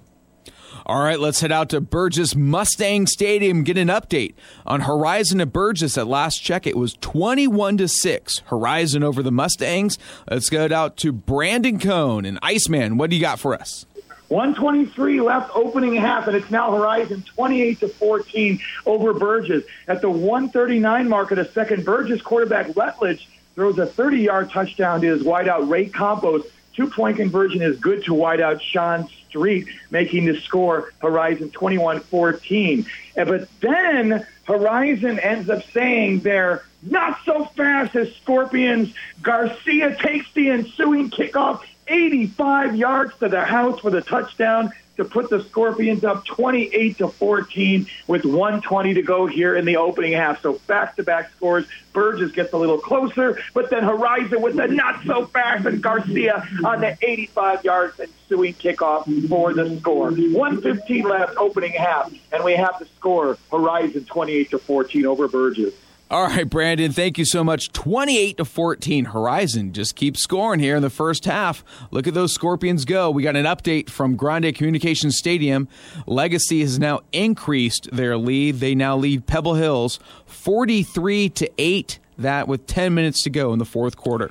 All right, let's head out to Burgess Mustang Stadium, get an update on Horizon at Burgess. At last check, it was 21 to 6. Horizon over the Mustangs. Let's go out to Brandon Cone and Iceman. What do you got for us? 123 left opening half, and it's now Horizon 28 to 14 over Burgess. At the 139 mark of the second, Burgess quarterback Rutledge throws a 30 yard touchdown to his wideout Ray Campos. two point conversion is good to wideout Sean Street, making the score Horizon 21 14. Eh, but then Horizon ends up saying they're not so fast as Scorpions. Garcia takes the ensuing kickoff 85 yards to the house for the touchdown to put the Scorpions up 28 to 14 with 120 to go here in the opening half. So back-to-back scores. Burgess gets a little closer, but then Horizon with the not so fast and Garcia on the 85 yards ensuing kickoff for the score. 115 left opening half, and we have the score Horizon 28 to 14 over Burgess. All right, Brandon, thank you so much. 28 to 14. Horizon just keeps scoring here in the first half. Look at those Scorpions go. We got an update from Grande Communications Stadium. Legacy has now increased their lead. They now lead Pebble Hills 43 to 8. That with 10 minutes to go in the fourth quarter.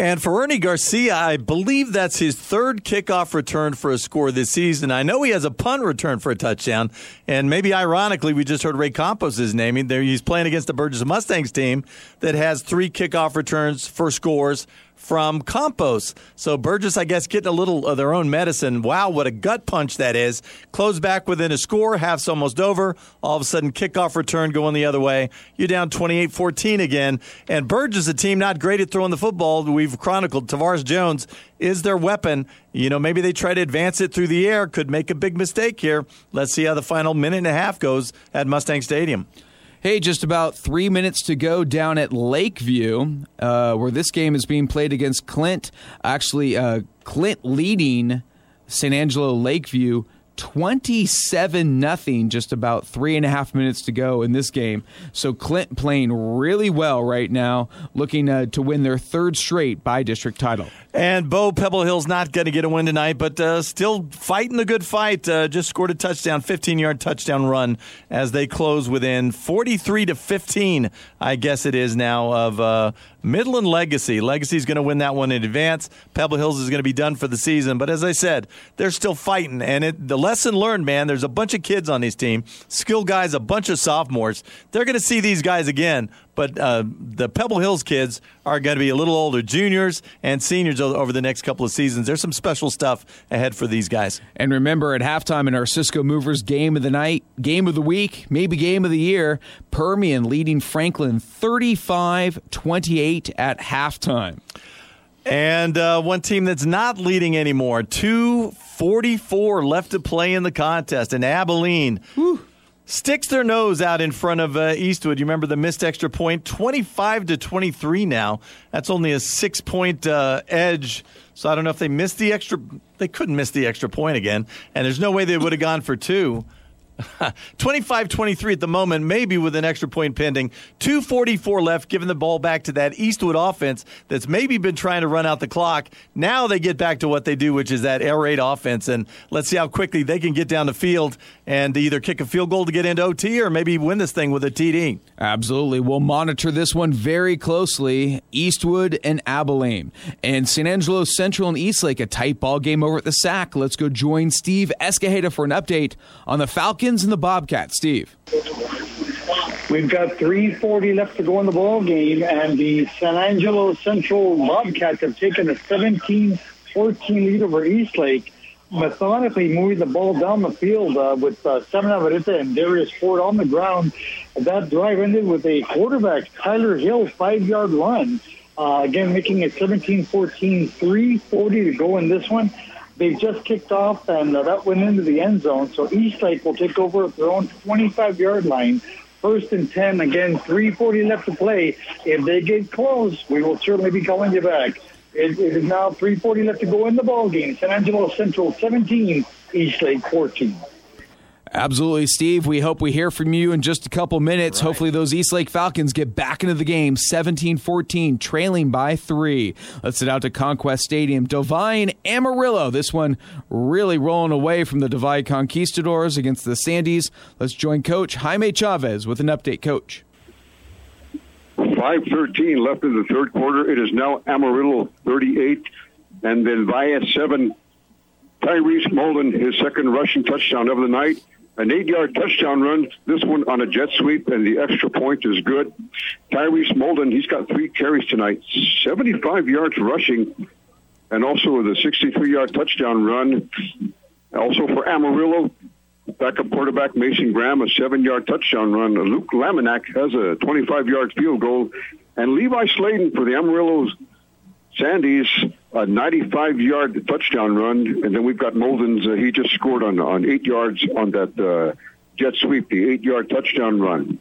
And for Ernie Garcia, I believe that's his third kickoff return for a score this season. I know he has a punt return for a touchdown. And maybe ironically, we just heard Ray Campos' name. He's playing against the Burgess Mustangs team that has three kickoff returns for scores from Campos. So Burgess, I guess, getting a little of their own medicine. Wow, what a gut punch that is. Close back within a score, half's almost over. All of a sudden, kickoff return going the other way. You're down 28 14 again. And Burgess, a team not great at throwing the football. We've chronicled Tavares Jones is their weapon. You know, maybe they try to advance it through the air, could make a big mistake here. Let's see how the final minute and a half goes at Mustang Stadium. Hey, just about three minutes to go down at Lakeview, uh, where this game is being played against Clint. Actually, uh, Clint leading San Angelo Lakeview 27 nothing just about three and a half minutes to go in this game so clint playing really well right now looking uh, to win their third straight by district title and bo pebble hill's not going to get a win tonight but uh, still fighting the good fight uh, just scored a touchdown 15 yard touchdown run as they close within 43 to 15 i guess it is now of uh, Midland Legacy. Legacy's going to win that one in advance. Pebble Hills is going to be done for the season. But as I said, they're still fighting. And it, the lesson learned, man, there's a bunch of kids on this team, skill guys, a bunch of sophomores. They're going to see these guys again but uh, the Pebble Hills kids are going to be a little older, juniors and seniors over the next couple of seasons. There's some special stuff ahead for these guys. And remember, at halftime in our Cisco Movers game of the night, game of the week, maybe game of the year, Permian leading Franklin 35 28 at halftime. And uh, one team that's not leading anymore, 244 left to play in the contest, and Abilene. Whew sticks their nose out in front of uh, Eastwood. You remember the missed extra point? point, twenty-five to twenty-three. Now that's only a six-point uh, edge. So I don't know if they missed the extra. They couldn't miss the extra point again, and there's no way they would have gone for two. (laughs) 25 23 at the moment, maybe with an extra point pending. 244 left, giving the ball back to that Eastwood offense that's maybe been trying to run out the clock. Now they get back to what they do, which is that air raid offense. And let's see how quickly they can get down the field and either kick a field goal to get into OT or maybe win this thing with a TD. Absolutely. We'll monitor this one very closely. Eastwood and Abilene. And San Angelo Central and Eastlake, a tight ball game over at the SAC. Let's go join Steve Escajeda for an update on the Falcons Falcons and the Bobcats. Steve. We've got 3.40 left to go in the ball game, and the San Angelo Central Bobcats have taken a 17-14 lead over Eastlake, methodically moving the ball down the field uh, with uh, Seven Avarita and Darius Ford on the ground. That drive ended with a quarterback, Tyler Hill, five-yard run. Uh, again, making it 17-14, 3.40 to go in this one. They've just kicked off, and uh, that went into the end zone. So Eastlake will take over at their own 25-yard line. First and 10, again, 3.40 left to play. If they get close, we will certainly be calling you back. it, it is now 3.40 left to go in the ball game. San Angelo Central 17, Eastlake 14. Absolutely, Steve. We hope we hear from you in just a couple minutes. Right. Hopefully, those East Lake Falcons get back into the game 17 14, trailing by three. Let's head out to Conquest Stadium. Devine Amarillo. This one really rolling away from the Divide Conquistadors against the Sandies. Let's join Coach Jaime Chavez with an update, Coach. 5.13 left in the third quarter. It is now Amarillo 38 and then via 7. Tyrese Molden, his second rushing touchdown of the night an eight-yard touchdown run. This one on a jet sweep, and the extra point is good. Tyrese Molden, he's got three carries tonight, 75 yards rushing. and also the 63-yard touchdown run. Also for Amarillo, backup quarterback Mason Graham, a seven-yard touchdown run. Luke Laminack has a 25-yard field goal, and Levi Sladen for the Amarillo Sandies, a 95-yard touchdown run, and then we've got Muldens. Uh, he just scored on on eight yards on that uh, jet sweep, the eight-yard touchdown run.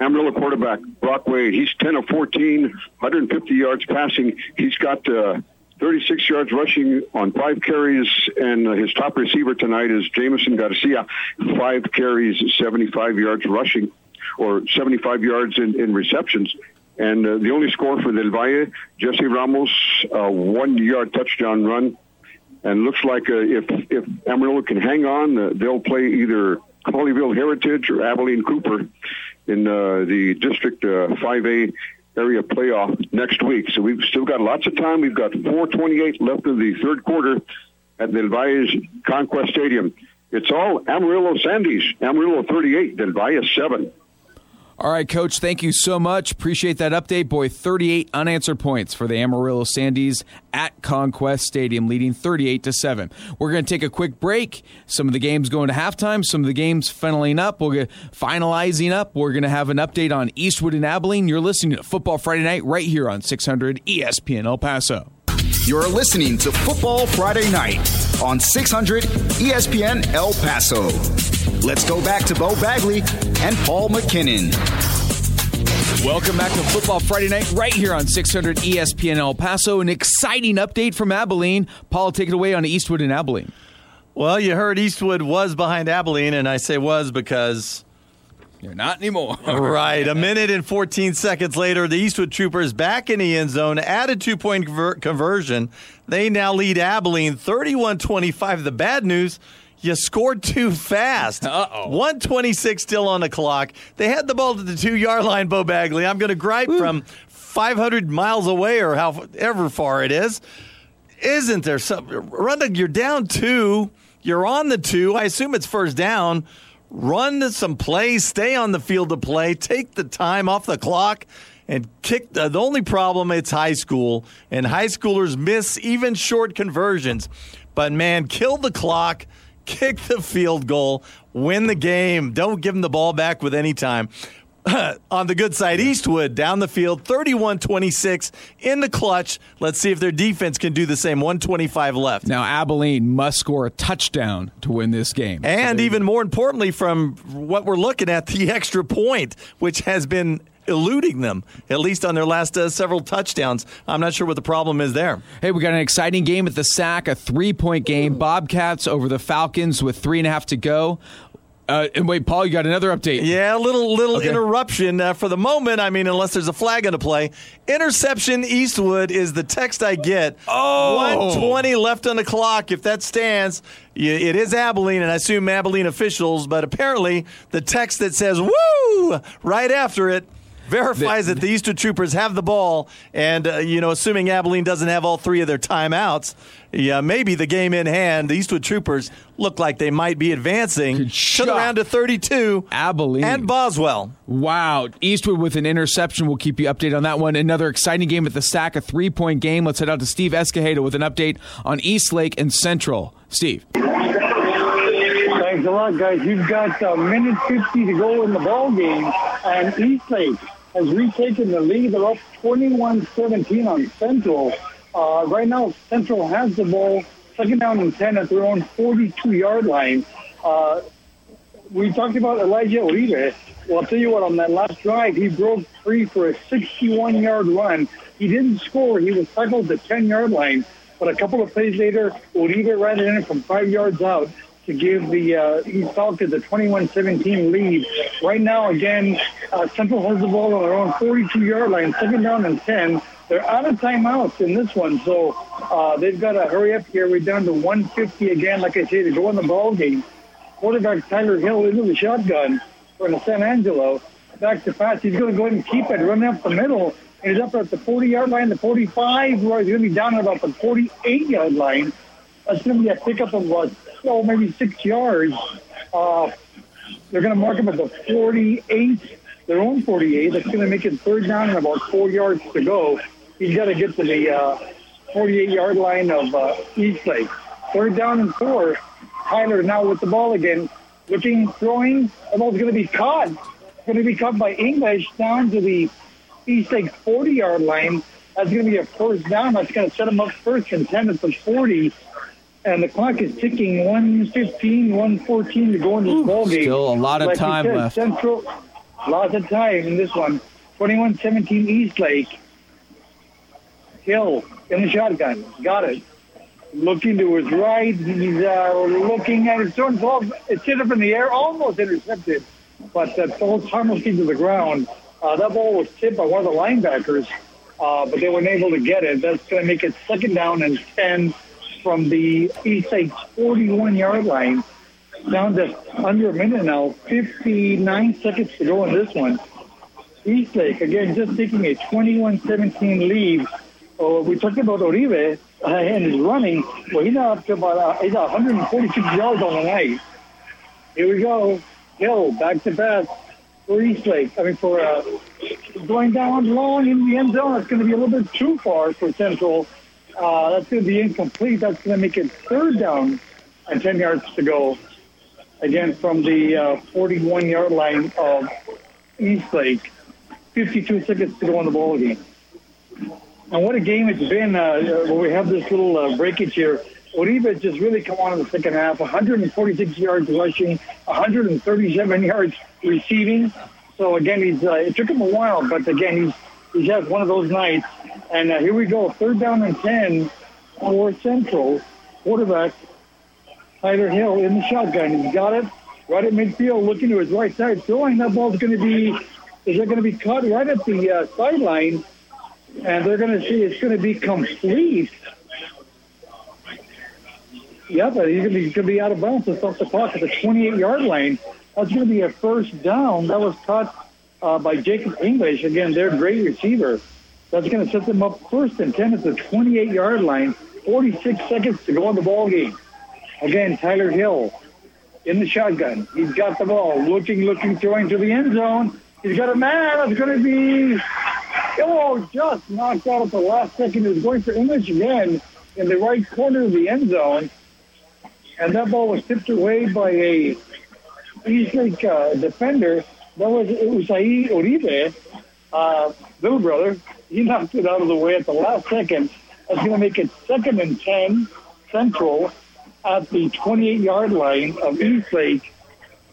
Amarillo quarterback Brock Wade, he's 10 of 14, 150 yards passing. He's got uh, 36 yards rushing on five carries, and uh, his top receiver tonight is Jamison Garcia, five carries, 75 yards rushing, or 75 yards in, in receptions. And uh, the only score for Del Valle, Jesse Ramos, a one-yard touchdown run. And looks like uh, if if Amarillo can hang on, uh, they'll play either Colleyville Heritage or Abilene Cooper in uh, the District uh, 5A area playoff next week. So we've still got lots of time. We've got 4:28 left in the third quarter at Del Valle's Conquest Stadium. It's all Amarillo Sandies. Amarillo 38, Del Valle 7. All right, Coach, thank you so much. Appreciate that update. Boy, 38 unanswered points for the Amarillo Sandies at Conquest Stadium, leading 38 to 7. We're going to take a quick break. Some of the games going to halftime, some of the games finaling up. We'll get finalizing up. We're going to have an update on Eastwood and Abilene. You're listening to Football Friday Night right here on 600 ESPN El Paso. You're listening to Football Friday Night on 600 ESPN El Paso. Let's go back to Bo Bagley and Paul McKinnon. Welcome back to Football Friday Night right here on 600 ESPN El Paso. An exciting update from Abilene. Paul, take it away on Eastwood and Abilene. Well, you heard Eastwood was behind Abilene, and I say was because. You're not anymore. (laughs) right. A minute and 14 seconds later, the Eastwood Troopers back in the end zone at a two point conver- conversion. They now lead Abilene 31 25. The bad news you scored too fast. Uh-oh. 126 still on the clock. They had the ball to the two yard line, Bo Bagley. I'm going to gripe from 500 miles away or however far it is. Isn't there something? Run, you're down two. You're on the two. I assume it's first down. Run some plays. Stay on the field to play. Take the time off the clock and kick. The, the only problem, it's high school, and high schoolers miss even short conversions. But man, kill the clock kick the field goal, win the game. Don't give them the ball back with any time. (laughs) on the good side, Eastwood down the field, 31 26 in the clutch. Let's see if their defense can do the same. 125 left. Now, Abilene must score a touchdown to win this game. And so even more importantly, from what we're looking at, (laughs) the extra point, which has been eluding them, at least on their last uh, several touchdowns. I'm not sure what the problem is there. Hey, we got an exciting game at the SAC, a three point game. Bobcats over the Falcons with three and a half to go. Uh, and wait, Paul, you got another update. Yeah, a little little okay. interruption uh, for the moment. I mean, unless there's a flag in the play. Interception Eastwood is the text I get. Oh, 120 left on the clock. If that stands, it is Abilene, and I assume Abilene officials. But apparently, the text that says "woo" right after it verifies the, that the Eastwood Troopers have the ball, and uh, you know, assuming Abilene doesn't have all three of their timeouts, yeah, maybe the game in hand, the Eastwood Troopers look like they might be advancing to the round of 32. Abilene and Boswell. Wow, Eastwood with an interception. We'll keep you updated on that one. Another exciting game at the SAC, a three-point game. Let's head out to Steve Escajeda with an update on Eastlake and Central. Steve. Thanks a lot, guys. You've got a minute 50 to go in the ball game, and Eastlake has retaken the lead. They're up 21-17 on Central. Uh, right now, Central has the ball, second down and 10 at their own 42-yard line. Uh, we talked about Elijah Uribe. Well, I'll tell you what, on that last drive, he broke free for a 61-yard run. He didn't score. He was tackled at the 10-yard line. But a couple of plays later, Uribe ran it in from five yards out to give the uh, East Falcons a 21-17 lead. Right now, again, uh, Central has the ball on their own 42-yard line, second down and 10. They're out of timeouts in this one, so uh, they've got to hurry up here. We're down to 150 again, like I say, to go in the ball game. Quarterback Tyler Hill into the shotgun for the San Angelo. Back to pass. He's going to go ahead and keep it, run up the middle. And he's up at the 40-yard line, the 45, where he's going to be down at about the 48-yard line. That's going to be a pickup of about oh, maybe six yards. Uh, they're going to mark him at the 48, their own 48. That's going to make it third down and about four yards to go. He's got to get to the uh, 48-yard line of uh, Eastlake. Third down and four. Tyler now with the ball again, looking, throwing. The ball's going to be caught. Going to be caught by English down to the Eastlake 40-yard line. That's going to be a first down. That's going to set them up first and 10 at the 40. And the clock is ticking 115, 114 to go into this ball game. Still a lot of Like time said, left. Central, lots of time in this one. 21-17 Eastlake. Hill in the shotgun. Got it. Looking to his right. He's uh, looking at his own ball. It's hit up in the air, almost intercepted, but that falls harmlessly to the ground. Uh, that ball was tipped by one of the linebackers, uh, but they weren't able to get it. That's going to make it second down and 10 from the East Side 41 yard line. Down to under a minute now, 59 seconds to go in this one. Eastlake, again, just taking a 21-17 lead. Oh, we talked about Uribe uh, and his running. Well, he's up to about uh, he's 146 yards on the night. Here we go. Hill, back to pass for Eastlake. I mean, for uh, going down long in the end zone. it's going to be a little bit too far for Central. Uh, that's going to be incomplete. That's going to make it third down and 10 yards to go. Again, from the uh, 41 yard line of Eastlake. 52 seconds to go on the ball game. And what a game it's been. Uh, where we have this little uh, breakage here. Uribe just really come on in the second half. 146 yards rushing, 137 yards receiving. So again, he's uh, it took him a while, but again, he's he's had one of those nights. And uh, here we go, third down and 10 for Central. Quarterback Tyler Hill in the shotgun. He's got it right at midfield, looking to his right side, throwing. That ball's going to be is it going to be caught right at the uh, sideline, and they're going to see it's going to be complete. Yeah, but he's going to be, out of bounds. It's off the clock at the 28-yard line. That's going to be a first down. That was caught uh, by Jacob English. Again, their great receiver. That's going to set them up first and 10 at the 28-yard line. 46 seconds to go on the ball game. Again, Tyler Hill in the shotgun. He's got the ball. Looking, looking, throwing to the end zone. He's got a man that's going to be, oh, just knocked out at the last second. He's going for English again in the right corner of the end zone. And that ball was tipped away by a Eastlake uh, defender. That was it was Saeed Uribe, uh, little brother. He knocked it out of the way at the last second. That's going to make it second and 10 Central at the 28 yard line of Eastlake.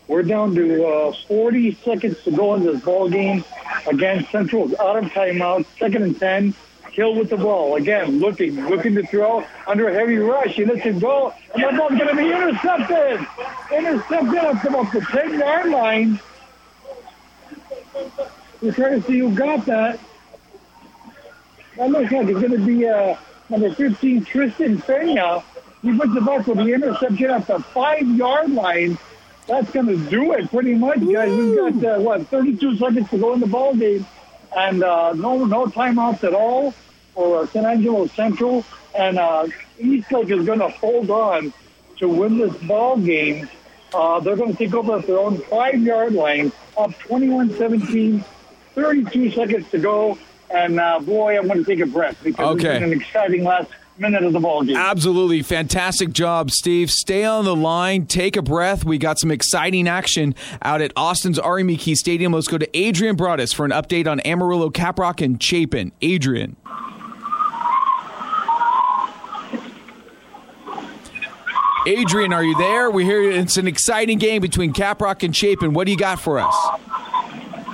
We're down to uh, 40 seconds to go in this ball game. Again, Central out of timeout. Second and 10. Hill with the ball. Again, looking, looking to throw under a heavy rush. He lets it go, and that ball's going to be intercepted. Intercepted at about the 10 yard line. We're trying to see who got that. That looks like it's going to be uh, number 15, Tristan Pena. He puts it back with the interception at the five yard line. That's going to do it pretty much, guys. We've got, uh, what, 32 seconds to go in the ball game. And uh, no no timeouts at all for uh, San Angelo Central. And uh, Eastlake is going to hold on to win this ball game. Uh, they're going to take over at their own five yard line, up 21 17, 32 seconds to go. And uh, boy, I'm going to take a breath because Okay. it's been an exciting last minute of the ball game. Absolutely. Fantastic job, Steve. Stay on the line. Take a breath. We got some exciting action out at Austin's R.E. McKee Stadium. Let's go to Adrian Broadus for an update on Amarillo, Caprock, and Chapin. Adrian. Adrian, are you there? We hear it's an exciting game between Caprock and Chapin. What do you got for us?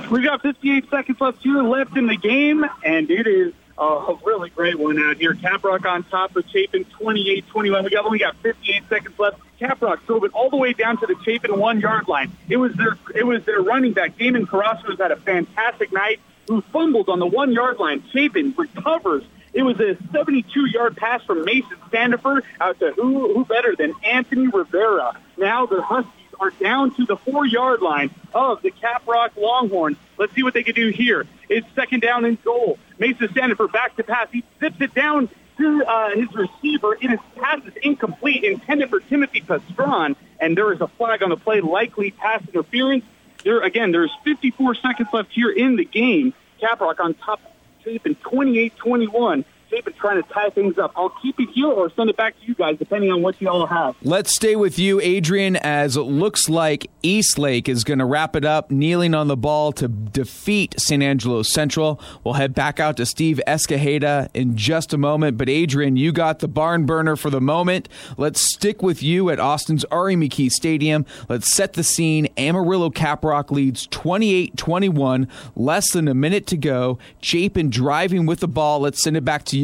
We've got 58 seconds left here left in the game, and it is a really great one out here. Caprock on top of Chapin, 28-21. We got only got 58 seconds left. Caprock drove it all the way down to the Chapin one yard line. It was their it was their running back. Damon Carrasco's had a fantastic night. Who fumbled on the one yard line? Chapin recovers. It was a 72 yard pass from Mason Standifer out to who who better than Anthony Rivera. Now the Huskies are down to the four yard line of the Caprock Longhorns. Let's see what they can do here. It's second down and goal. Mason Standifer back to pass. He zips it down to uh, his receiver. It is pass is incomplete, intended for Timothy Pastron, and there is a flag on the play, likely pass interference. There again, there's 54 seconds left here in the game. Caprock on top Chapin 28 21 they've trying to tie things up. I'll keep it here or send it back to you guys, depending on what you all have. Let's stay with you, Adrian, as it looks like Eastlake is going to wrap it up, kneeling on the ball to defeat San Angelo Central. We'll head back out to Steve Escajeda in just a moment. But, Adrian, you got the barn burner for the moment. Let's stick with you at Austin's R.E. McKee Stadium. Let's set the scene. Amarillo Caprock leads 28 21, less than a minute to go. Chapin driving with the ball. Let's send it back to you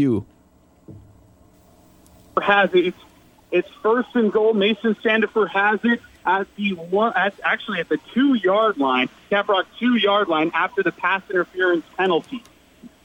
has it. It's, it's first and goal. Mason Standifer has it at the one, at, actually at the two yard line, Caprock two yard line after the pass interference penalty.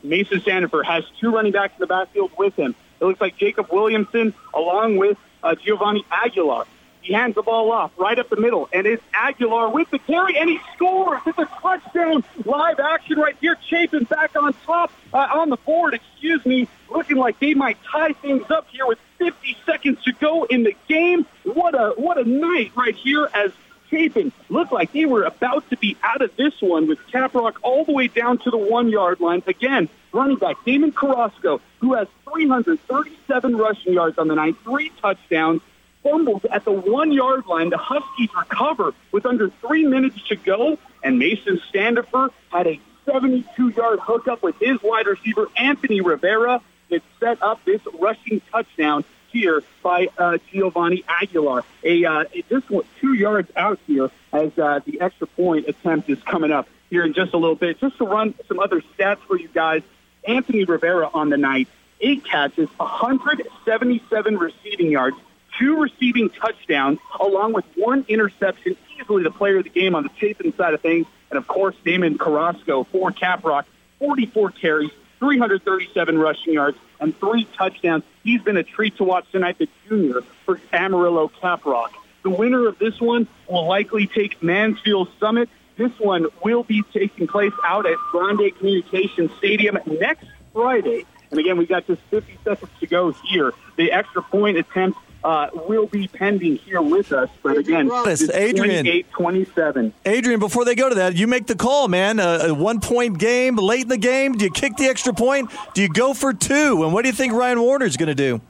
Mason Standifer has two running backs in the backfield with him. It looks like Jacob Williamson along with uh, Giovanni Aguilar. He hands the ball off right up the middle, and it's Aguilar with the carry, and he scores. It's a touchdown. Live action right here. Chapin back on top, uh, on the board, excuse me, looking like they might tie things up here with 50 seconds to go in the game. What a what a night right here as Chapin looked like they were about to be out of this one with Caprock all the way down to the one yard line. Again, running back Damon Carrasco, who has 337 rushing yards on the night, three touchdowns fumbled at the one yard line. The Huskies recover with under three minutes to go, and Mason Standifer had a 72 yard hookup with his wide receiver, Anthony Rivera, that set up this rushing touchdown here by uh, Giovanni Aguilar. A uh, just two yards out here as uh, the extra point attempt is coming up here in just a little bit. Just to run some other stats for you guys, Anthony Rivera on the night, eight catches, 177 receiving yards, two receiving touchdowns, along with one interception, easily the player of the game on the Chapin side of things. And of course, Damon Carrasco for Caprock, 44 carries, 337 rushing yards, and three touchdowns. He's been a treat to watch tonight, the junior for Amarillo Caprock. The winner of this one will likely take Mansfield Summit. This one will be taking place out at Grande Communication Stadium next Friday. And again, we've got just 50 seconds to go here. The extra point attempt uh, will be pending here with us. But again, Honest, Adrian, 28-27. Adrian, before they go to that, you make the call, man. A, a one point game late in the game. Do you kick the extra point? Do you go for two? And what do you think Ryan Warner's going to do?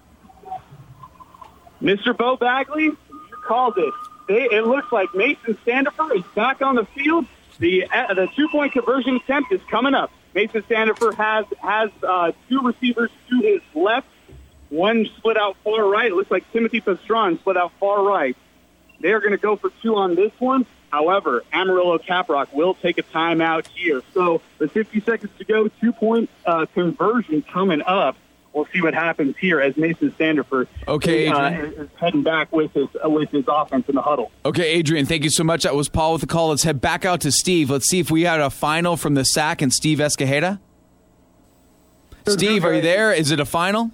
Mr. Bo Bagley, you called it. They, it looks like Mason Standifer is back on the field. The uh, the two point conversion attempt is coming up. Mason Standifer has has uh, two receivers to his left. One split out far right. It looks like Timothy Pastron split out far right. They're going to go for two on this one. However, Amarillo Caprock will take a timeout here. So the 50 seconds to go, two point uh, conversion coming up. We'll see what happens here as Mason Standifer Okay, uh, Adrian. is heading back with his uh, with his offense in the huddle. Okay, Adrian, thank you so much. That was Paul with the call. Let's head back out to Steve. Let's see if we had a final from the SAC and Steve Escajeda. Steve, are you there? Is it a final?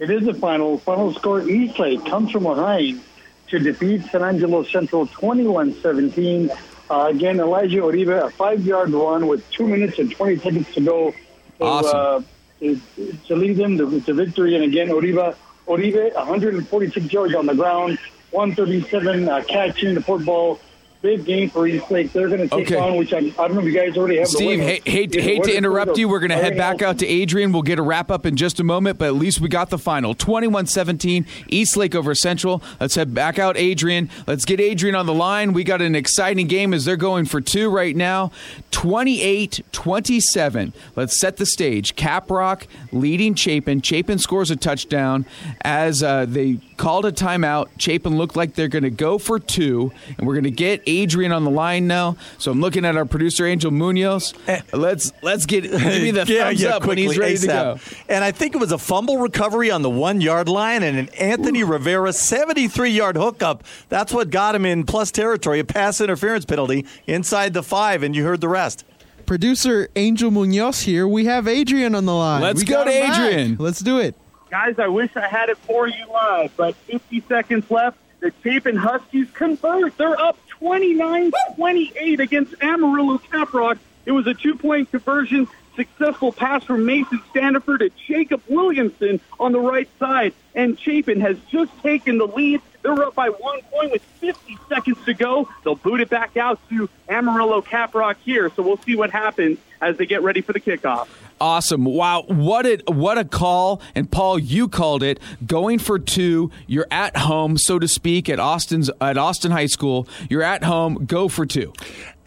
It is the final. Final score Eastlake comes from behind to defeat San Angelo Central 21-17. Uh, again, Elijah Uribe, a five-yard run with two minutes and 20 seconds to go to, Awesome. uh, to, to lead them to, to victory. And again, Uribe, Uribe, 146 yards on the ground, 137 uh, catching the football. Big game for Eastlake. They're going to take Okay. on, which I, I don't know if you guys already have. the Steve, hate, hate, hate to interrupt you. We're going to head back out to Adrian. We'll get a wrap up in just a moment, but at least we got the final 21 17, Eastlake over Central. Let's head back out, Adrian. Let's get Adrian on the line. We got an exciting game as they're going for two right now 28 27. Let's set the stage. Caprock leading Chapin. Chapin scores a touchdown as uh, they called a timeout. Chapin looked like they're going to go for two, and we're going to get Adrian on the line now. So I'm looking at our producer Angel Munoz. Eh. Let's let's get (laughs) give me the yeah, thumbs yeah, up when he's quickly, ready to go. And I think it was a fumble recovery on the one yard line and an Anthony Rivera 73 yard hookup. That's what got him in plus territory, a pass interference penalty inside the five, and you heard the rest. Producer Angel Munoz here. We have Adrian on the line. Let's We go to him back. Adrian. Let's do it. Guys, I wish I had it for you live, but 50 seconds left. The Chapin Huskies convert. They're up 29-28 against Amarillo Caprock. It was a two-point conversion. Successful pass from Mason Standifer to Jacob Williamson on the right side. And Chapin has just taken the lead. They're up by one point with 50 seconds to go. They'll boot it back out to Amarillo Caprock here. So we'll see what happens as they get ready for the kickoff. Awesome! Wow, what a what a call! And Paul, you called it. Going for two. You're at home, so to speak, at Austin's at Austin High School. You're at home. Go for two.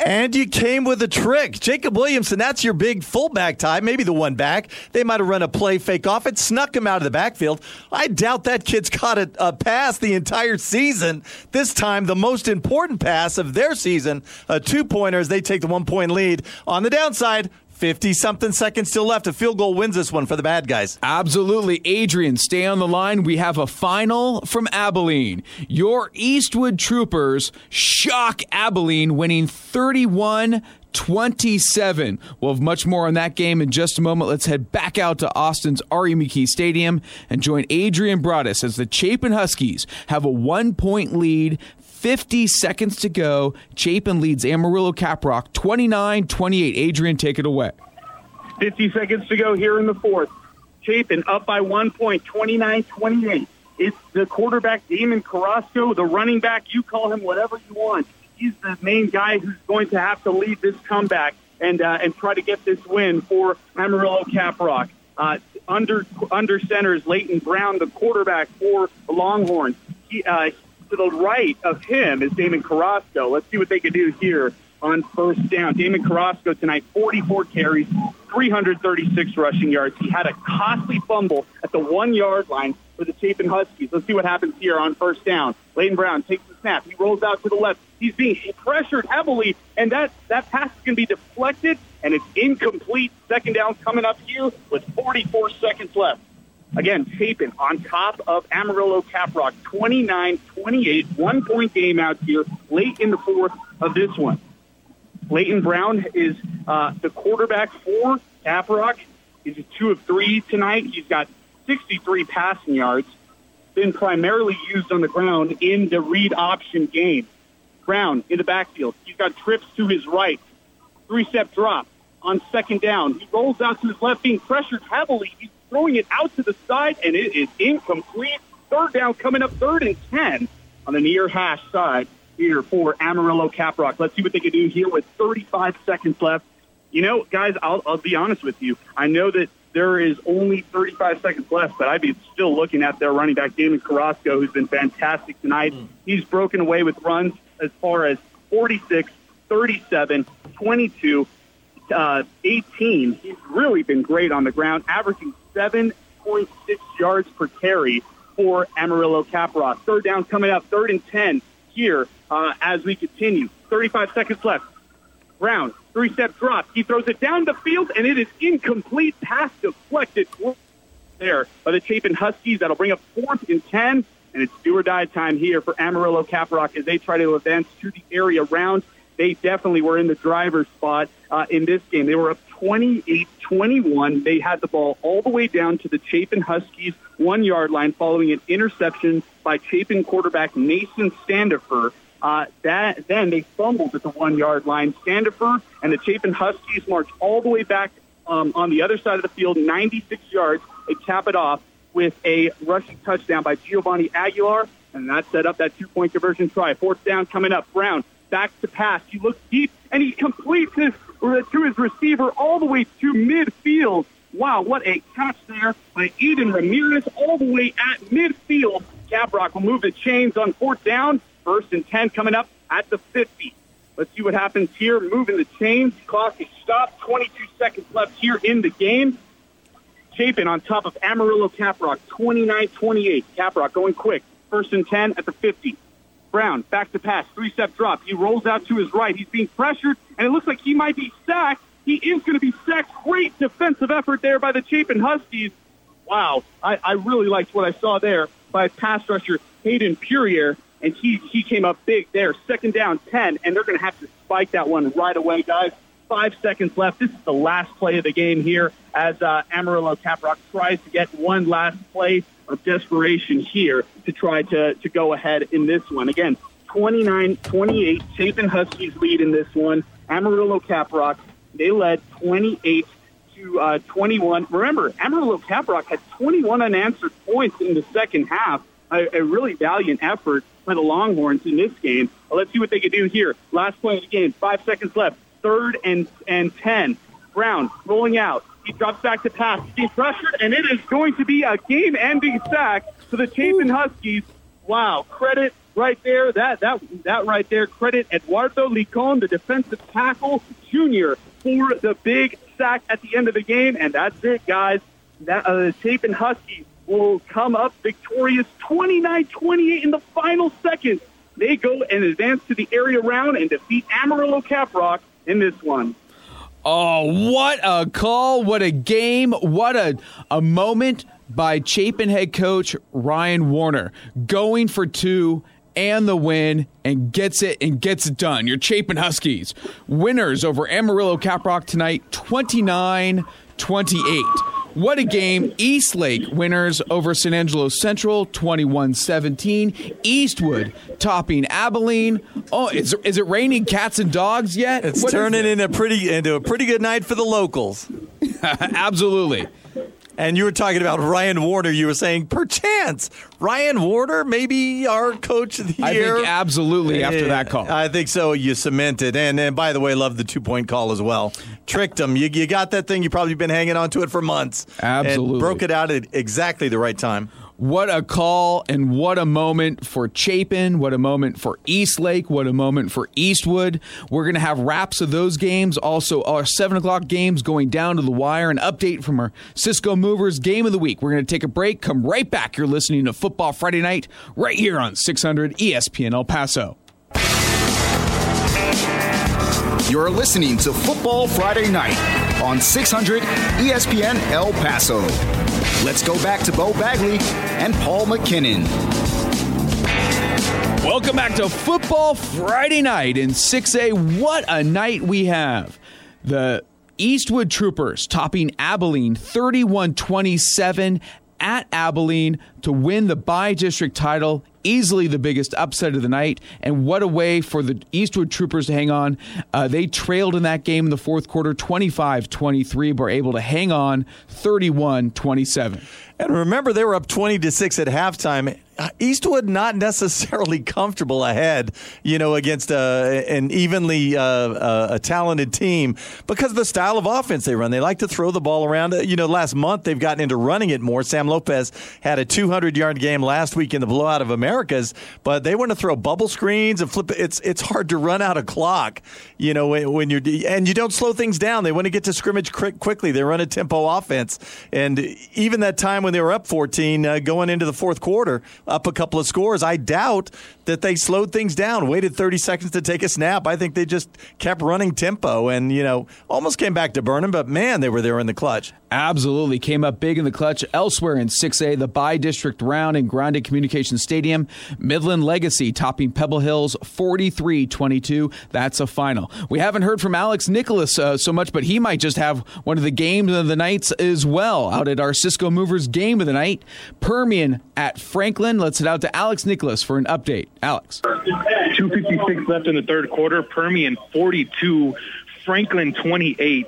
And you came with a trick. Jacob Williamson, that's your big fullback type, maybe the one back. They might have run a play fake off it, snuck him out of the backfield. I doubt that kid's caught a, a pass the entire season. This time, the most important pass of their season, a two pointer as they take the one point lead. On the downside, 50 something seconds still left. A field goal wins this one for the bad guys. Absolutely. Adrian, stay on the line. We have a final from Abilene. Your Eastwood Troopers shock Abilene, winning 31 27. We'll have much more on that game in just a moment. Let's head back out to Austin's R.E. McKee Stadium and join Adrian Broadus as the Chapin Huskies have a one point lead. 50 seconds to go. Chapin leads Amarillo Caprock 29 28. Adrian, take it away. 50 seconds to go here in the fourth. Chapin up by one point, 29 28. It's the quarterback, Damon Carrasco, the running back. You call him whatever you want. He's the main guy who's going to have to lead this comeback and uh, and try to get this win for Amarillo Caprock. Uh, under under center is Leighton Brown, the quarterback for Longhorns. He, uh, to the right of him is Damon Carrasco. Let's see what they can do here on first down. Damon Carrasco tonight, 44 carries, 336 rushing yards. He had a costly fumble at the one yard line for the Chapin Huskies. Let's see what happens here on first down. Leighton Brown takes the snap. He rolls out to the left. He's being pressured heavily, and that, that pass is going to be deflected, and it's incomplete. Second down coming up here with 44 seconds left. Again, Chapin on top of Amarillo Caprock, 29-28, one point game out here late in the fourth of this one. Leighton Brown is uh, the quarterback for Caprock. He's a two of three tonight. He's got 63 passing yards. Been primarily used on the ground in the read option game. Brown in the backfield. He's got trips to his right. Three step drop on second down. He rolls out to his left, being pressured heavily. He's throwing it out to the side, and it is incomplete. Third down coming up, third and 10 on the near hash side here for Amarillo Caprock. Let's see what they can do here with 35 seconds left. You know, guys, I'll, I'll be honest with you. I know that there is only 35 seconds left, but I'd be still looking at their running back, Damon Carrasco, who's been fantastic tonight. Mm. He's broken away with runs as far as 46, 37, 22, uh, 18. He's really been great on the ground, averaging 7.6 yards per carry for Amarillo Caprock. Third down coming up, third and 10 here uh, as we continue. 35 seconds left. Brown, three step drop. He throws it down the field, and it is incomplete, pass deflected there by the Chapin Huskies. That'll bring up fourth and 10, and it's do or die time here for Amarillo Caprock as they try to advance to the area round. They definitely were in the driver's spot uh, in this game. They were up 28 21. They had the ball all the way down to the Chapin Huskies one yard line following an interception by Chapin quarterback Mason Standifer. Uh, that then they fumbled at the one yard line. Standifer and the Chapin Huskies marched all the way back um, on the other side of the field, 96 yards. They cap it off with a rushing touchdown by Giovanni Aguilar, and that set up that two point conversion try. Fourth down coming up. Brown back to pass. He looks deep and he completes his to his receiver all the way to midfield. Wow, what a catch there by Eden Ramirez all the way at midfield. Caprock will move the chains on fourth down. First and 10 coming up at the 50. Let's see what happens here. Moving the chains. Clock is stopped. 22 seconds left here in the game. Chapin on top of Amarillo Caprock, 29-28. Caprock going quick. First and 10 at the 50. Brown, back to pass, three-step drop. He rolls out to his right. He's being pressured, and it looks like he might be sacked. He is going to be sacked. Great defensive effort there by the Chapin Huskies. Wow, I, I really liked what I saw there by pass rusher Hayden Purier, and he, he came up big there. Second down, 10, and they're going to have to spike that one right away, guys. Five seconds left. This is the last play of the game here as uh, Amarillo Caprock tries to get one last play of desperation here to try to, to go ahead in this one. Again, 29-28, Chapin Huskies lead in this one. Amarillo Caprock, they led 28 to uh, 21. Remember, Amarillo Caprock had 21 unanswered points in the second half. A, a really valiant effort by the Longhorns in this game. Well, let's see what they can do here. Last play of the game, five seconds left. Third and, and 10 Brown rolling out. He drops back to pass. He's pressured, and it is going to be a game-ending sack for the Chapin Huskies. Wow, credit right there. That that that right there. Credit Eduardo Licon, the defensive tackle junior, for the big sack at the end of the game. And that's it, guys. That uh, the Chapin Huskies will come up victorious 29-28 in the final seconds. They go and advance to the area round and defeat Amarillo Caprock in this one. Oh, what a call. What a game. What a, a moment by Chapin head coach Ryan Warner. Going for two and the win and gets it and gets it done. Your Chapin Huskies winners over Amarillo Caprock tonight 29 28. What a game. Eastlake winners over San Angelo Central 21 17. Eastwood topping Abilene. Oh, is, is it raining cats and dogs yet? It's What turning it? in a pretty into a pretty good night for the locals. (laughs) Absolutely. And you were talking about Ryan Warner. You were saying, perchance, Ryan Warner, maybe our coach of the I year. think absolutely after that call. I think so. You cemented. And, and by the way, love the two point call as well. Tricked him. You, you got that thing. You've probably been hanging on to it for months. Absolutely. And broke it out at exactly the right time. What a call and what a moment for Chapin. What a moment for Eastlake. What a moment for Eastwood. We're going to have wraps of those games. Also, our 7 o'clock games going down to the wire. An update from our Cisco Movers game of the week. We're going to take a break. Come right back. You're listening to Football Friday Night right here on 600 ESPN El Paso. You're listening to Football Friday Night on 600 ESPN El Paso. Let's go back to Bo Bagley and Paul McKinnon. Welcome back to Football Friday Night in 6A. What a night we have. The Eastwood Troopers topping Abilene 31 27 at Abilene to win the bi-district title. Easily the biggest upset of the night. And what a way for the Eastwood Troopers to hang on. Uh, they trailed in that game in the fourth quarter 25 23, but were able to hang on 31 27. And remember, they were up 20 to 6 at halftime. Eastwood not necessarily comfortable ahead, you know, against uh, an evenly uh, uh, a talented team because of the style of offense they run. They like to throw the ball around. Uh, You know, last month they've gotten into running it more. Sam Lopez had a 200 yard game last week in the blowout of Americas, but they want to throw bubble screens and flip. It's it's hard to run out of clock, you know, when, when you're and you don't slow things down. They want to get to scrimmage quick, quickly. They run a tempo offense, and even that time when they were up 14 uh, going into the fourth quarter, up a couple of scores, I doubt that they slowed things down, waited 30 seconds to take a snap. I think they just kept running tempo and, you know, almost came back to burn them, but man, they were there in the clutch. Absolutely. Came up big in the clutch. Elsewhere in 6A, the bi-district round in Grande Communication Stadium. Midland Legacy topping Pebble Hills 43 22. That's a final. We haven't heard from Alex Nicholas uh, so much, but he might just have one of the games of the nights as well out at our Cisco Movers game of the night. Permian at Franklin. Let's head out to Alex Nicholas for an update. Alex. 256 left in the third quarter. Permian 42, Franklin 28.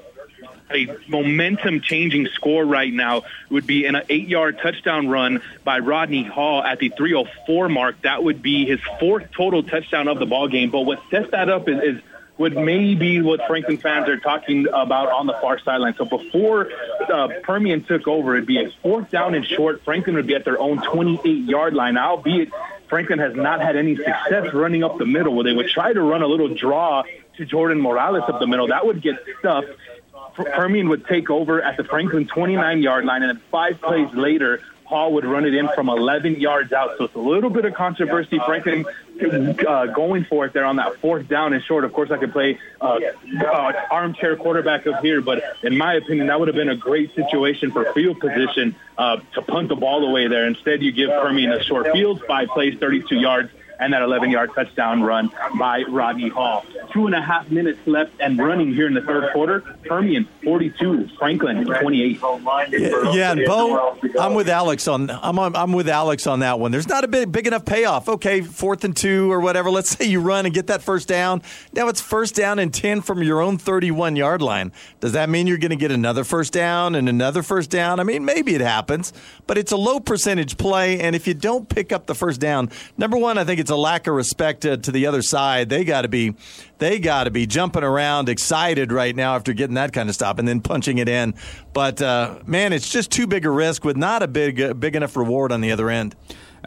A momentum changing score right now would be an eight yard touchdown run by Rodney Hall at the 304 mark. That would be his fourth total touchdown of the ball game. But what sets that up is, is would maybe what Franklin fans are talking about on the far sideline. So before uh, Permian took over, it'd be a fourth down and short. Franklin would be at their own 28 yard line, albeit Franklin has not had any success running up the middle, where they would try to run a little draw to Jordan Morales up the middle. That would get stuffed. Permian would take over at the Franklin 29 yard line, and then five plays later, Hall would run it in from 11 yards out. So it's a little bit of controversy. Franklin uh, going for it there on that fourth down and short. Of course, I could play uh, uh, armchair quarterback up here, but in my opinion, that would have been a great situation for field position uh, to punt the ball away there. Instead, you give Permian a short field, five plays, 32 yards and that 11 yard touchdown run by Rodney Hall. Two and a half minutes left and running here in the third quarter. Permian 42, Franklin 28. Yeah, and Bo, I'm with Alex on I'm on, I'm with Alex on that one. There's not a big big enough payoff. Okay, fourth and two or whatever. Let's (laughs) say you run and get that first down. Now it's first down and ten from your own 31 yard line. Does that mean you're going to get another first down and another first down? I mean, maybe it happens, but it's a low percentage play, and if you don't pick up the first down, number one, I think it's it's a lack of respect to, to the other side. They got to be, they got to be jumping around, excited right now after getting that kind of stop and then punching it in. But uh, man, it's just too big a risk with not a big, big enough reward on the other end.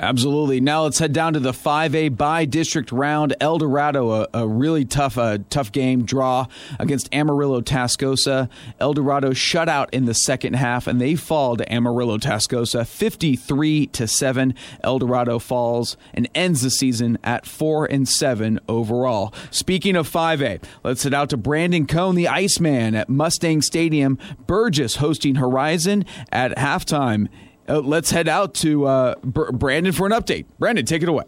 Absolutely. Now let's head down to the 5A bi-district round. El Dorado, a, a really tough, uh, tough game draw against Amarillo Tascosa. El Dorado shut out in the second half, and they fall to Amarillo Tascosa 53 to seven. El Dorado falls and ends the season at four and seven overall. Speaking of 5A, let's head out to Brandon Cone, the Iceman, at Mustang Stadium. Burgess hosting Horizon at halftime uh, let's head out to uh, Br- Brandon for an update. Brandon, take it away.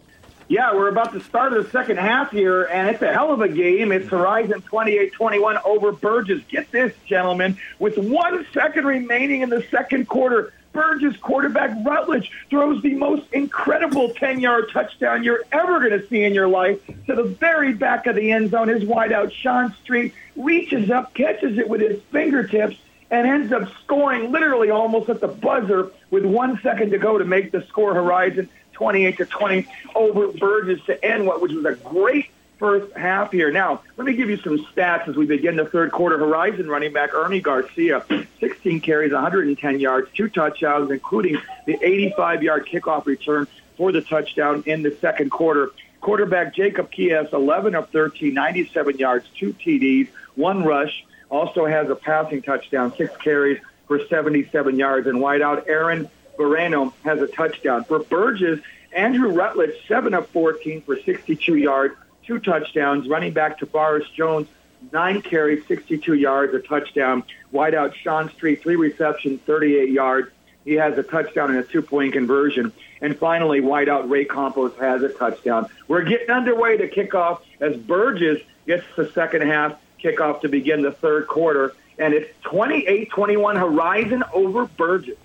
Yeah, we're about to start the second half here, and it's a hell of a game. It's Horizon 28-21 over Burgess. Get this, gentlemen. With one second remaining in the second quarter, Burgess quarterback Rutledge throws the most incredible 10-yard touchdown you're ever going to see in your life to the very back of the end zone. His wideout, Sean Street, reaches up, catches it with his fingertips, and ends up scoring literally almost at the buzzer with one second to go to make the score Horizon 28 to 20 over Burgess to end what which was a great first half here. Now, let me give you some stats as we begin the third quarter. Horizon running back Ernie Garcia, 16 carries, 110 yards, two touchdowns, including the 85-yard kickoff return for the touchdown in the second quarter. Quarterback Jacob Kies, 11 of 13, 97 yards, two TDs, one rush, also has a passing touchdown, six carries for 77 yards. And wideout Aaron Moreno has a touchdown. For Burgess, Andrew Rutledge, 7 of 14 for 62 yards, two touchdowns. Running back Tavares Jones, nine carries, 62 yards, a touchdown. Wideout Sean Street, three receptions, 38 yards. He has a touchdown and a two-point conversion. And finally, wideout Ray Campos has a touchdown. We're getting underway to kick off as Burgess gets the second half kickoff to begin the third quarter. And it's 28 21 Horizon over Burgess.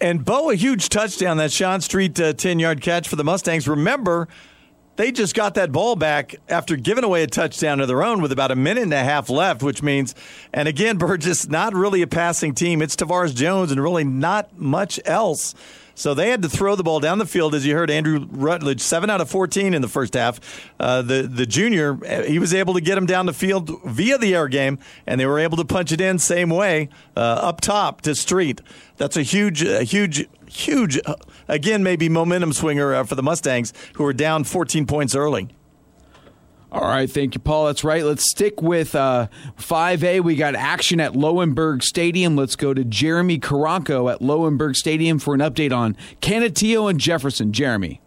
And Bo, a huge touchdown, that Sean Street 10 uh, yard catch for the Mustangs. Remember, they just got that ball back after giving away a touchdown of their own with about a minute and a half left, which means, and again, (laughs) Burgess, not really a passing team. It's Tavares Jones and really not much else. So they had to throw the ball down the field, as you heard Andrew Rutledge, seven out of 14 in the first half. Uh, the, the junior, he was able to get him down the field via the air game, and they were able to punch it in same way uh, up top to Street. That's a huge, a huge, huge, uh, again, maybe momentum swinger uh, for the Mustangs, who were down 14 points early. All right, thank you, Paul. That's right. Let's stick with uh, 5A. We got action at Lowenberg Stadium. Let's go to Jeremy Karanko at Lowenberg Stadium for an update on Canutillo and Jefferson. Jeremy.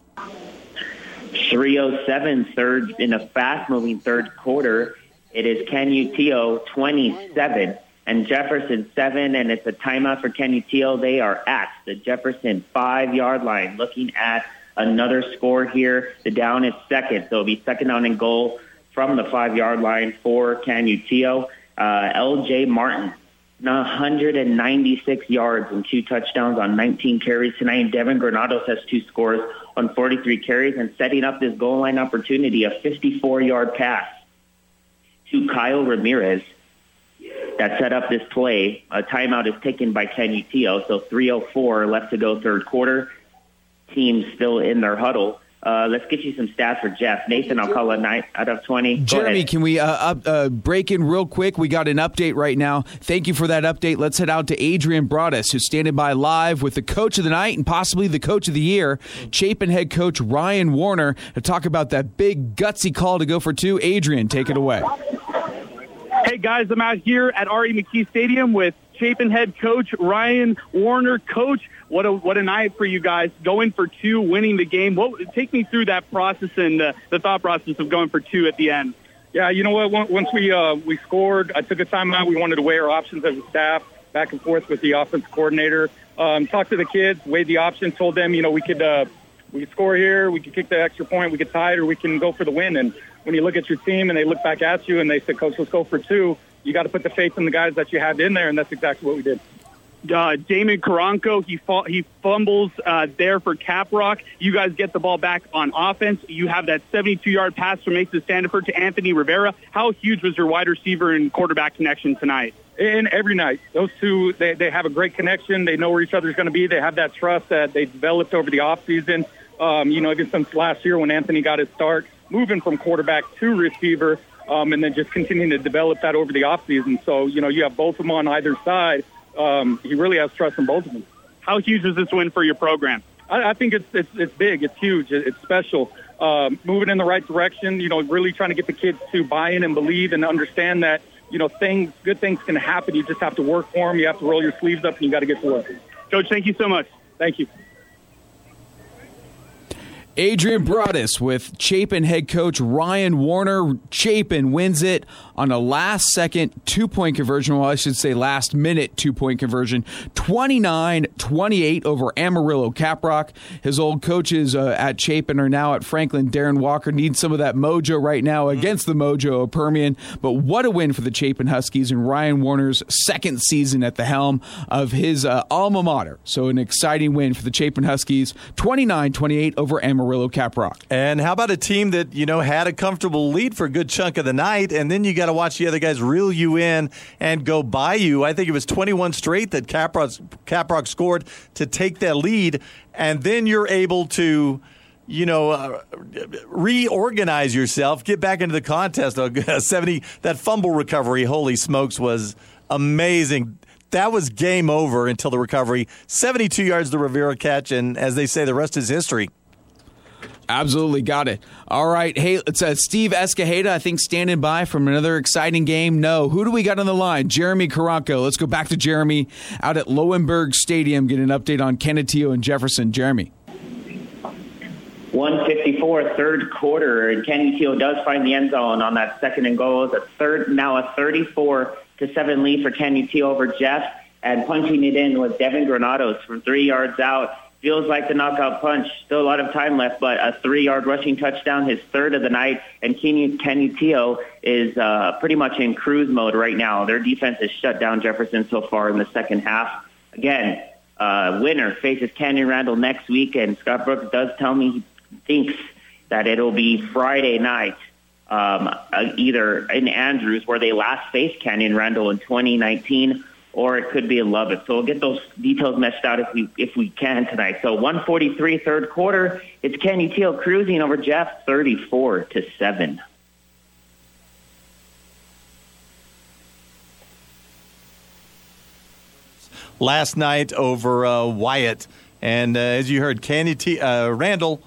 307 third in a fast moving third quarter. It is Canutillo 27 and Jefferson 7, and it's a timeout for Canutillo. They are at the Jefferson five yard line looking at another score here. The down is second, so it'll be second down and goal from the five yard line for Canutillo. Uh, LJ Martin, 196 yards and two touchdowns on 19 carries tonight. Devin Granados has two scores on 43 carries and setting up this goal line opportunity, a 54 yard pass to Kyle Ramirez that set up this play. A timeout is taken by Canutillo, so 3.04 left to go third quarter teams still in their huddle. Uh, let's get you some stats for Jeff. Nathan, I'll call it nine out of 20. Jeremy, can we uh, up, uh, break in real quick? We got an update right now. Thank you for that update. Let's head out to Adrian Broadus, who's standing by live with the coach of the night and possibly the coach of the year, Chapin head coach Ryan Warner, to talk about that big, gutsy call to go for two. Adrian, take it away. Hey, guys, I'm out here at R.E. McKee Stadium with Chapin head coach Ryan Warner. Coach, what a what a night for you guys going for two, winning the game. What take me through that process and uh, the thought process of going for two at the end. Yeah, you know what? Once we uh, we scored, I took a timeout. We wanted to weigh our options as a staff, back and forth with the offense coordinator. Um, talked to the kids, weighed the options, told them, you know, we could uh, we could score here, we could kick the extra point, we could tie it, or we can go for the win. And when you look at your team and they look back at you and they say, Coach, let's go for two, you got to put the faith in the guys that you have in there, and that's exactly what we did uh, Damon Carrasco. He he fumbles uh, there for Caprock. You guys get the ball back on offense. You have that 72-yard pass from Mason Standiford to Anthony Rivera. How huge was your wide receiver and quarterback connection tonight? And every night, those two they, they have a great connection. They know where each other's going to be. They have that trust that they developed over the offseason. Um, you know, even since last year when Anthony got his start, moving from quarterback to receiver, um, and then just continuing to develop that over the offseason. So, you know, you have both of them on either side. Um, he really has trust in both of them. How huge is this win for your program? I, I think it's, it's it's big. It's huge. It's special. Um, moving in the right direction. You know, really trying to get the kids to buy in and believe and understand that you know things, good things can happen. You just have to work for them. You have to roll your sleeves up and you got to get to work. Coach, thank you so much. Thank you. Adrian Broadus with Chapin head coach Ryan Warner. Chapin wins it on a last second two point conversion, well, I should say last minute two point conversion, 29 28 over Amarillo Caprock. His old coaches uh, at Chapin are now at Franklin. Darren Walker needs some of that mojo right now against the mojo of Permian. But what a win for the Chapin Huskies and Ryan Warner's second season at the helm of his uh, alma mater. So an exciting win for the Chapin Huskies, 29 28 over Amarillo Caprock. And how about a team that, you know, had a comfortable lead for a good chunk of the night, and then you got to watch the other guys reel you in and go by you. I think it was 21 straight that Caprock, scored to take that lead, and then you're able to you know, uh, reorganize yourself, get back into the contest. Uh, 70, that fumble recovery, holy smokes, was amazing. That was game over until the recovery. 72 yards the Rivera catch, and as they say, the rest is history. Absolutely got it. All right. Hey, it's uh, Steve Escajeda, I think, standing by from another exciting game. No. Who do we got on the line? Jeremy Karanko. Let's go back to Jeremy out at Lowenberg Stadium, get an update on Canutillo and Jefferson. Jeremy. 154, third quarter, and Canutillo does find the end zone on that second and goal. It's a third, now a 34 to 7 lead for Canutillo over Jeff, and punching it in was Devin Granados from three yards out feels like the knockout punch. Still a lot of time left, but a three-yard rushing touchdown, his third of the night, and Kenny, Canutillo is uh, pretty much in cruise mode right now. Their defense has shut down Jefferson so far in the second half. Again, uh, winner faces Canyon Randall next week, and Scott Brooks does tell me he thinks that it'll be Friday night, um, uh, either in Andrews, where they last faced Canyon Randall in 2019, or it could be in Lubbock. So we'll get those details meshed out if we if we can tonight. So 143 third quarter, it's Canutillo cruising over Jeff 34 to 7. Last night over uh, Wyatt, and uh, as you heard, Canyon T- uh, Randall,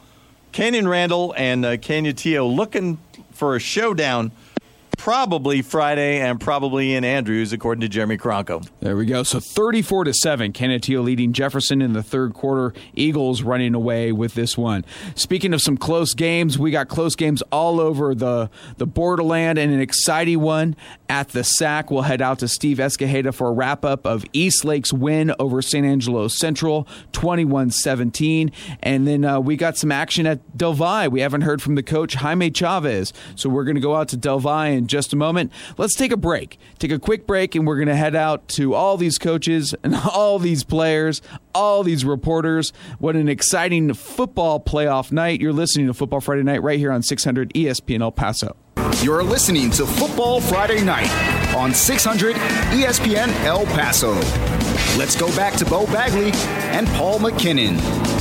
Canyon Randall, and uh, Canutillo looking for a showdown probably Friday and probably in Andrews, according to Jeremy Karanko. There we go. So 34 to 7. Canutillo leading Jefferson in the third quarter. Eagles running away with this one. Speaking of some close games, we got close games all over the, the borderland and an exciting one at the SAC. We'll head out to Steve Escajeda for a wrap up of Eastlake's win over San Angelo Central, 21 17. And then uh, we got some action at Del Valle. We haven't heard from the coach, Jaime Chavez. So we're going to go out to Del Valle and just a moment. Let's take a break. Take a quick break, and we're going to head out to all these coaches and (laughs) all these players, all these reporters. What an exciting football playoff night. You're listening to Football Friday Night right here on 600 ESPN El Paso. You're listening to Football Friday Night on 600 ESPN El Paso. Let's go back to Bo Bagley and Paul McKinnon.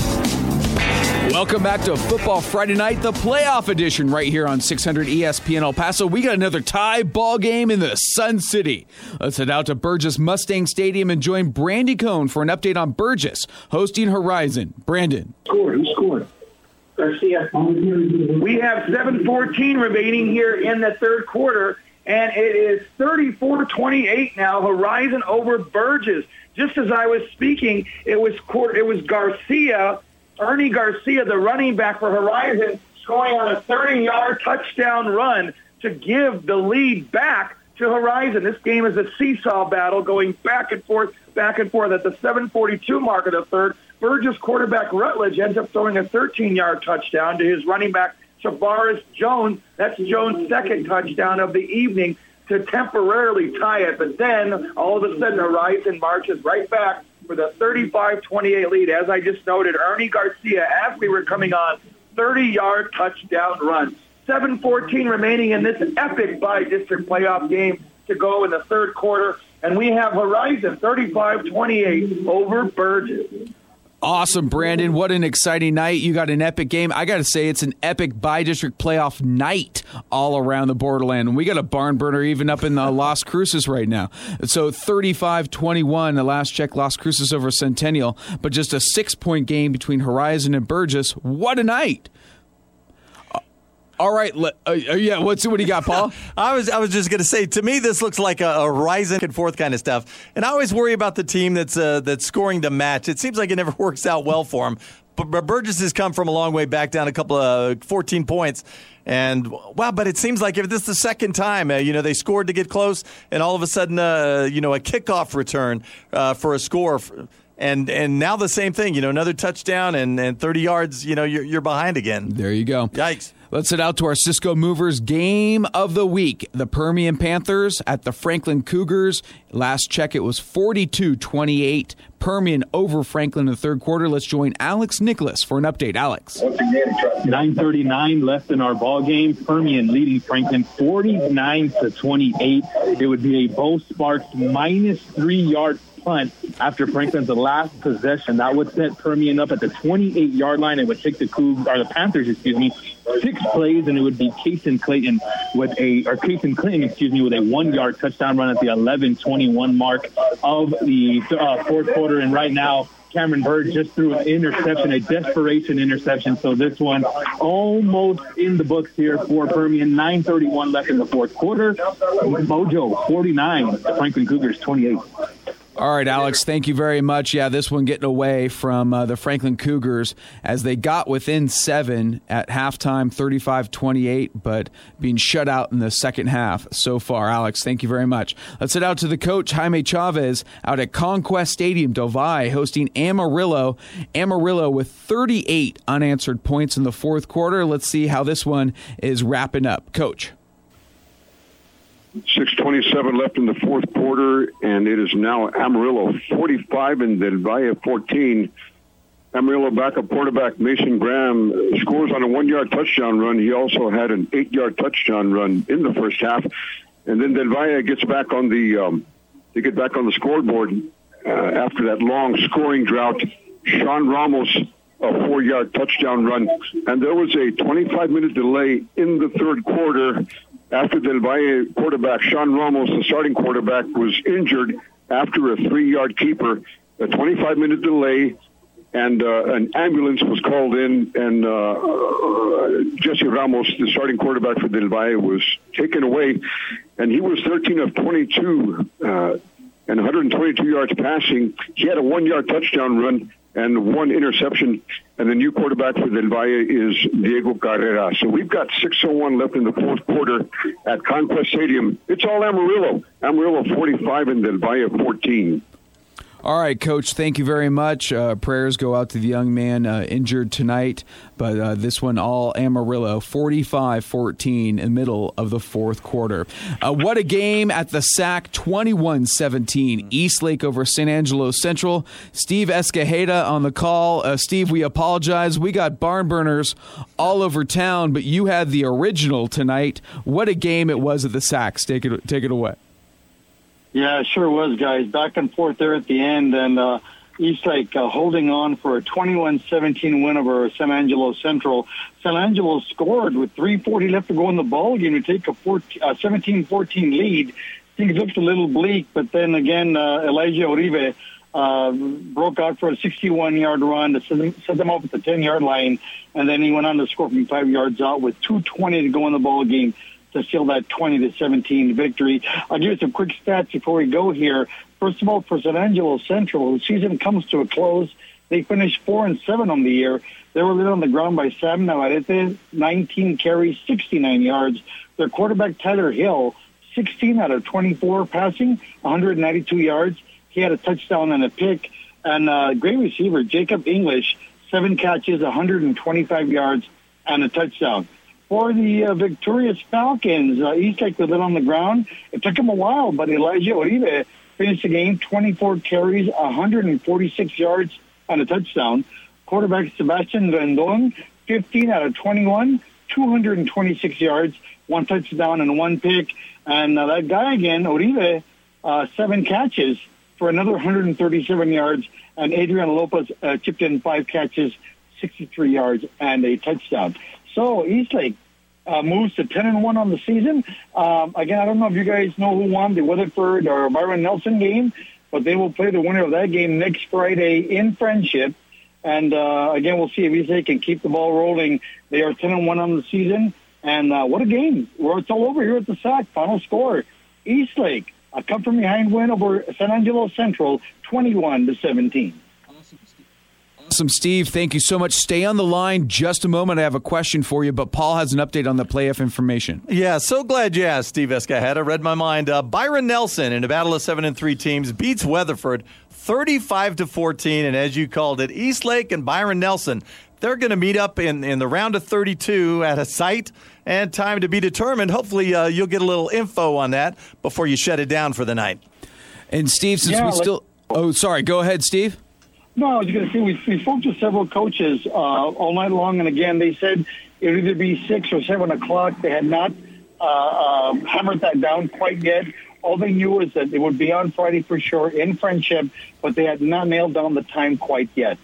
Welcome back to Football Friday Night, the playoff edition, right here on 600 ESPN El Paso. We got another tie ball game in the Sun City. Let's head out to Burgess Mustang Stadium and join Brandy Cohn for an update on Burgess hosting Horizon. Brandon. Scored. Who scored? Garcia. We have 7:14 remaining here in the third quarter, and it is 34-28 now. Horizon over Burgess. Just as I was speaking, it was it was Garcia Ernie Garcia, the running back for Horizon, scoring on a 30-yard touchdown run to give the lead back to Horizon. This game is a seesaw battle going back and forth, back and forth. At the 7:42 mark of the third, Burgess quarterback Rutledge ends up throwing a 13-yard touchdown to his running back Tavares Jones. That's Jones' second touchdown of the evening to temporarily tie it. But then all of a sudden, Horizon marches right back for the 35-28 lead. As I just noted, Ernie Garcia, as we were coming on, 30-yard touchdown run. 7-14 remaining in this epic bi-district playoff game to go in the third quarter. And we have Horizon 35-28 over Burgess. Awesome, Brandon. What an exciting night. You got an epic game. I got to say, it's an epic bi-district playoff night all around the borderland. We got a barn burner even up in the (laughs) Las Cruces right now. So 35 21, the last check, Las Cruces over Centennial, but just a six point game between Horizon and Burgess. What a night. All right, uh, uh, yeah. What's what do you got, Paul? (laughs) I was I was just going to say. To me, this looks like a, a rising and forth kind of stuff, and I always worry about the team that's uh, that's scoring the match. It seems like it never (laughs) works out well for them. But, Burgess has come from a long way back, down a couple of 14 points. And wow, but it seems like if this is the second time, uh, you know, they scored to get close, and all of a sudden, uh, you know, a kickoff return uh, for a score. And and now the same thing, you know, another touchdown and, and 30 yards, you know, you're, you're behind again. There you go. Yikes. Let's head out to our Cisco Movers game of the week. The Permian Panthers at the Franklin Cougars. Last check, it was 42 28. Permian over Franklin in the third quarter. Let's join Alex Nicholas for an update. Alex. 9:39 left in our ball game. Permian leading Franklin 49 to 28. It would be a Bo Sparks minus three yard punt after Franklin's last possession. That would set Permian up at the 28 yard line. It would take the Cougs, or the Panthers, excuse me, six plays, and it would be Cason Clayton with a, or Cason Clinton, excuse me, with a one yard touchdown run at the 11 21 mark of the uh, fourth quarter. And right now, Cameron Bird just threw an interception, a desperation interception. So this one almost in the books here for Permian. 9:31 left in the fourth quarter. Mojo 49, Franklin Cougars 28. All right, Alex, thank you very much. Yeah, this one getting away from uh, the Franklin Cougars as they got within seven at halftime, 35 28, but being shut out in the second half so far. Alex, thank you very much. Let's head out to the coach, Jaime Chavez, out at Conquest Stadium, Del Valle, hosting Amarillo. Amarillo with 38 unanswered points in the fourth quarter. Let's see how this one is wrapping up. Coach. 6.27 left in the fourth quarter, and it is now Amarillo 45 and Del Valle 14. Amarillo backup quarterback Mason Graham scores on a one yard touchdown run. He also had an eight yard touchdown run in the first half. And then Del Valle gets back on the, um, they get back on the scoreboard uh, after that long scoring drought. Sean Ramos, a four yard touchdown run. And there was a 25 minute delay in the third quarter after Del Valle quarterback Sean Ramos, the starting quarterback, was injured after a three-yard keeper. A 25-minute delay, and uh, an ambulance was called in, and uh, uh, Jesse Ramos, the starting quarterback for Del Valle, was taken away, and he was 13 of 22 uh, and 122 yards passing. He had a one-yard touchdown run and one interception. And the new quarterback for Del Valle is Diego Carrera. So we've got 6:01 left in the fourth quarter at Conquest Stadium. It's all Amarillo. Amarillo 45 and Del Valle 14. All right, Coach, thank you very much. Uh, prayers go out to the young man uh, injured tonight, but uh, this one all Amarillo, 45 14 in the middle of the fourth quarter. Uh, what a game at the SAC, 21 17. Eastlake over San Angelo Central. Steve Escajeda on the call. Uh, Steve, we apologize. We got barn burners all over town, but you had the original tonight. What a game it was at the SACs. Take it, take it away. Yeah, sure was, guys. Back and forth there at the end, and uh, Eastlake uh, holding on for a 21-17 win over San Angelo Central. San Angelo scored with 3:40 left to go in the ball game to take a 17-14 lead. Things looked a little bleak, but then again, uh, Elijah Uribe uh, broke out for a 61-yard run to set them, set them up at the 10-yard line, and then he went on to score from five yards out with 2:20 to go in the ball game to seal that 20 to 17 victory. I'll give you some quick stats before we go here. First of all, for San Angelo Central, the season comes to a close. They finished four and seven on the year. They were led on the ground by Sam Navarrete, 19 carries, 69 yards. Their quarterback Tyler Hill, 16 out of 24 passing, 192 yards. He had a touchdown and a pick. And uh, great receiver Jacob English, seven catches, 125 yards, and a touchdown for the uh, victorious Falcons. Uh, Eastlake was on the ground. It took him a while, but Elijah Uribe finished the game 24 carries, 146 yards, and a touchdown. Quarterback Sebastian Rendon, 15 out of 21, 226 yards, one touchdown, and one pick. And uh, that guy again, Uribe, uh, seven catches, for another 137 yards, and Adrian Lopez uh, chipped in five catches, 63 yards, and a touchdown. So Eastlake uh, moves to 10 and 1 on the season. Um, again, I don't know if you guys know who won the Weatherford or Byron Nelson game, but they will play the winner of that game next Friday in Frenship. And uh, again, we'll see if Eastlake can keep the ball rolling. They are 10 and 1 on the season. And uh, what a game. Well, it's all over here at the SAC. Final score Eastlake, a come from behind win over San Angelo Central, 21 to 17. Awesome, Steve. Thank you so much. Stay on the line just a moment. I have a question for you, but Paul has an update on the playoff information. Yeah, so glad you asked, Steve Escajeda. Read my mind. Uh, Byron Nelson in a battle of seven and three teams beats Weatherford 35 to 14, and as you called it, Eastlake and Byron Nelson. They're going to meet up in, in the round of 32 at a site and time to be determined. Hopefully, uh, you'll get a little info on that before you shut it down for the night. And Steve, since Yeah, we still. Oh, sorry. Go ahead, Steve. No, I was going to say we, we spoke to several coaches uh, all night long, and again, they said it would either be six or seven o'clock. They had not uh, uh, hammered that down quite yet. All they knew was that it would be on Friday for sure in Frenship, but they had not nailed down the time quite yet.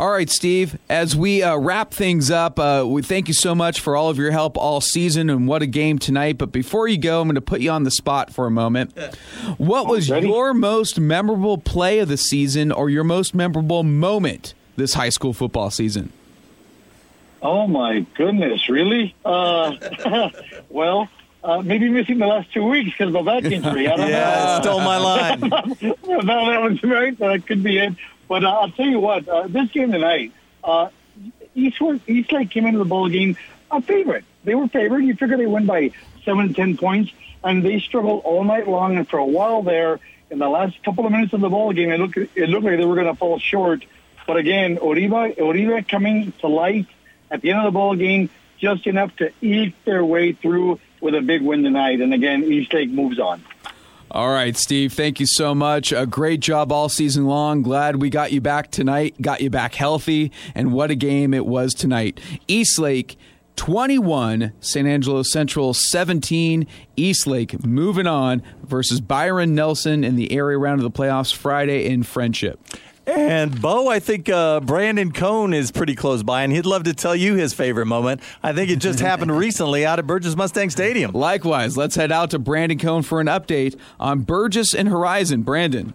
All right, Steve. As we uh, wrap things up, uh, we thank you so much for all of your help all season, and what a game tonight. But before you go, I'm going to put you on the spot for a moment. What was your most memorable play of the season, or your most memorable moment this high school football season? Oh my goodness, really? Uh, (laughs) well, uh, maybe missing the last two weeks because of a back injury. I don't (laughs) Yeah, know. stole my (laughs) line. no, that was right. That could be it. But uh, I'll tell you what, uh, this game tonight, uh, Eastwood, Eastlake came into the ball game a favorite. They were favored. You figure they win by seven to ten points, and they struggled all night long. And for a while there, in the last couple of minutes of the ball game, it looked it looked like they were going to fall short. But again, Uribe, Uribe coming to life at the end of the ball game, just enough to eke their way through with a big win tonight. And again, Eastlake moves on. All right, Steve, thank you so much. A great job all season long. Glad we got you back tonight, got you back healthy, and what a game it was tonight. Eastlake 21, San Angelo Central 17. Eastlake moving on versus Byron Nelson in the area round of the playoffs Friday in Frenship. And Bo, I think uh, Brandon Cohn is pretty close by, and he'd love to tell you his favorite moment. I think it just (laughs) happened recently out at Burgess Mustang Stadium. Likewise, let's head out to Brandon Cohn for an update on Burgess and Horizon. Brandon.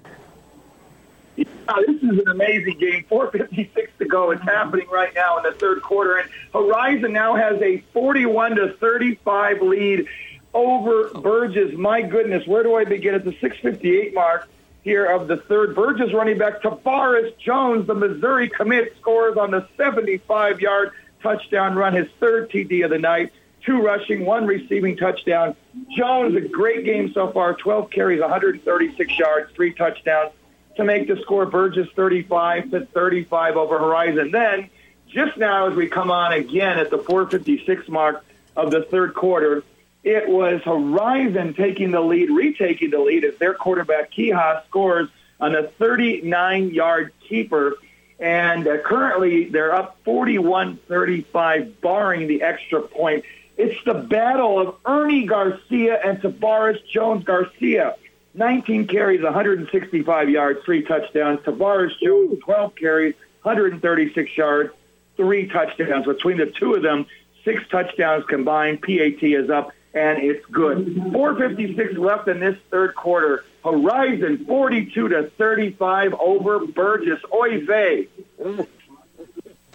Uh, this is an amazing game. 4:56 to go. It's happening right now in the third quarter, and Horizon now has a 41 to 35 lead over Burgess. My goodness, where do I begin? At the 6:58 mark here of the third, Burgess running back Tavares Jones, the Missouri commit, scores on the 75-yard touchdown run, his third TD of the night. Two rushing, one receiving touchdown. Jones, a great game so far. 12 carries, 136 yards, three touchdowns to make the score Burgess 35 to 35 over Horizon. Then, just now as we come on again at the 456 mark of the third quarter, it was Horizon taking the lead, retaking the lead as their quarterback Quijas scores on a 39-yard keeper. And uh, currently they're up 41-35, barring the extra point. It's the battle of Ernie Garcia and Tavares Jones Garcia. 19 carries, 165 yards, three touchdowns. Tavares Jones, 12 carries, 136 yards, three touchdowns. Between the two of them, six touchdowns combined. PAT is up, and it's good. 4.56 left in this third quarter. Horizon 42 to 35 over Burgess. Oy vey.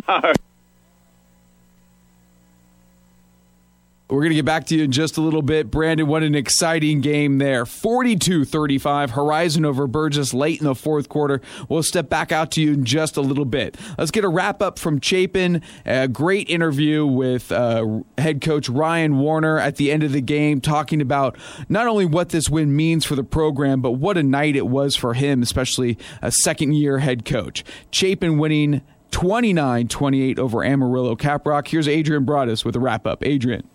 (laughs) We're going to get back to you in just a little bit. Brandon, what an exciting game there. 42 35, Horizon over Burgess late in the fourth quarter. We'll step back out to you in just a little bit. Let's get a wrap up from Chapin. A great interview with uh, head coach Ryan Warner at the end of the game, talking about not only what this win means for the program, but what a night it was for him, especially a second year head coach. Chapin winning 29 28 over Amarillo Caprock. Here's Adrian Broadus with a wrap up. Adrian.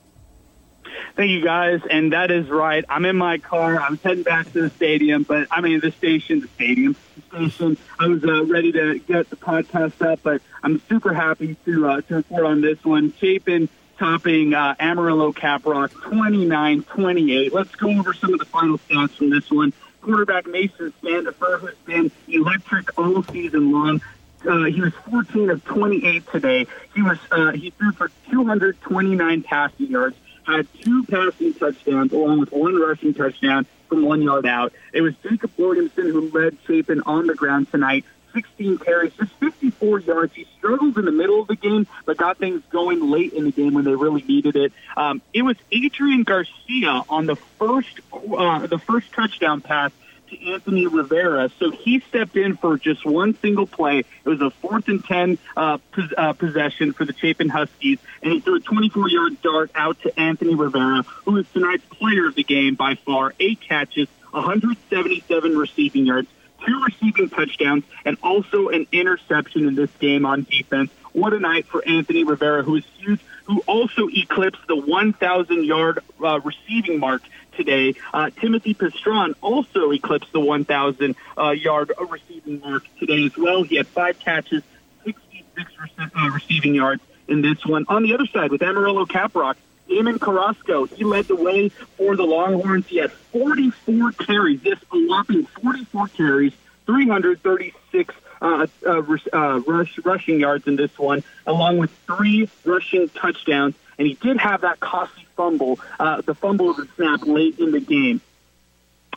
Thank you, guys. And that is right. I'm in my car. I was heading back to the stadium, but I mean the station, the stadium, the station. I was uh, ready to get the podcast up, but I'm super happy to uh, to report on this one. Chapin topping uh, Amarillo Caprock 29-28. Let's go over some of the final stats from this one. quarterback Mason Standifer, who's been electric all season long. Uh, he was 14 of 28 today. He was uh, he threw for 229 passing yards, had two passing touchdowns along with one rushing touchdown from one yard out. It was Jacob Williamson who led Chapin on the ground tonight. 16 carries, just 54 yards. He struggled in the middle of the game, but got things going late in the game when they really needed it. Um, it was Adrian Garcia on the first uh, the first touchdown pass to Anthony Rivera. So he stepped in for just one single play. It was a fourth and 10 uh, pos- uh, possession for the Chapin Huskies, and he threw a 24 yard dart out to Anthony Rivera, who is tonight's player of the game by far. Eight catches, 177 receiving yards, two receiving touchdowns, and also an interception in this game on defense. What a night for Anthony Rivera, who is huge, who also eclipsed the 1,000 yard uh, receiving mark today. Uh, Timothy Pestron also eclipsed the 1,000 uh, yard receiving mark today as well. He had five catches, 66 rece- uh, receiving yards in this one. On the other side, with Amarillo Caprock, Eamon Carrasco, he led the way for the Longhorns. He had 44 carries, this a whopping 44 carries, 336 uh, uh, uh, rush, rushing yards in this one, along with three rushing touchdowns. And he did have that costly fumble, uh, the fumble of the snap late in the game.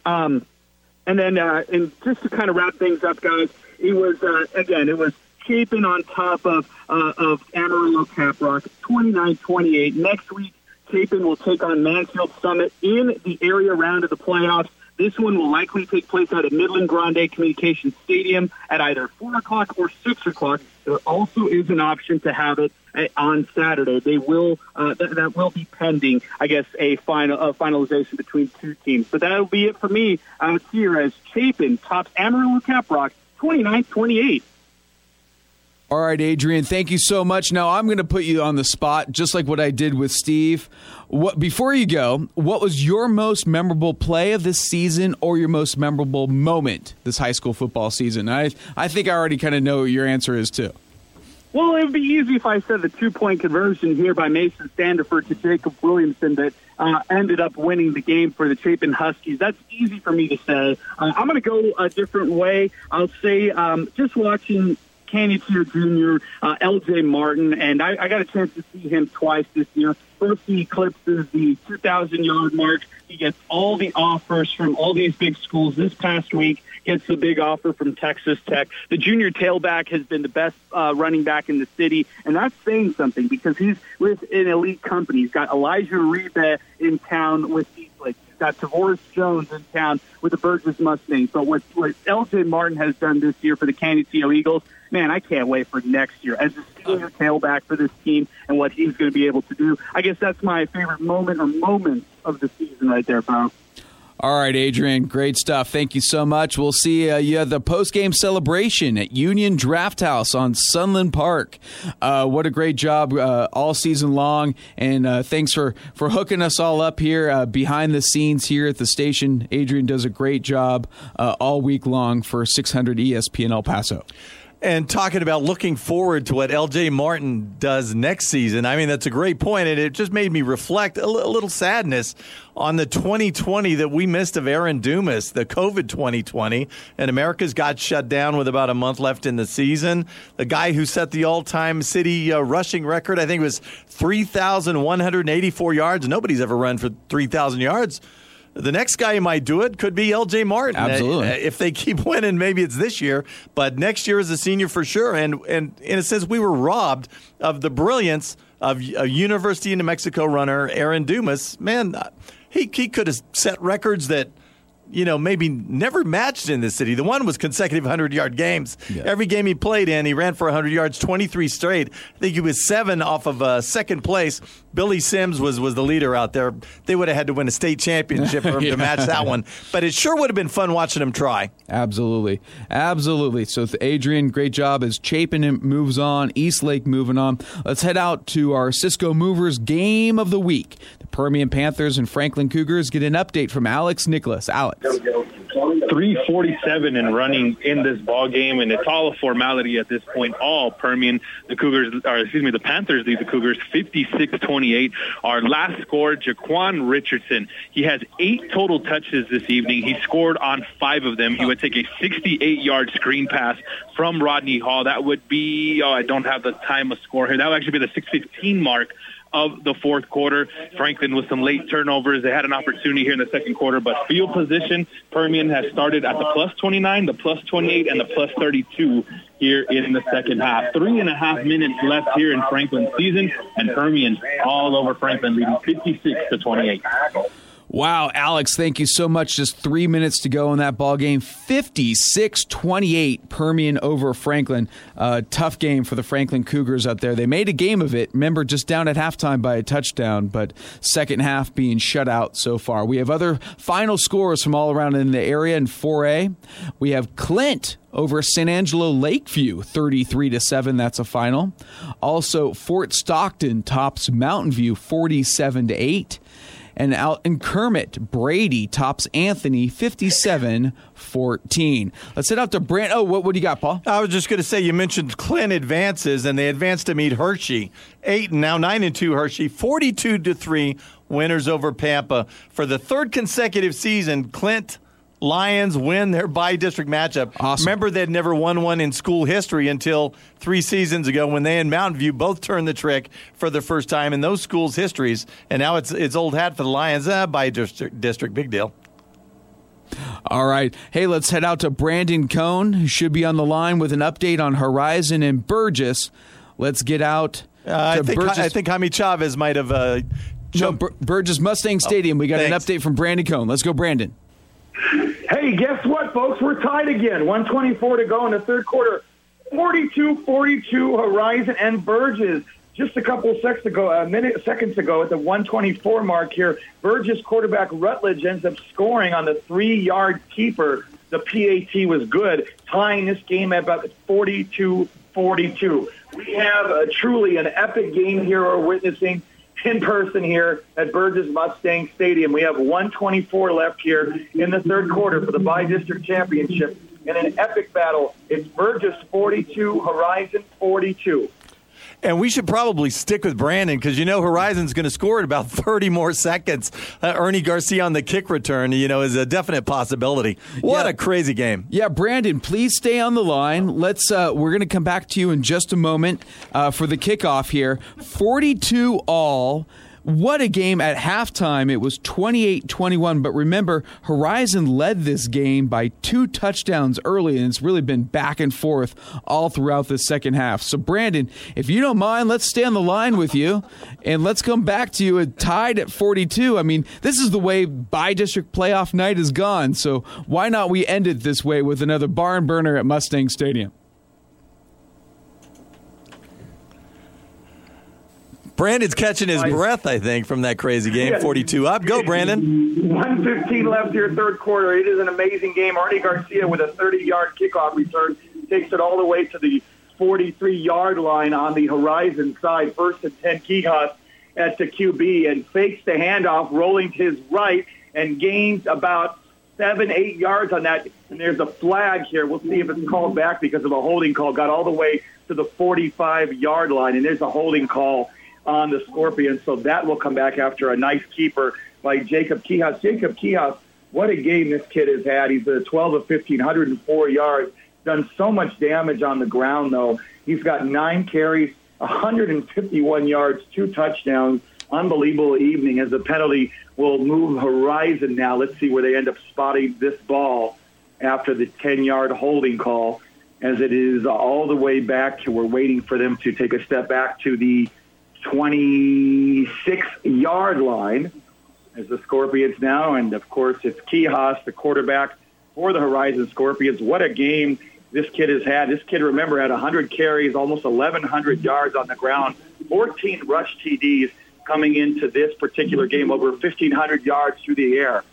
Um, and then, uh, and just to kind of wrap things up, guys, it was uh, again, it was Chapin on top of uh, of Amarillo Caprock, 29-28. Next week, Chapin will take on Mansfield Summit in the area round of the playoffs. This one will likely take place out at Midland Grande Communications Stadium at either 4 o'clock or 6 o'clock. There also is an option to have it uh, on Saturday. They will uh, th- that will be pending, I guess, a final a finalization between two teams. But that'll be it for me out here as Chapin tops Amarillo Caprock 29-28. All right, Adrian, thank you so much. Now I'm going to put you on the spot, just like what I did with Steve. What before you go, what was your most memorable play of this season, or your most memorable moment this high school football season? I I think I already kind of know what your answer is too. Well, it would be easy if I said the two point conversion here by Mason Standifer to Jacob Williamson that uh, ended up winning the game for the Chapin Huskies. That's easy for me to say. Uh, I'm going to go a different way. I'll say um, just watching Canutillo Jr., uh, LJ Martin, and I, I got a chance to see him twice this year. First, he eclipses the 2,000 yard mark. He gets all the offers from all these big schools this past week. Gets the big offer from Texas Tech. The junior tailback has been the best uh, running back in the city, and that's saying something because he's with an elite company. He's got Elijah Uribe in town with Eastlake. Got Tavoris Jones in town with the Burgess Mustangs. But what, what LJ Martin has done this year for the Canutillo Eagles, man, I can't wait for next year as a senior tailback for this team and what he's going to be able to do. I guess that's my favorite moment or moments of the season right there, Bo. All right, Adrian, great stuff. Thank you so much. We'll see uh, you at the post game celebration at Union Draft House on Sunland Park. Uh, what a great job uh, all season long, and uh, thanks for for hooking us all up here uh, behind the scenes here at the station. Adrian does a great job uh, all week long for 600 ESPN El Paso. And talking about looking forward to what LJ Martin does next season, I mean, that's a great point, and it just made me reflect a, little sadness on the 2020 that we missed of Aaron Dumas, the COVID 2020, and Americas got shut down with about a month left in the season. The guy who set the all time city uh, rushing record, I think it was 3,184 yards. Nobody's ever run for 3,000 yards. The next guy who might do it could be L.J. Martin. Absolutely. Uh, If they keep (laughs) winning, maybe it's this year, but next year is a senior for sure. And and in a sense, we were robbed of the brilliance of a University of New Mexico runner, Aaron Dumas. Man, uh, he he could have set records that. You know, maybe never matched in this city. The one was consecutive 100 yard games. Every game he played in, he ran for 100 yards, 23 straight. I think he was seven off of uh, second place. Billy Sims was was the leader out there. They would have had to win a state championship for him (laughs) Yeah. to match that one. But it sure would have been fun watching him try. Absolutely. Absolutely. So, Adrian, great job as Chapin moves on, Eastlake moving on. Let's head out to our Cisco Movers game of the week. Permian Panthers and Franklin Cougars get an update from Alex Nicholas. Alex. 347 and running in this ball game, and it's all a formality at this point. All Permian, the Cougars, or excuse me, the Panthers lead the Cougars 56-28. Our last score, Jaquan Richardson. He has eight total touches this evening. He scored on five of them. He would take a 68-yard screen pass from Rodney Hall. That would be, oh, I don't have the time of score here. That would actually be the 615 mark of the fourth quarter. Franklin with some late turnovers. They had an opportunity here in the second quarter, but field position, Permian has started at the plus 29, the plus 28, and the plus 32 here in the second half. Three and a half minutes left here in Franklin's season, and Permian all over Franklin leading 56 to 28. Wow, Alex, thank you so much. Just three minutes to go in that ball game. 56 28 Permian over Franklin. Uh, tough game for the Franklin Cougars out there. They made a game of it. Remember, just down at halftime by a touchdown, but second half being shut out so far. We have other final scores from all around in the area in 4A. We have Clint over San Angelo Lakeview 33 to 7 that's a final also Fort Stockton tops Mountain View 47 to 8 and out in Kermit, Brady tops Anthony 57 14. Let's head out to Brand. Oh, what, what do you got, Paul? I was just going to say you mentioned Clint advances, and they advanced to meet Hirschi. Eight and now nine and two Hirschi, 42 to three winners over Pampa for the third consecutive season. Clint Lions win their bi-district matchup. Awesome. Remember, they'd never won one in school history until three seasons ago when they and Mountain View both turned the trick for the first time in those schools' histories. And now it's it's old hat for the Lions. Uh, bi-district, district, big deal. All right. Hey, let's head out to Brandon Cohn, who should be on the line with an update on Horizon and Burgess. Let's get out Uh, I think Burgess. I think Jaime Chavez might have. Uh, no. Bur- Burgess Mustang Stadium. we got an update from Brandon Cohn. Let's go, Brandon. Hey, guess what, folks? We're tied again. 124 to go in the third quarter. 42-42 Horizon and Burgess. Just a couple seconds ago, a minute, seconds ago, at the 124 mark here, Burgess quarterback Rutledge ends up scoring on the three-yard keeper. The PAT was good, tying this game at about 42-42. We have a, truly an epic game here we're witnessing in person here at Burgess Mustang Stadium. We have 124 left here in the third quarter for the bi-district championship. In an epic battle, it's Burgess 42, Horizon 42. And we should probably stick with Brandon because you know Horizon's going to score in about (laughs) 30 more seconds. Uh, Ernie Garcia on the kick return, you know, is a definite possibility. What Yeah. a crazy game. Yeah, Brandon, please stay on the line. Let's. Uh, we're going to come back to you in just a moment uh, for the kickoff here. Forty-two all. What a game at halftime. It was 28-21, but remember Horizon led this game by two touchdowns early and it's really been back and forth all throughout the second half. So Brandon, if you don't mind, let's stay on the line with you and let's come back to you at tied at 42. I mean, this is the way bi-district playoff night is gone. So why not we end it this way with another barn burner at Mustang Stadium? Brandon's catching his breath, I think, from that crazy game. Yeah. 42 up. Go, Brandon. 115 left here, third quarter. It is an amazing game. Artie Garcia with a 30-yard kickoff return takes it all the way to the 43-yard line on the Horizon side. First and 10 Quijas at the QB and fakes the handoff, rolling to his right and gains about seven, eight yards on that. And there's a flag here. We'll see if it's called back because of a holding call. Got all the way to the 45-yard line, and there's a holding call on the Scorpions. So that will come back after a nice keeper by Jacob Quijas. Jacob Quijas, what a game this kid has had. He's a 12 of 15, 104 yards. Done so much damage on the ground, though. He's got nine carries, 151 yards, two touchdowns. Unbelievable evening as the penalty will move Horizon now. Let's see where they end up spotting this ball after the 10 yard holding call as it is all the way back to we're waiting for them to take a step back to the 26 yard line as the Scorpions now. And of course, it's Quijas, the quarterback for the Horizon Scorpions. What a game this kid has had. This kid, remember, had 100 carries, almost 1,100 yards on the ground, 14 rush TDs coming into this particular game, over 1,500 yards through the air.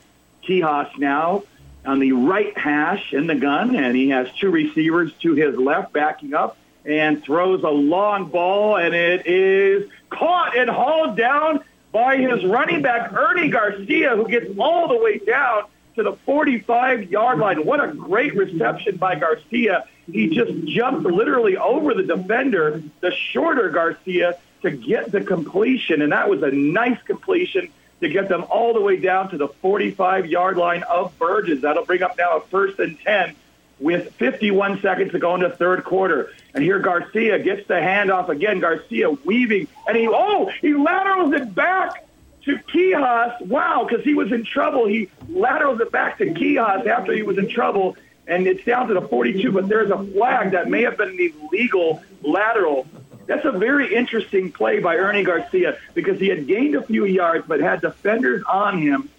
Quijas now on the right hash in the gun, and he has two receivers to his left backing up and throws a long ball, and it is caught and hauled down by his running back, Ernie Garcia, who gets all the way down to the 45 yard line. What a great reception by Garcia. He just jumped literally over the defender, the shorter Garcia, to get the completion. And that was a nice completion to get them all the way down to the 45 yard line of Burgess. That'll bring up now a first and 10 with 51 seconds to go into third quarter. And here Garcia gets the handoff again. Garcia weaving, and he oh he laterals it back to Quijas. Wow, because he was in trouble. He laterals it back to Quijas after he was in trouble, and it's down to the 42. But there's a flag that may have been an illegal lateral. That's a very interesting play by Ernie Garcia because he had gained a few yards but had defenders on him.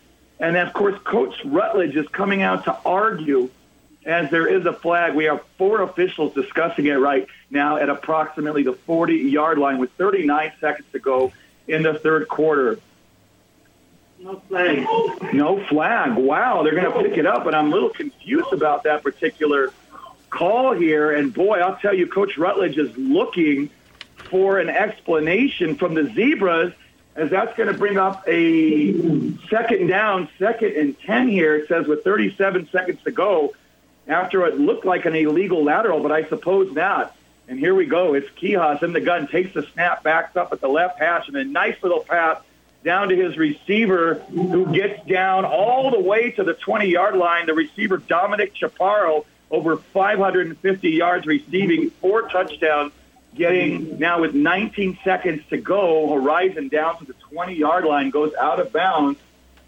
And of course, Coach Rutledge is coming out to argue as there is a flag. We have four officials discussing it right now at approximately the 40 yard line with 39 seconds to go in the third quarter. No flag. No flag. Wow, they're going to pick it up, and I'm a little confused about that particular call here. And boy, I'll tell you, Coach Rutledge is looking for an explanation from the Zebras, as that's going to bring up a second down, second and 10 here. It says with 37 seconds to go after it looked like an illegal lateral, but I suppose not. And here we go. It's Quijas in the gun, takes the snap, backs up at the left hash, and a nice little pass down to his receiver, who gets down all the way to the 20 yard line. The receiver, Dominic Chaparro, over 550 yards receiving, four touchdowns, getting now with 19 seconds to go. Horizon down to the 20 yard line, goes out of bounds.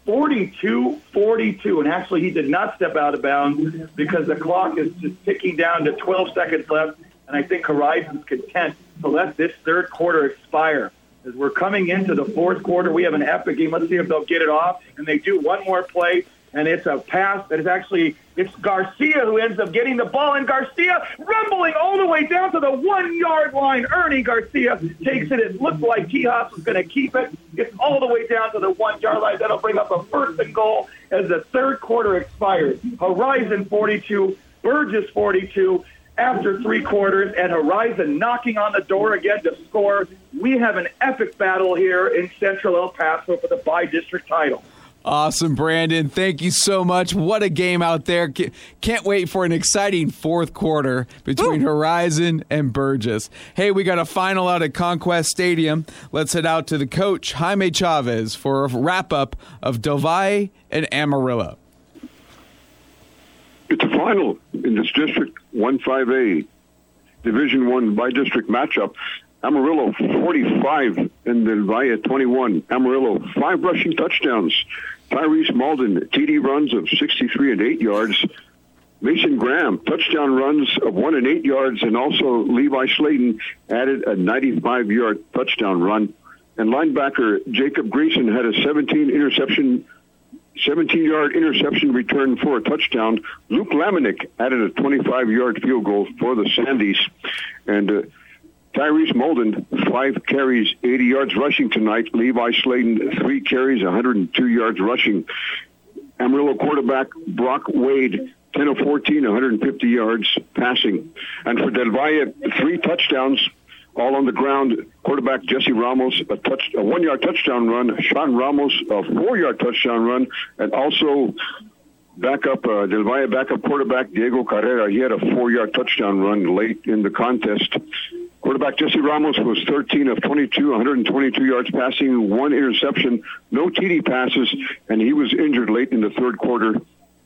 42 42. And actually, he did not step out of bounds because the clock is just ticking down to 12 seconds left. And I think Horizon's content to let this third quarter expire. As we're coming into the fourth quarter, we have an epic game. Let's see if they'll get it off. And they do one more play, and it's a pass that is actually it's Garcia who ends up getting the ball, and Garcia rumbling all the way down to the one yard line. Ernie Garcia takes it. It looked like Quijas was going to keep it. Gets all the way down to the one yard line. That'll bring up a first and goal as the third quarter expires. Horizon 42, Burgess 42 after three quarters, and Horizon knocking on the door again to score. We have an epic battle here in Central El Paso for the bi-district title. Awesome, Brandon. Thank you so much. What a game out there. Can't wait for an exciting fourth quarter between Horizon and Burgess. Hey, we got a final out at Conquest Stadium. Let's head out to the coach, Jaime Chavez, for a wrap up of Del Valle and Amarillo. It's a final in this District 1-5A Division 1 bi-district matchup. Amarillo 45 and Del Valle 21. Amarillo five rushing touchdowns. Tyrese Malden TD runs of 63 and 8 yards. Mason Graham touchdown runs of 1 and 8 yards and also Levi Slayton added a 95 yard touchdown run. And linebacker Jacob Greason had a 17 interception 17 yard interception return for a touchdown. Luke Laminack added a 25 yard field goal for the Sandies. And uh, Tyrese Molden, five carries, 80 yards rushing tonight. Levi Slayton, three carries, 102 yards rushing. Amarillo quarterback Brock Wade, 10 of 14, 150 yards passing. And for Del Valle, three touchdowns, all on the ground. Quarterback Jesse Ramos, a touch, a one-yard touchdown run. Sean Ramos, a four-yard touchdown run, and also backup uh, Del Valle backup quarterback Diego Carrera. He had a four-yard touchdown run late in the contest. Quarterback Jesse Ramos was 13 of 22, 122 yards passing, one interception, no TD passes, and he was injured late in the third quarter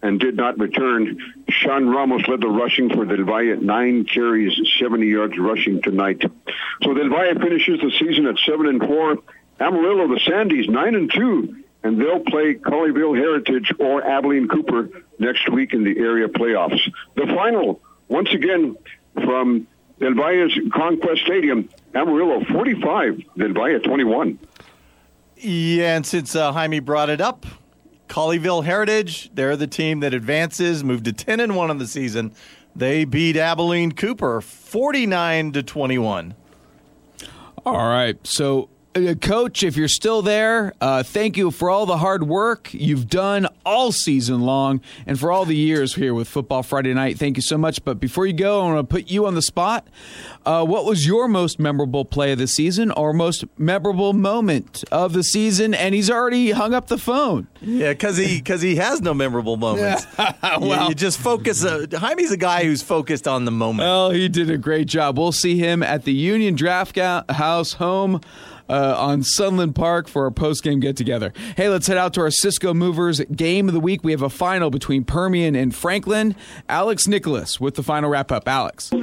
and did not return. Sean Ramos led the rushing for Del Valle at nine carries, 70 yards rushing tonight. So Del Valle finishes the season at seven and four. Amarillo, the Sandies, nine and two, and they'll play Colleyville Heritage or Abilene Cooper next week in the area playoffs. The final, once again, from Del Valle's Conquest Stadium, Amarillo 45, Del Valle 21. Yeah, and since uh, Jaime brought it up, Colleyville Heritage, they're the team that advances, moved to 10 and 1 on the season. They beat Abilene Cooper 49 to 21. All right. So Coach, if you're still there, uh, thank you for all the hard work you've done all season long and for all the years here with Football Friday Night. Thank you so much. But before you go, I want to put you on the spot. Uh, what was your most memorable play of the season or most memorable moment of the season? And he's already hung up the phone. Yeah, because he because he has no memorable moments. (laughs) You- Well- you, just focus. Uh, Jaime's a guy who's focused on the moment. Well, he did a great job. We'll see him at the Union Draft House home uh, on Sunland Park for our post game get together. Hey, let's head out to our Cisco Movers game of the week. We have a final between Permian and Franklin. Alex Nicholas with the final wrap up. Alex. So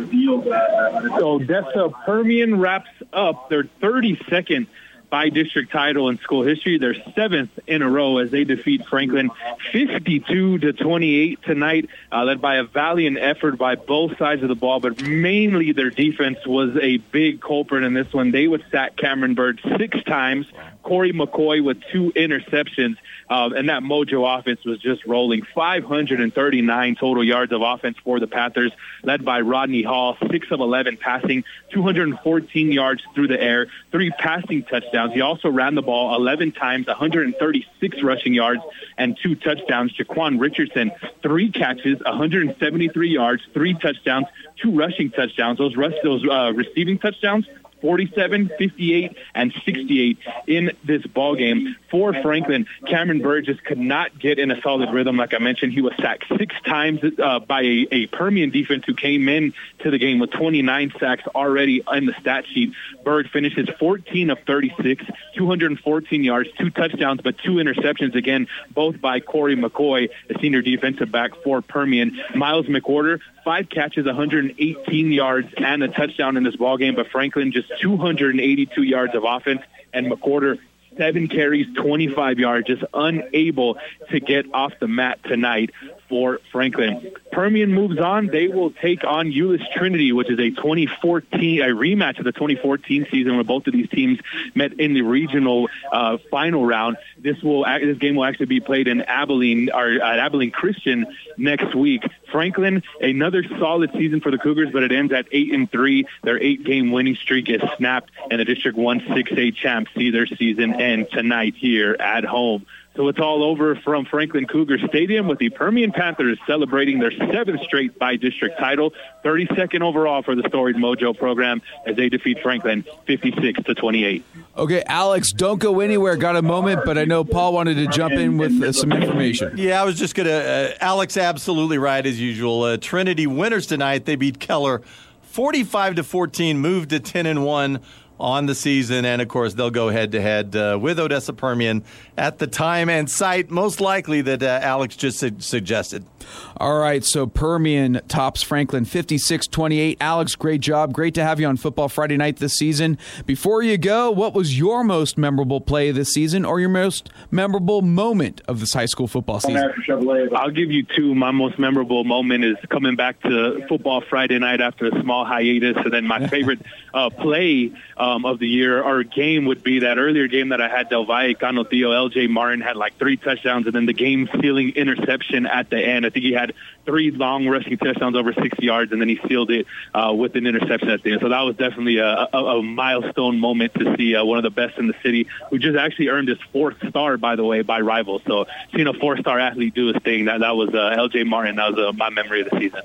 Odessa Permian wraps up their 32nd bi-district title in school history, their seventh in a row as they defeat Franklin 52 to 28 tonight, uh, led by a valiant effort by both sides of the ball, but mainly their defense was a big culprit in this one. They would sack Cameron Bird six times, Corey McCoy with two interceptions, uh, and that Mojo offense was just rolling. 539 total yards of offense for the Panthers, led by Rodney Hall, six of 11 passing, 214 yards through the air, three passing touchdowns. He also ran the ball 11 times, 136 rushing yards, and two touchdowns. Jaquan Richardson, three catches, 173 yards, three touchdowns, two rushing touchdowns. Those rush, those uh, receiving touchdowns 47, 58, and 68 in this ball game for Franklin. Cameron Burgess could not get in a solid rhythm. Like I mentioned, he was sacked six times uh, by a, a Permian defense who came in to the game with 29 sacks already in the stat sheet. Bird finishes 14 of 36, 214 yards, two touchdowns, but two interceptions again, both by Corey McCoy, the senior defensive back for Permian. Miles McWhorter, five catches, 118 yards, and a touchdown in this ball game. But Franklin just 282 yards of offense, and McWhorter seven carries, 25 yards, just unable to get off the mat tonight for Franklin. Permian moves on. They will take on Euless Trinity, which is a 2014 a rematch of the 2014 season where both of these teams met in the regional uh, final round. This will this game will actually be played in Abilene or at Abilene Christian next week. Franklin, another solid season for the Cougars, but it ends at eight and three. Their eight game winning streak is snapped, and the District One Six A champs see their season end tonight here at home. So it's all over from Franklin Cougar Stadium with the Permian Panthers celebrating their seventh straight bi-district title, 32nd overall for the Storied Mojo program as they defeat Franklin 56 to 28. Okay, Alex, don't go anywhere. Got a moment, but I know Paul wanted to jump in with uh, some information. Yeah, I was just gonna. Uh, Alex, absolutely right as usual. Uh, Trinity winners tonight. They beat Keller, forty-five to fourteen, moved to ten and one on the season, and of course they'll go head to head uh, with Odessa Permian at the time and site most likely that uh, Alex just su- suggested. All right, so Permian tops Franklin 56 28. Alex, great job. Great to have you on Football Friday night this season. Before you go, what was your most memorable play this season or your most memorable moment of this high school football season? I'll give you two. My most memorable moment is coming back to football Friday night after a small hiatus, and then my (laughs) favorite uh, play um, of the year or game would be that earlier game that I had Del Valle Canutillo. LJ Martin had like three touchdowns, and then the game sealing interception at the end. I think he had three long rushing touchdowns over 60 yards, and then he sealed it uh, with an interception at the end. So that was definitely a, a, a milestone moment to see uh, one of the best in the city, who just actually earned his fourth star, by the way, by rivals. So seeing a four-star athlete do his thing, that that was uh, LJ Martin. That was uh, my memory of the season.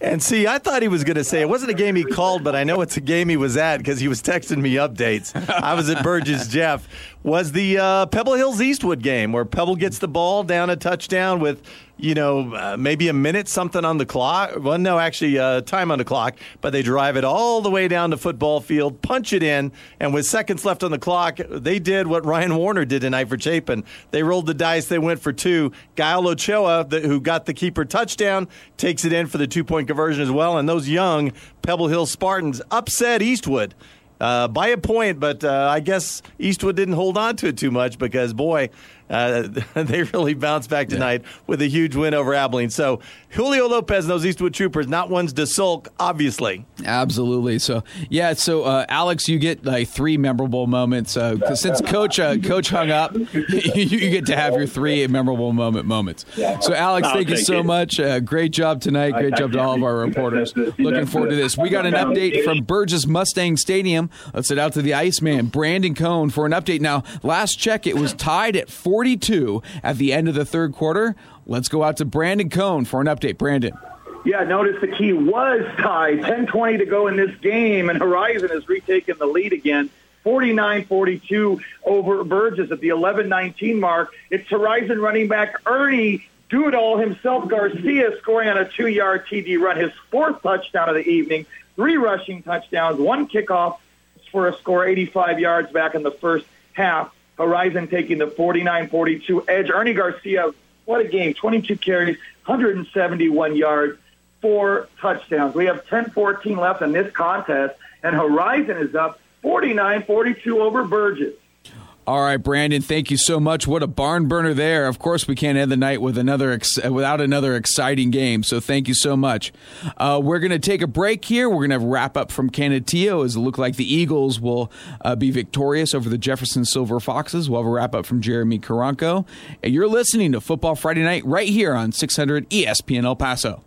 And see, I thought he was going to say it wasn't a game he called, but I know it's a game he was at because he was texting me updates. I was at Burgess Jeff. Was the uh, Pebble Hills Eastwood game where Pebble gets the ball down a touchdown with, you know, uh, maybe a minute something on the clock? Well, no, actually, uh, time on the clock, but they drive it all the way down to football field, punch it in, and with seconds left on the clock, they did what Ryan Warner did tonight for Chapin. They rolled the dice, they went for two. Gael Ochoa, the, who got the keeper touchdown, takes it in for the two point conversion as well. And those young Pebble Hill Spartans upset Eastwood. Uh, by a point, but uh, I guess Eastwood didn't hold on to it too much because, boy, Uh, (laughs) they really bounced back tonight yeah. with a huge win over Abilene. So Julio Lopez and those Eastwood Troopers, not ones to sulk, obviously. Absolutely. So yeah. So uh, Alex, you get like three memorable moments. Uh, since Coach uh, Coach hung up, (laughs) you get to have your three memorable moment moments. So Alex, thank you so it. much. Uh, great job tonight. Great job to all of our reporters. Looking forward to this. We got an update from Burgess Mustang Stadium. Let's head out to the Iceman, Brandon Cohn, for an update. Now, last check, it was tied at 42 at the end of the third quarter. Let's go out to Brandon Cohn for an update. Brandon. Yeah, notice the key was tied. 10-20 to go in this game, and Horizon has retaken the lead again. 49-42 over Burgess at the 11-19 mark. It's Horizon running back Ernie do it all himself. Garcia scoring on a two-yard TD run, his fourth touchdown of the evening. Three rushing touchdowns, one kickoff for a score, 85 yards back in the first half. Horizon taking the 49-42 edge. Ernie Garcia, what a game! 22 carries, 171 yards, four touchdowns. We have 10-14 left in this contest, and Horizon is up 49-42 over Burgess. All right, Brandon, thank you so much. What a barn burner there. Of course, we can't end the night with another ex- without another exciting game. So thank you so much. Uh, we're going to take a break here. We're going to wrap up from Canutillo as it look like the Eagles will uh, be victorious over the Jefferson Silver Foxes. We'll have a wrap up from Jeremy Karanko. And you're listening to Football Friday Night right here on 600 ESPN El Paso.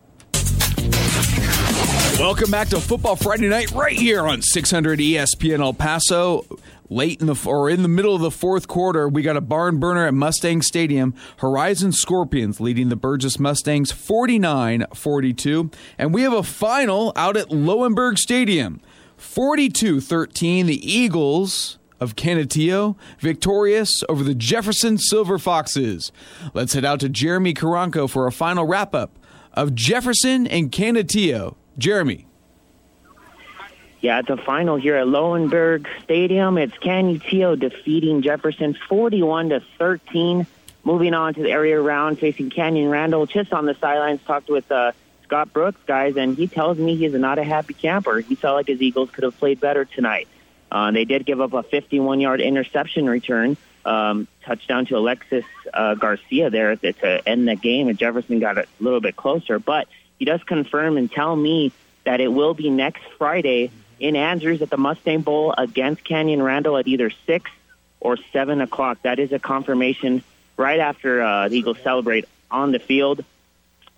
Welcome back to Football Friday Night right here on 600 ESPN El Paso late in the or in the middle of the fourth quarter, we got a barn burner at Mustang Stadium. Horizon Scorpions leading the Burgess Mustangs 49-42, and we have a final out at Lowenberg Stadium. 42-13, the Eagles of Canutillo victorious over the Jefferson Silver Foxes. Let's head out to Jeremy Karanko for a final wrap up of Jefferson and Canutillo. Jeremy. Yeah, the final here at Lowenberg Stadium, it's Canutillo defeating Jefferson 41 to 13. Moving on to the area round, facing Canyon Randall, just on the sidelines, talked with uh, Scott Brooks, guys, and he tells me he's not a happy camper. He felt like his Eagles could have played better tonight. Uh, they did give up a 51-yard interception return, um, touchdown to Alexis uh, Garcia there to, to end the game, and Jefferson got a little bit closer. But he does confirm and tell me that it will be next Friday in Andrews at the Mustang Bowl against Canyon Randall at either 6 or 7 o'clock. That is a confirmation right after uh, the Eagles celebrate on the field.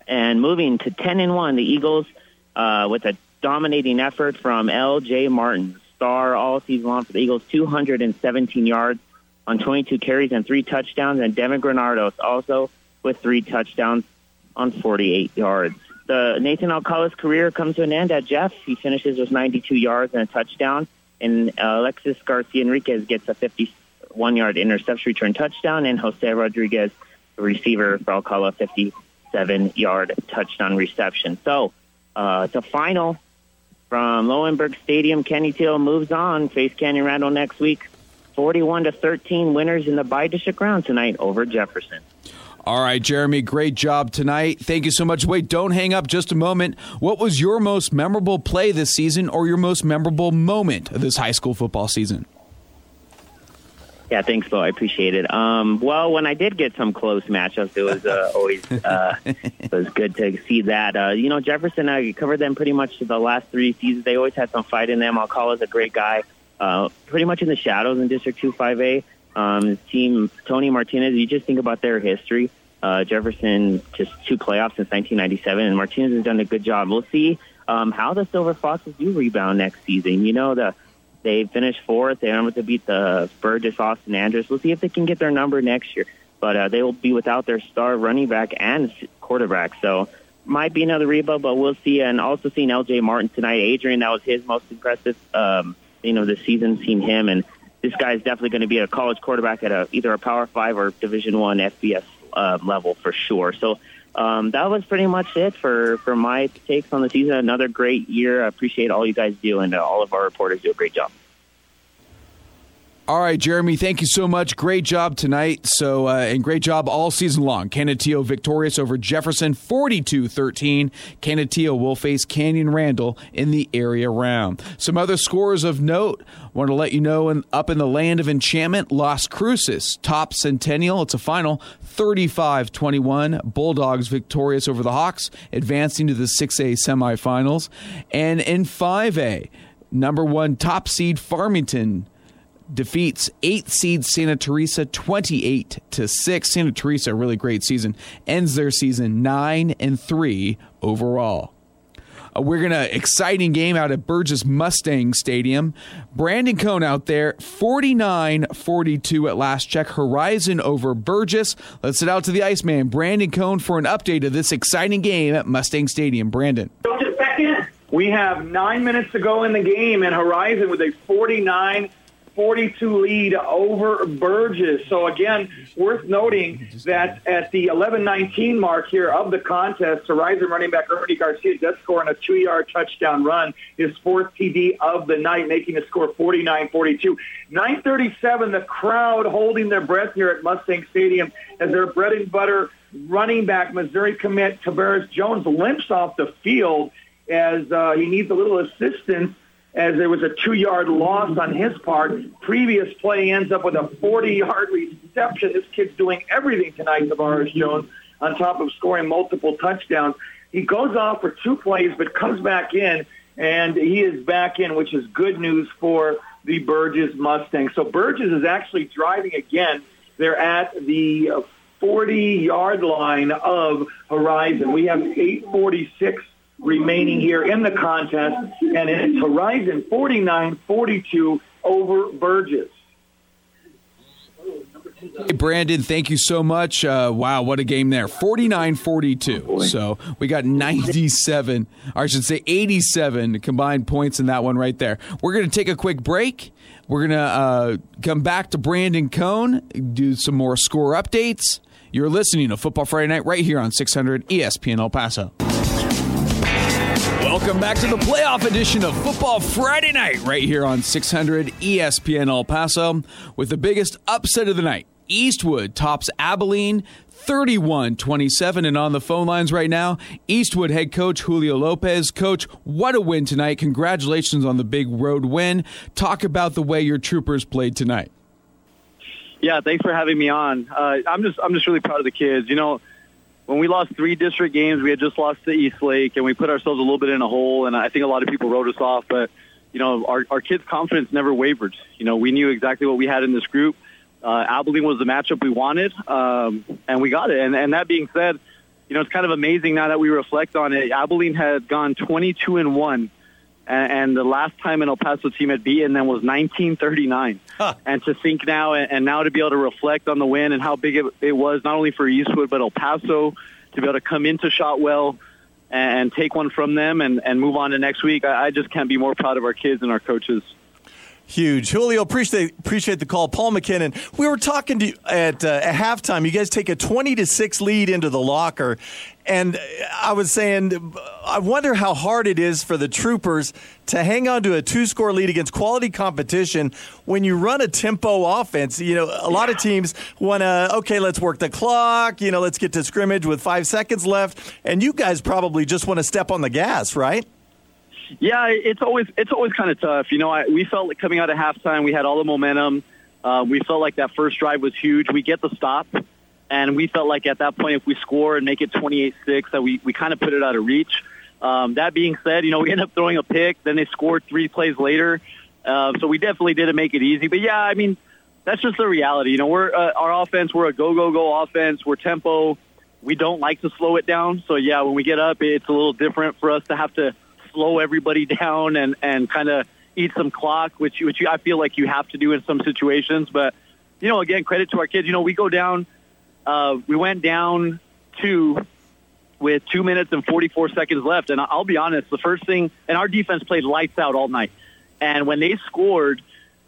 And moving to 10 and 1, the Eagles, uh, with a dominating effort from L.J. Martin, star all season long for the Eagles, 217 yards on 22 carries and three touchdowns. And Devin Granados also with three touchdowns on 48 yards the Nathan Alcala's career comes to an end at Jeff. He finishes with 92 yards and a touchdown, and uh, Alexis Garcia Enriquez gets a 51-yard interception return touchdown, and Jose Rodriguez, the receiver for Alcala, 57-yard touchdown reception. So uh, the final from Lowenberg Stadium. Canutillo moves on, face Canyon Randall next week. 41 to 13 winners in the bi-district round tonight over Jefferson. All right, Jeremy, great job tonight. Thank you so much. Wait, don't hang up just a moment. What was your most memorable play this season or your most memorable moment of this high school football season? Yeah, thanks, Bo. I appreciate it. Um, well, when I did get some close matchups, it was uh, (laughs) always uh, it was good to see that. Uh, you know, Jefferson, I covered them pretty much the last three seasons. They always had some fight in them. Alcala's a great guy, uh, pretty much in the shadows in District 2 5A. Um, team Tony Martinez, you just think about their history. Uh, Jefferson just two playoffs since 1997, and Martinez has done a good job. We'll see um, how the Silver Foxes do rebound next season. You know, the they finished fourth. They were able to beat the Burges Austin Andress. We'll see if they can get their number next year. But uh, they will be without their star running back and quarterback. So might be another rebound, but we'll see. And also seeing L.J. Martin tonight. Adrian, that was his most impressive, um, you know, the season. Seeing him and this guy is definitely going to be a college quarterback at a, either a Power Five or Division One FBS uh, level for sure. So um, that was pretty much it for, for my takes on the season. Another great year. I appreciate all you guys do, and uh, all of our reporters do a great job. All right, Jeremy, thank you so much. Great job tonight. So, uh, and great job all season long. Canutillo victorious over Jefferson 42 13. Canutillo will face Canyon Randall in the area round. Some other scores of note. Want to let you know in, up in the land of enchantment, Las Cruces top Centennial. It's a final 35 21. Bulldogs victorious over the Hawks, advancing to the 6A semifinals. And in 5A, number one top seed Farmington defeats eighth seed Santa Teresa 28 to 6. Santa Teresa, really great season, ends their season 9 and 3 overall. Uh, we're going to exciting game out at Burges Mustang Stadium. Brandon Cohn out there, 49-42 at last check. Horizon over Burges. Let's sit out to the Iceman, Brandon Cohn, for an update of this exciting game at Mustang Stadium. Brandon. We have nine minutes to go in the game, and Horizon with a 49 42 lead over Burges. So again, worth noting that at the 11-19 mark here of the contest, Horizon running back Ernie Garcia does score on a two-yard touchdown run, his fourth TD of the night, making the score 49-42. 9:37, the crowd holding their breath here at Mustang Stadium as their bread and butter running back Missouri commit Tavares Jones limps off the field as uh, he needs a little assistance as there was a two-yard loss on his part. Previous play ends up with a 40-yard reception. This kid's doing everything tonight, Tavares Jones, on top of scoring multiple touchdowns. He goes off for two plays, but comes back in, and he is back in, which is good news for the Burges Mustangs. So Burges is actually driving again. They're at the 40-yard line of Horizon. We have 846 remaining here in the contest, and it's Horizon 49-42 over Burges. Hey, Brandon, thank you so much. Uh, wow, what a game there. 49 42. So we got 97, or I should say 87 combined points in that one right there. We're going to take a quick break. We're going to uh, come back to Brandon Cohn, do some more score updates. You're listening to Football Friday Night right here on 600 ESPN El Paso. Welcome back to the playoff edition of Football Friday Night, right here on 600 ESPN El Paso, with the biggest upset of the night. Eastwood tops Abilene 31 27. And on the phone lines right now, Eastwood head coach Julio Lopez. Coach, what a win tonight. Congratulations on the big road win. Talk about the way your troopers played tonight. Yeah, thanks for having me on. Uh, I'm just I'm just really proud of the kids. You know, when we lost three district games, we had just lost to Eastlake, and we put ourselves a little bit in a hole. And I think a lot of people wrote us off, but you know, our our kids' confidence never wavered. You know, we knew exactly what we had in this group. Uh, Abilene was the matchup we wanted, um, and we got it. And, and that being said, you know, it's kind of amazing now that we reflect on it. Abilene had gone 22 and one, and, and the last time an El Paso team had beaten them was 1939. Huh. And to think now, and, now to be able to reflect on the win and how big it, it was, not only for Eastwood but El Paso, to be able to come into Shotwell and take one from them and, and move on to next week. I, I just can't be more proud of our kids and our coaches. Huge. Julio, appreciate appreciate the call. Paul McKinnon, we were talking to you at, uh, at halftime. You guys take a 20 to 6 lead into the locker. And I was saying, I wonder how hard it is for the Troopers to hang on to a two score lead against quality competition when you run a tempo offense. You know, a lot of teams want to, okay, let's work the clock, you know, let's get to scrimmage with five seconds left. And you guys probably just want to step on the gas, right? Yeah, it's always it's always kind of tough. You know, I, we felt like coming out of halftime, we had all the momentum. Uh, we felt like that first drive was huge. We get the stop, and we felt like at that point, if we score and make it 28-6, that we we kind of put it out of reach. Um, that being said, you know, we ended up throwing a pick. Then they scored three plays later, uh, so we definitely didn't make it easy. But yeah, I mean, that's just the reality. You know, we're uh, our offense. We're a go go go offense. We're tempo. We don't like to slow it down. So yeah, when we get up, it's a little different for us to have to slow everybody (laughs) down and and kind of eat some clock, which which I feel like you have to do in some situations. But you know, again, credit to our kids. You know, we go down. Uh, we went down two with two minutes and 44 seconds left, and I'll be honest, the first thing, and our defense played lights out all night, and when they scored.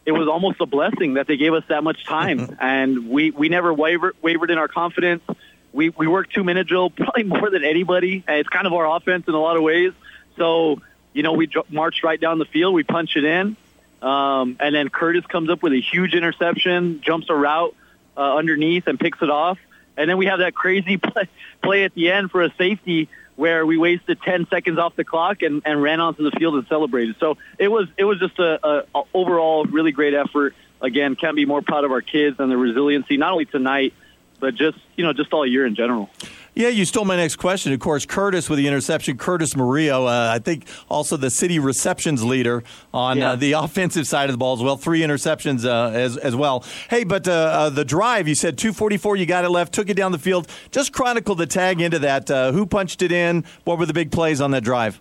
It was almost a blessing that they gave us that much time, (laughs) and we, we never wavered, wavered in our confidence. We we worked two minute drill (laughs) probably more than anybody. It's kind of our offense in a lot of ways. So, you know, we marched right down the field. We punched it in. Um, and then Curtis comes up with a huge interception, jumps a route uh, underneath and picks it off. And then we have that crazy (laughs) play, play at the end for a safety where we wasted 10 seconds off the clock and, and ran onto the field and celebrated. So it was it was just a, a, a overall really great effort. Again, can't be more proud of our kids and the resiliency, not only tonight, but just you know just all year in general. Yeah, you stole my next question. Of course, Curtis with the interception. Curtis Murillo, uh, I think also the city receptions leader on Yeah. uh, the (laughs) offensive side of the ball as well. Three interceptions uh, as, as well. Hey, but uh, uh, the drive, you said 244, you got it left, took it down the field. Just chronicle the tag into that. Uh, who punched it in? What were the big plays on that drive?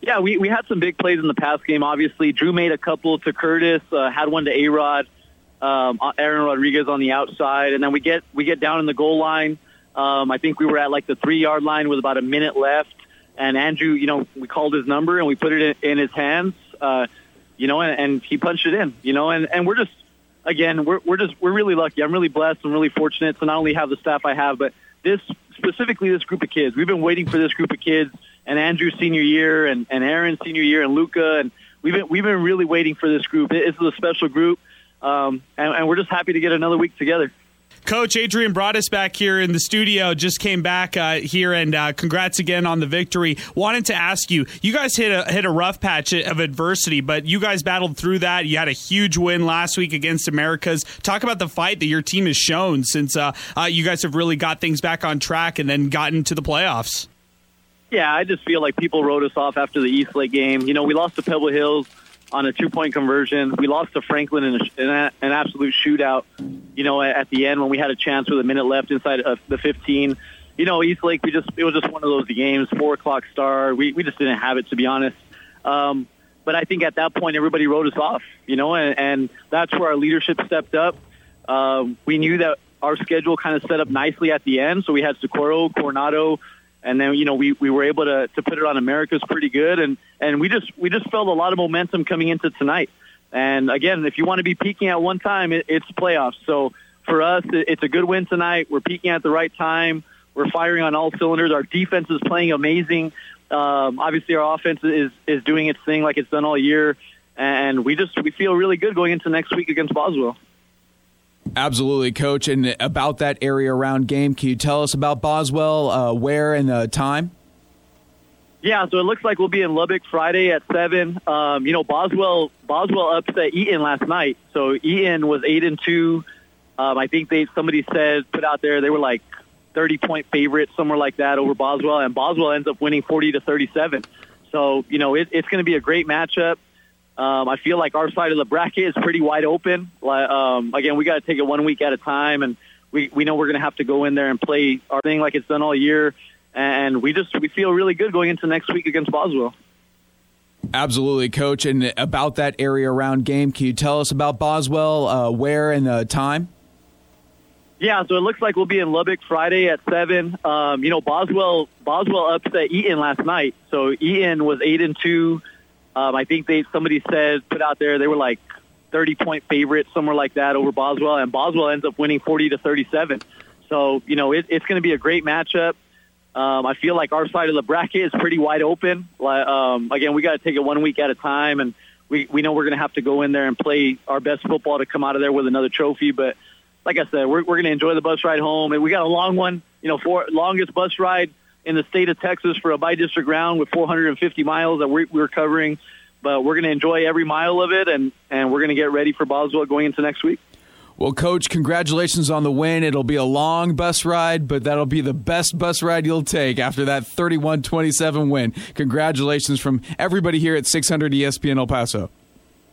Yeah, we, we had some big plays in the past game. Obviously, Drew made a couple to Curtis, uh, had one to A Rod, um, Aaron Rodriguez on the outside, and then we get we get down in the goal line. Um, I think we were at like the three yard line with about a minute left, and Andrew, you know, we called his number and we put it in, in his hands, uh, you know, and, and he punched it in, you know, and, and we're just again we're we're just we're really lucky. I'm really blessed and really fortunate to not only have the staff I have, but this specifically this group of kids. We've been waiting for this group of kids and Andrew's senior year and, and Aaron's senior year and Luca and we've been we've been really waiting for this group. This is a special group, um, and, and we're just happy to get another week together. Coach Adrian brought us back here in the studio just came back uh, here, and uh, congrats again on the victory. Wanted to ask you, you guys hit a hit a rough patch of adversity, but you guys battled through that. You had a huge win last week against Americas. Talk about the fight that your team has shown since uh, uh, you guys have really got things back on track and then gotten to the playoffs. Yeah, I just feel like people wrote us off after the Eastlake game. You know, we lost to Pebble Hills on a two point conversion. We lost to Franklin in, a, in a, an absolute shootout. You know, at, at the end when we had a chance with a minute left inside of the 15. You know, Eastlake, we just it was just one of those games. Four o'clock start. We we just didn't have it to be honest. Um, but I think at that point everybody wrote us off. You know, and, and that's where our leadership stepped up. Um, we knew that our schedule kind of set up nicely at the end. So we had Socorro, Coronado, and then you know we, we were able to, to put it on Americas pretty good, and and we just we just felt a lot of momentum coming into tonight. And again, if you want to be peaking at one time, it, it's playoffs. So for us, it, it's a good win tonight. We're peaking at the right time. We're firing on all cylinders. Our defense is playing amazing. Um, obviously, our offense is is doing its thing like it's done all year, and we just we feel really good going into next week against Boswell. Absolutely, coach. And about that area around game, can you tell us about Boswell, uh, where and the time? Yeah, so it looks like we'll be in Lubbock Friday at seven. Um, you know, Boswell Boswell upset Eaton last night. So Eaton was eight and two. Um, I think they somebody said put out there they were like thirty point favorite, somewhere like that over Boswell, and Boswell ends up winning forty to thirty seven. So you know it, it's going to be a great matchup. Um, I feel like our side of the bracket is pretty wide open. Like, Um, again, we got to take it one week at a time, and we we know we're going to have to go in there and play our thing like it's done all year. And we just we feel really good going into next week against Boswell. Absolutely, coach. And about that area around game, can you tell us about Boswell, uh, where and the time? Yeah, so it looks like we'll be in Lubbock Friday at seven. Um, you know, Boswell Boswell upset Eaton last night. So Eaton was eight and two. Um, I think they somebody said put out there they were like thirty point favorite, somewhere like that over Boswell, and Boswell ends up winning forty to thirty seven. So you know it, it's going to be a great matchup. Um, I feel like our side of the bracket is pretty wide open. Um, again, we got to take it one week at a time, and we we know we're going to have to go in there and play our best football to come out of there with another trophy. But like I said, we're we're going to enjoy the bus ride home, and we got a long one. You know, for longest bus ride in the state of Texas for a bi-district round with 450 miles that we're, we're covering. But we're going to enjoy every mile of it, and and we're going to get ready for Boswell going into next week. Well, coach, congratulations on the win. It'll be a long bus ride, but that'll be the best bus ride you'll take after that 31 27 win. Congratulations from everybody here at 600 ESPN El Paso.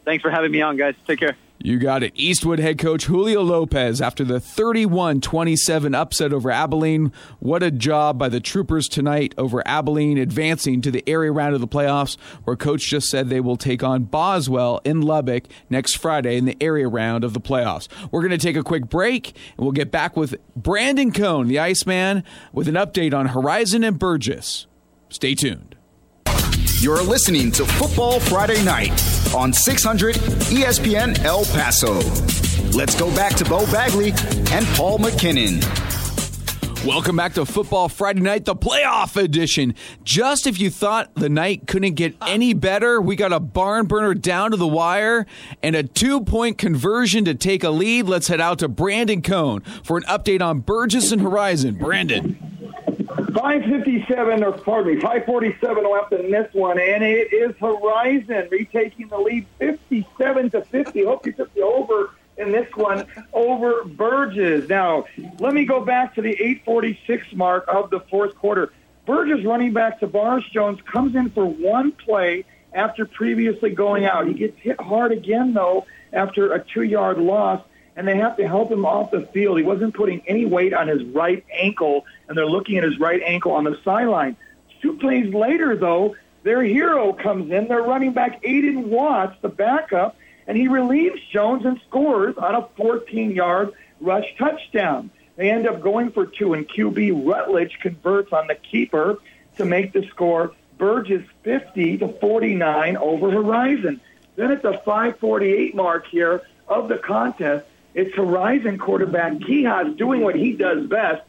Thanks for having me on, guys. Take care. You got it. Eastwood head coach Julio Lopez after the 31 27 upset over Abilene. What a job by the Troopers tonight over Abilene, advancing to the area round of the playoffs, where coach just said they will take on Boswell in Lubbock next Friday in the area round of the playoffs. We're going to take a quick break, and we'll get back with Brandon Cohn, the Iceman, with an update on Horizon and Burges. Stay tuned. You're listening to Football Friday Night on 600 ESPN El Paso. Let's go back to Bo Bagley and Paul McKinnon. Welcome back to Football Friday Night, the playoff edition. Just if you thought the night couldn't get any better, we got a barn burner down to the wire and a two point conversion to take a lead. Let's head out to Brandon Cohn for an update on Burges and Horizon. Brandon. 557, or pardon me, 547 left in this one, and it is Horizon retaking the lead 57 to 50. Hope you took the over in this one over Burges. Now, let me go back to the 846 mark of the fourth quarter. Burges running back to Tavares Jones comes in for one play after previously going out. He gets hit hard again, though, after a two yard loss, and they have to help him off the field. He wasn't putting any weight on his right ankle, and they're looking at his right ankle on the sideline. Two plays later, though, their hero comes in. They're running back Aiden Watts, the backup, and he relieves Jones and scores on a 14 yard rush touchdown. They end up going for two, and QB Rutledge converts on the keeper to make the score Burges 50 to 49 over Horizon. Then at the 548 mark here of the contest, it's Horizon quarterback Quijas doing what he does best,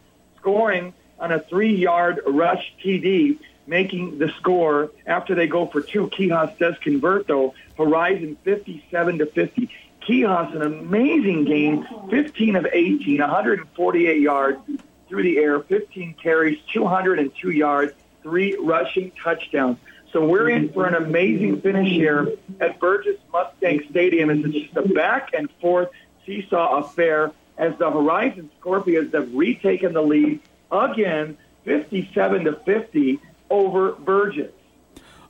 scoring on a three yard rush TD, making the score after they go for two. Quijas does convert, though. Horizon 57 to 50. Quijas, an amazing game, 15 of 18, 148 yards through the air, 15 carries, 202 yards, three rushing touchdowns. So we're in for an amazing finish here at Burges Mustang Stadium. It's just a back and forth seesaw affair as the Horizon Scorpions have retaken the lead again, 57 to 50 over Burges.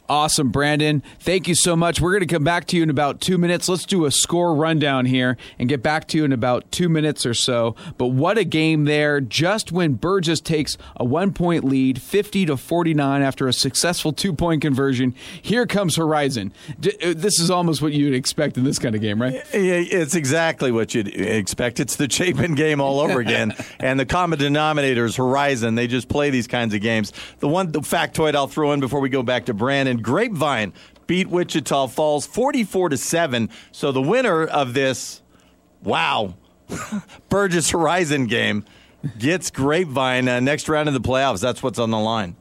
Awesome, Brandon. Thank you so much. We're going to come back to you in about two minutes. Let's do a score rundown here and get back to you in about two minutes or so. But what a game there! Just when Burges takes a one-point lead, fifty to forty-nine, after a successful two-point conversion, here comes Horizon. Uh, this is almost what you'd expect in this kind of game, right? It's exactly what you'd expect. It's the Chapin game all over again, (laughs) and the common denominator is Horizon. They just play these kinds of games. The one the factoid I'll throw in before we go back to Brandon and Grapevine beat Wichita Falls 44 to 7. So the winner of this wow (laughs) Burges Horizon game gets Grapevine uh, next round of the playoffs. That's what's on the line.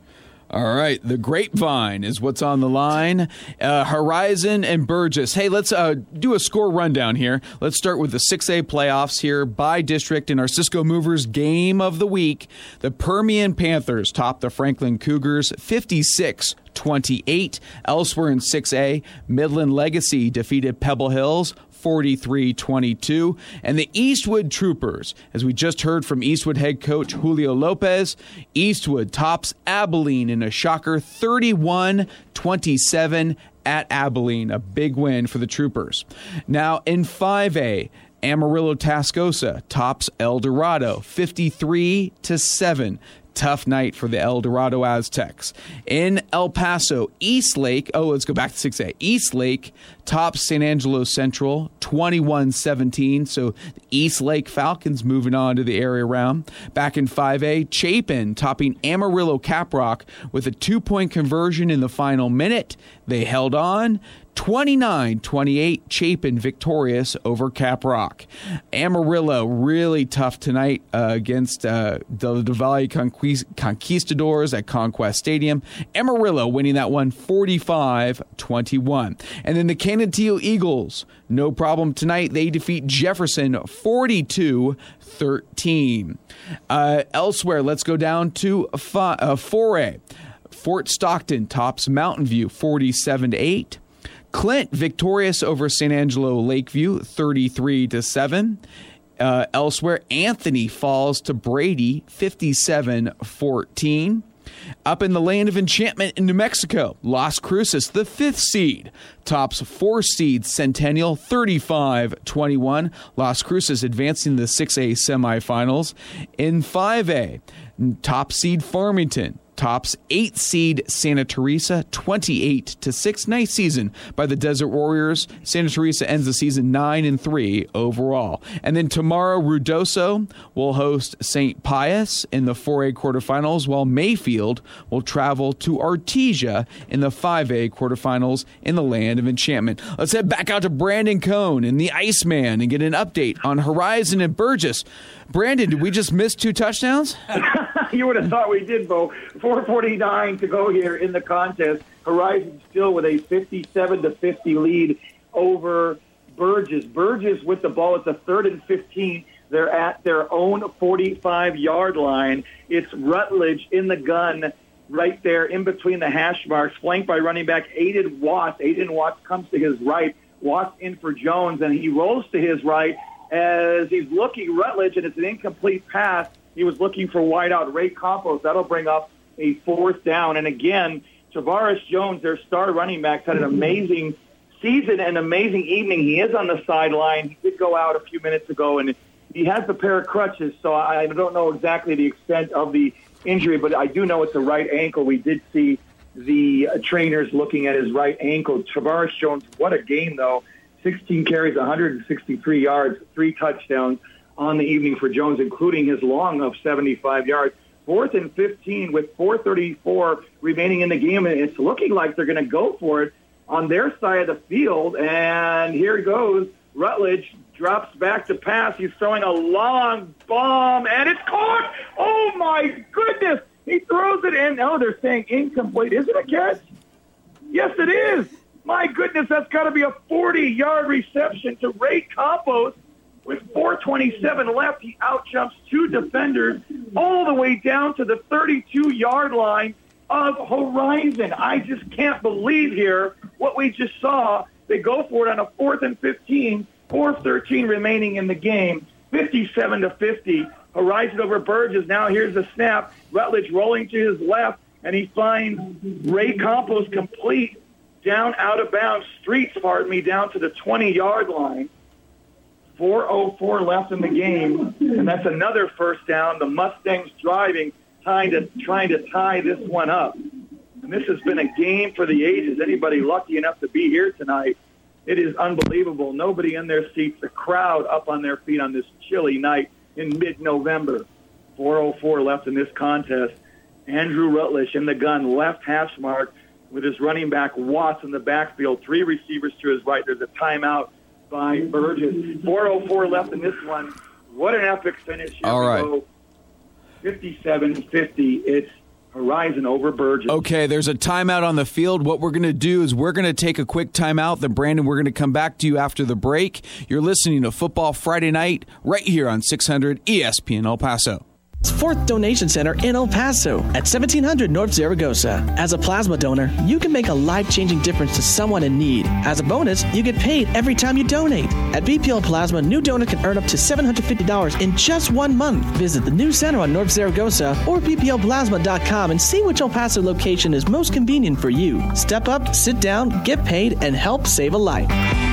All right, the grapevine is what's on the line. Uh, Horizon and Burges. Hey, let's uh, do a score rundown here. Let's start with the 6A playoffs here bi-district in our Cisco Movers game of the week. The Permian Panthers top the Franklin Cougars 56 28. Elsewhere in 6A, Midland Legacy defeated Pebble Hills 43 22. And the Eastwood Troopers, as we just heard from Eastwood head coach Julio Lopez, Eastwood tops Abilene in a shocker 31 27 at Abilene. A big win for the Troopers. Now in 5A, Amarillo Tascosa tops El Dorado 53 to 7 tough night for the El Dorado Aztecs. In El Paso, Eastlake, oh, let's go back to 6A. Eastlake tops San Angelo Central 21 17. So the Eastlake Falcons moving on to the area round. Back in 5A, Chapin topping Amarillo Caprock with a two point conversion in the final minute. They held on. 29 28 Chapin victorious over Caprock. Amarillo really tough tonight uh, against uh, the, Conquist- Conquistadors at Conquest Stadium. Amarillo winning that one 45 21. And then the Canutillo Eagles, no problem tonight. They defeat Jefferson 42 13. Uh, elsewhere, let's go down to fi- uh, 4A. Fort Stockton tops Mountain View 47 to 8. Clint victorious over San Angelo Lakeview 33 to 7. Uh, elsewhere, Anthony falls to Brady 57 14. Up in the land of enchantment in New Mexico, Las Cruces, the fifth seed, tops four seed Centennial 35 21. Las Cruces advancing to the 6A semifinals. In 5A, top seed Farmington tops eight seed Santa Teresa 28 to 6 nice season by the Desert Warriors. Santa Teresa ends the season 9 and 3 overall. And then tomorrow Ruidoso will host St. Pius in the 4A quarterfinals while Mayfield will travel to Artesia in the 5A quarterfinals in the land of enchantment. Let's head back out to Brandon Cohn and the Iceman and get an update on Horizon and Burges. Brandon did we just miss two touchdowns (laughs) (laughs) you would have thought we did, Bo. 449 to go here in the contest. Horizon still with a 57 to 50 lead over Burges. Burges with the ball at the third and 15. They're at their own 45 yard line. It's Rutledge in the gun right there in between the hash marks, flanked by running back Aiden Watts. Aiden Watts comes to his right. Watts in for Jones, and he rolls to his right as he's looking Rutledge, and it's an incomplete pass. He was looking for wideout Ray Campos. That'll bring up a fourth down. And again, Tavares Jones, their star running back, had an amazing season and amazing evening. He is on the sideline. He did go out a few minutes ago, and he has the pair of crutches, so I don't know exactly the extent of the injury, but I do know it's a right ankle. We did see the trainers looking at his right ankle. Tavares Jones, what a game, though. 16 carries, 163 yards, three touchdowns on the evening for Jones, including his long of 75 yards. Fourth and 15 with 434 remaining in the game, and it's looking like they're going to go for it on their side of the field. And here goes Rutledge drops back to pass. He's throwing a long bomb, and it's caught. Oh my goodness! He throws it in. Oh, they're saying incomplete. Is it a catch? Yes, it is. My goodness, that's got to be a 40-yard reception to Ray Campos. With 4:27 left, he outjumps two defenders all the way down to the 32-yard line of Horizon. I just can't believe here what we just saw. They go for it on a fourth and 15 4.13 remaining in the game, 57 to 50. Horizon over Burges. Now here's the snap. Rutledge rolling to his left, and he finds Ray Campos complete down out of bounds. Streets, pardon me, down to the 20 yard line. 4.04 left in the game, and that's another first down. The Mustangs driving, trying to, trying to tie this one up. And this has been a game for the ages. Anybody lucky enough to be here tonight it is unbelievable. Nobody in their seats. The crowd up on their feet on this chilly night in mid-November. 404 left in this contest. Andrew Rutledge in the gun, left hash mark with his running back Watts in the backfield. Three receivers to his right. There's a timeout by Burges. 404 left in this one. What an epic finish. All right. 57-50. It's Horizon over Burges. Okay, there's a timeout on the field. What we're going to do is we're going to take a quick timeout. Then, Brandon, we're going to come back to you after the break. You're listening to Football Friday Night right here on 600 ESPN El Paso. Fourth Donation Center in El Paso at 1700 North Zaragoza. As a plasma donor, you can make a life changing difference to someone in need. As a bonus, you get paid every time you donate. At BPL Plasma, new donor can earn up to $750 in just one month. Visit the new center on North Zaragoza or bplplasma.com and see which El Paso location is most convenient for you. Step up, sit down, get paid, and help save a life.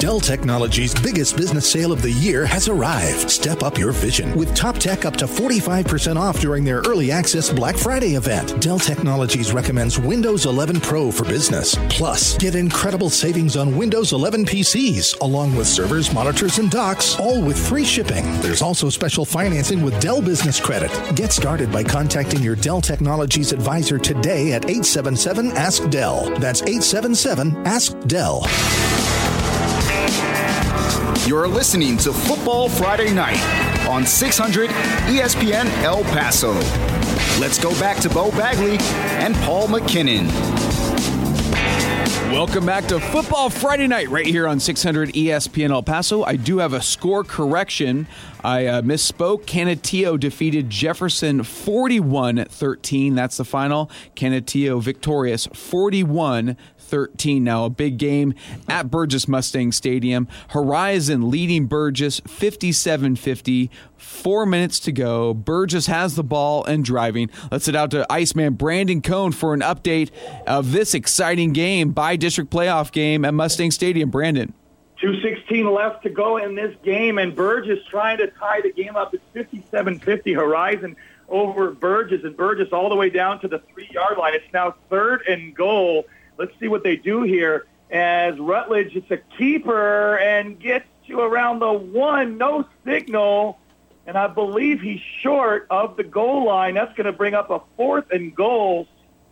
Dell Technologies' biggest business sale of the year has arrived. Step up your vision with top tech up to 45% off during their early access Black Friday event. Dell Technologies recommends Windows 11 Pro for business. Plus, get incredible savings on Windows 11 PCs, along with servers, monitors, and docks, all with free shipping. There's also special financing with Dell Business Credit. Get started by contacting your Dell Technologies advisor today at 877 Ask Dell. That's 877 Ask Dell. You're listening to Football Friday Night on 600 ESPN El Paso. Let's go back to Bo Bagley and Paul McKinnon. Welcome back to Football Friday Night right here on 600 ESPN El Paso. I do have a score correction. I uh, misspoke. Canutillo defeated Jefferson 41 13. That's the final. Canutillo victorious 41 13. Now, a big game at Burges Mustang Stadium. Horizon leading Burges 57 50. Four minutes to go. Burges has the ball and driving. Let's head out to Iceman Brandon Cohn for an update of this exciting game bi-district playoff game at Mustang Stadium. Brandon. 216 left to go in this game, and Burges trying to tie the game up. It's 57-50 Horizon over Burges, and Burgess all the way down to the three-yard line. It's now third and goal. Let's see what they do here. As Rutledge, it's a keeper and gets to around the one, no signal, and I believe he's short of the goal line. That's going to bring up a fourth and goal.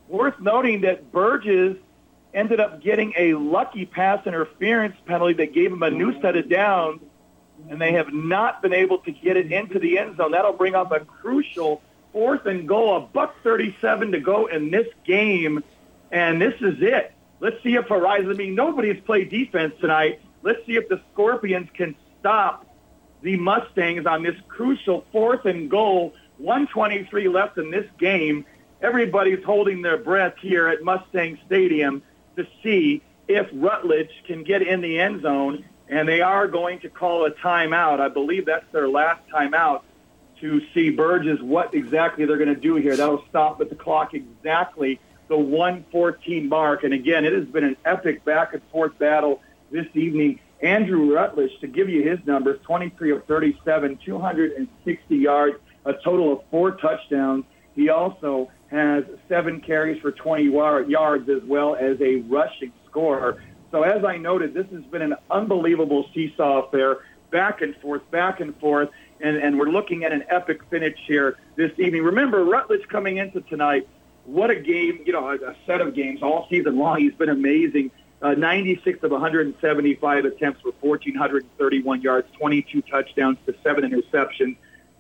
Worth noting that Burges ended up getting a lucky pass interference penalty that gave him a new set of downs, and they have not been able to get it into the end zone. That'll bring up a crucial fourth and goal, a buck 37 to go in this game, and this is it. Let's see if Horizon, I mean, nobody's played defense tonight. Let's see if the Scorpions can stop the Mustangs on this crucial fourth and goal. 123 left in this game. Everybody's holding their breath here at Mustang Stadium to see if Rutledge can get in the end zone, and they are going to call a timeout. I believe that's their last timeout to see Burges what exactly they're going to do here. That'll stop at the clock exactly the 114 mark. And again, it has been an epic back and forth battle this evening. Andrew Rutledge, to give you his numbers, 23 of 37, 260 yards, a total of four touchdowns. He also has seven carries for 20 yards as well as a rushing score. So as I noted, this has been an unbelievable seesaw affair, back and forth, back and forth, and, and we're looking at an epic finish here this evening. Remember, Rutledge coming into tonight, what a game, you know, a, a set of games all season long. He's been amazing. Uh, 96 of 175 attempts for 1,431 yards, 22 touchdowns to seven interceptions.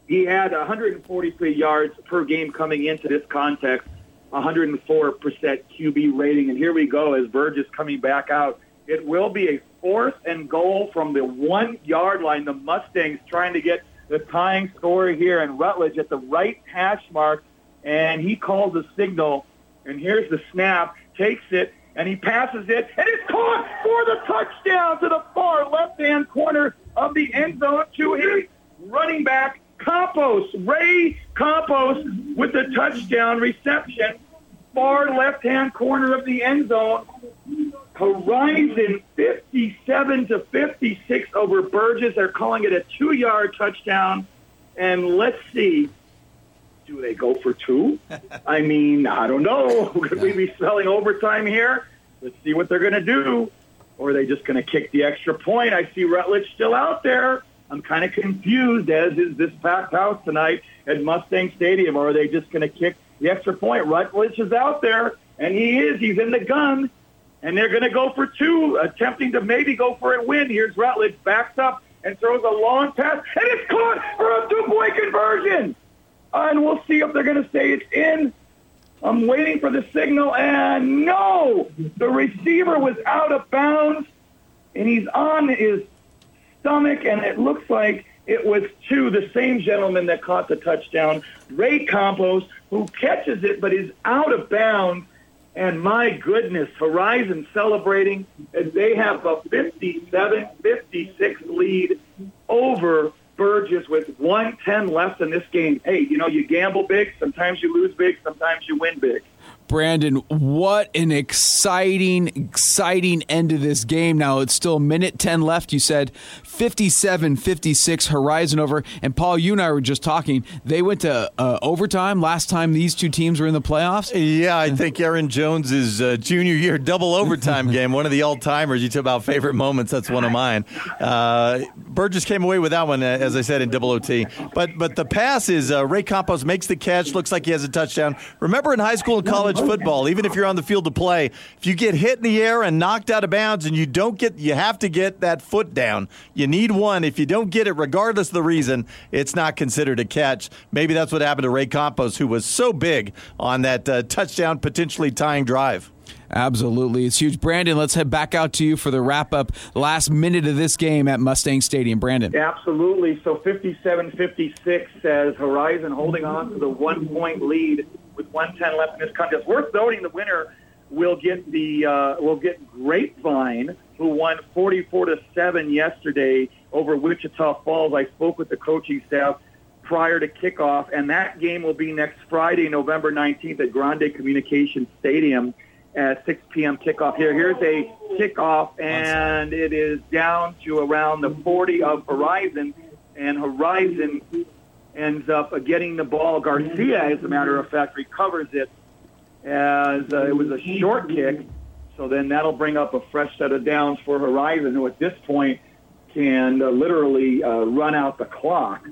He had 143 yards per game coming into this context, 104% QB rating. And here we go as Burges coming back out. It will be a fourth and goal from the one yard line. The Mustangs trying to get the tying score here, and Rutledge at the right hash mark, and he calls a signal. And here's the snap, takes it, and he passes it, and it's caught for the touchdown to the far left-hand corner of the end zone to his running back, Campos, Ray Campos with the touchdown reception, far left-hand corner of the end zone. Horizon 57 to 56 over Burges. They're calling it a two-yard touchdown. And let's see, do they go for two? (laughs) I mean, I don't know. (laughs) Could we be selling overtime here? Let's see what they're going to do. Or are they just going to kick the extra point? I see Rutledge still out there. I'm kind of confused, as is this packed house tonight at Mustang Stadium. Or are they just going to kick the extra point? Rutledge is out there, and he is. He's in the gun, and they're going to go for two, attempting to maybe go for a win. Here's Rutledge, backs up and throws a long pass, and it's caught for a two-point conversion. And we'll see if they're going to say it's in. I'm waiting for the signal, and no, the receiver was out of bounds, and he's on his stomach, and it looks like it was to the same gentleman that caught the touchdown, Ray Campos, who catches it but is out of bounds. And my goodness, Horizon celebrating as they have a 57-56 lead over Burges with 110 left in this game. Hey, you know, you gamble big, sometimes you lose big, sometimes you win big. Brandon, what an exciting, exciting end to this game. Now it's still a minute 10 left. You said 57 56 Horizon over. And Paul, you and I were just talking. They went to uh, overtime last time these two teams were in the playoffs. Yeah, I think Aaron Jones's uh, junior year double overtime (laughs) game, one of the all timers. You talk about favorite moments. That's one of mine. Uh, Burges came away with that one, uh, as I said, in double OT. But, but the pass is uh, Ray Campos makes the catch, looks like he has a touchdown. Remember in high school and college, football, even if you're on the field to play, if you get hit in the air and knocked out of bounds and you don't get, you have to get that foot down. You need one. If you don't get it, regardless of the reason, it's not considered a catch. Maybe that's what happened to Ray Campos, who was so big on that uh, touchdown, potentially tying drive. Absolutely. It's huge. Brandon, let's head back out to you for the wrap up last minute of this game at Mustang Stadium. Brandon. Absolutely. So 57 56 says Horizon holding on to the one point lead with 110 left in this contest. Worth noting the winner will get the uh, will get Grapevine, who won 44 to 7 yesterday over Wichita Falls. I spoke with the coaching staff prior to kickoff, and that game will be next Friday, November 19th at Grande Communication Stadium at 6 p.m. kickoff here. Here's a kickoff, and it is down to around the 40 of Horizon, and Horizon ends up getting the ball. Garcia, as a matter of fact, recovers it as uh, it was a short kick. So then that'll bring up a fresh set of downs for Horizon, who at this point can uh, literally uh, run out the clock.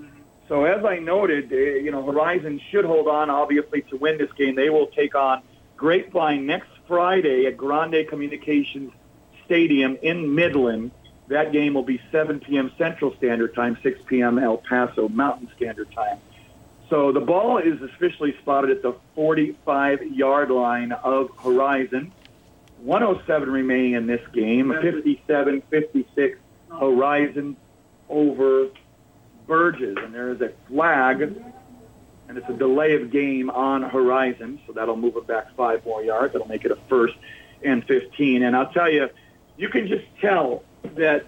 So as I noted, uh, you know, Horizon should hold on, obviously, to win this game. They will take on Grapevine next Friday at Grande Communications Stadium in Midland. That game will be 7 p.m. Central Standard Time, 6 p.m. El Paso Mountain Standard Time. So the ball is officially spotted at the 45 yard line of Horizon. 107 remaining in this game, 57 56 Horizon over Burges. And there is a flag, and it's a delay of game on Horizon, so that'll move it back five more yards. That'll make it a first and 15. And I'll tell you, you can just tell that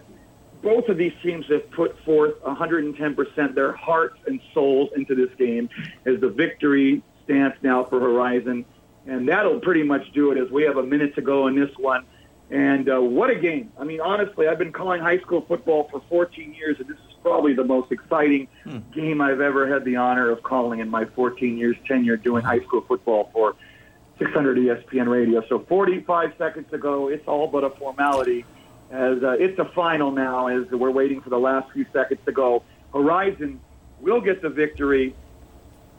both of these teams have put forth 110% their hearts and souls into this game as the victory stance now for Horizon. And that'll pretty much do it as we have a minute to go in this one. And uh, what a game. I mean, honestly, I've been calling high school football for 14 years, and this is probably the most exciting hmm. game I've ever had the honor of calling in my 14 years tenure doing high school football for 600 ESPN radio. So 45 seconds ago, it's all but a formality as uh, it's a final now as we're waiting for the last few seconds to go. Horizon will get the victory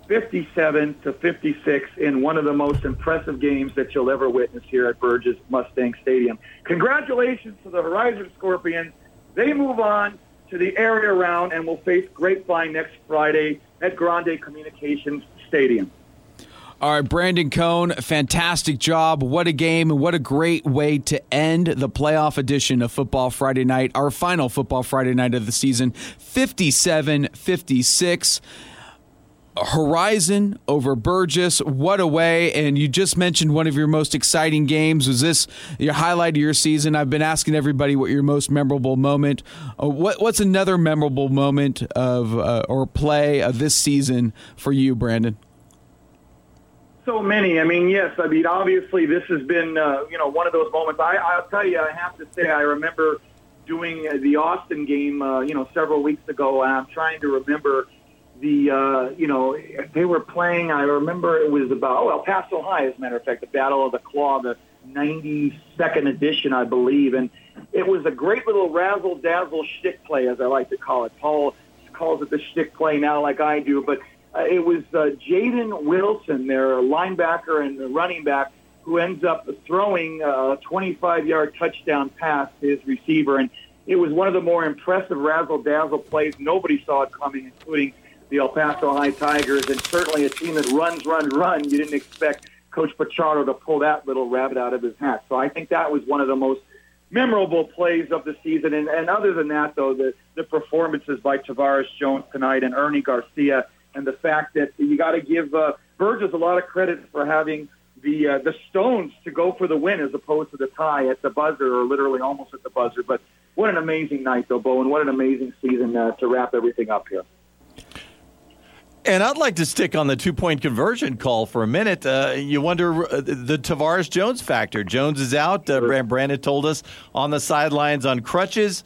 57 to 56 in one of the most impressive games that you'll ever witness here at Burges Mustang Stadium. Congratulations to the Horizon Scorpions. They move on to the area round and will face Grapevine next Friday at Grande Communications Stadium. All right, Brandon Cohn, fantastic job. What a game and what a great way to end the playoff edition of Football Friday Night, our final Football Friday Night of the season, 57 56. Horizon over Burges. What a way. And you just mentioned one of your most exciting games. Was this your highlight of your season? I've been asking everybody what your most memorable moment. Uh, what, what's another memorable moment of uh, or play of this season for you, Brandon? So many. I mean, yes. I mean, obviously, this has been uh, you know one of those moments. I, I'll tell you, I have to say, I remember doing the Austin game, uh, you know, several weeks ago. And I'm trying to remember the, uh, you know, they were playing. I remember it was about oh, El Paso High, as a matter of fact, the Battle of the Claw, the 92nd edition, I believe, and it was a great little razzle dazzle shtick play, as I like to call it. Paul calls it the shtick play now, like I do, but uh, it was uh, Jaden Wilson, their linebacker and running back, who ends up throwing a 25-yard touchdown pass to his receiver, and it was one of the more impressive razzle-dazzle plays. Nobody saw it coming, including the El Paso High Tigers, and certainly a team that runs, run, run. You didn't expect Coach Pachardo to pull that little rabbit out of his hat. So I think that was one of the most memorable plays of the season. And, and other than that, though, the, the performances by Tavares Jones tonight and Ernie Garcia – and the fact that you got to give uh, Burges a lot of credit for having the uh, the stones to go for the win as opposed to the tie at the buzzer or literally almost at the buzzer. But what an amazing night, though, Bo, and what an amazing season uh, to wrap everything up here. And I'd like to stick on the two point conversion call for a minute. Uh, you wonder uh, the Tavares Jones factor. Jones is out. Uh, Brandon told us on the sidelines on crutches.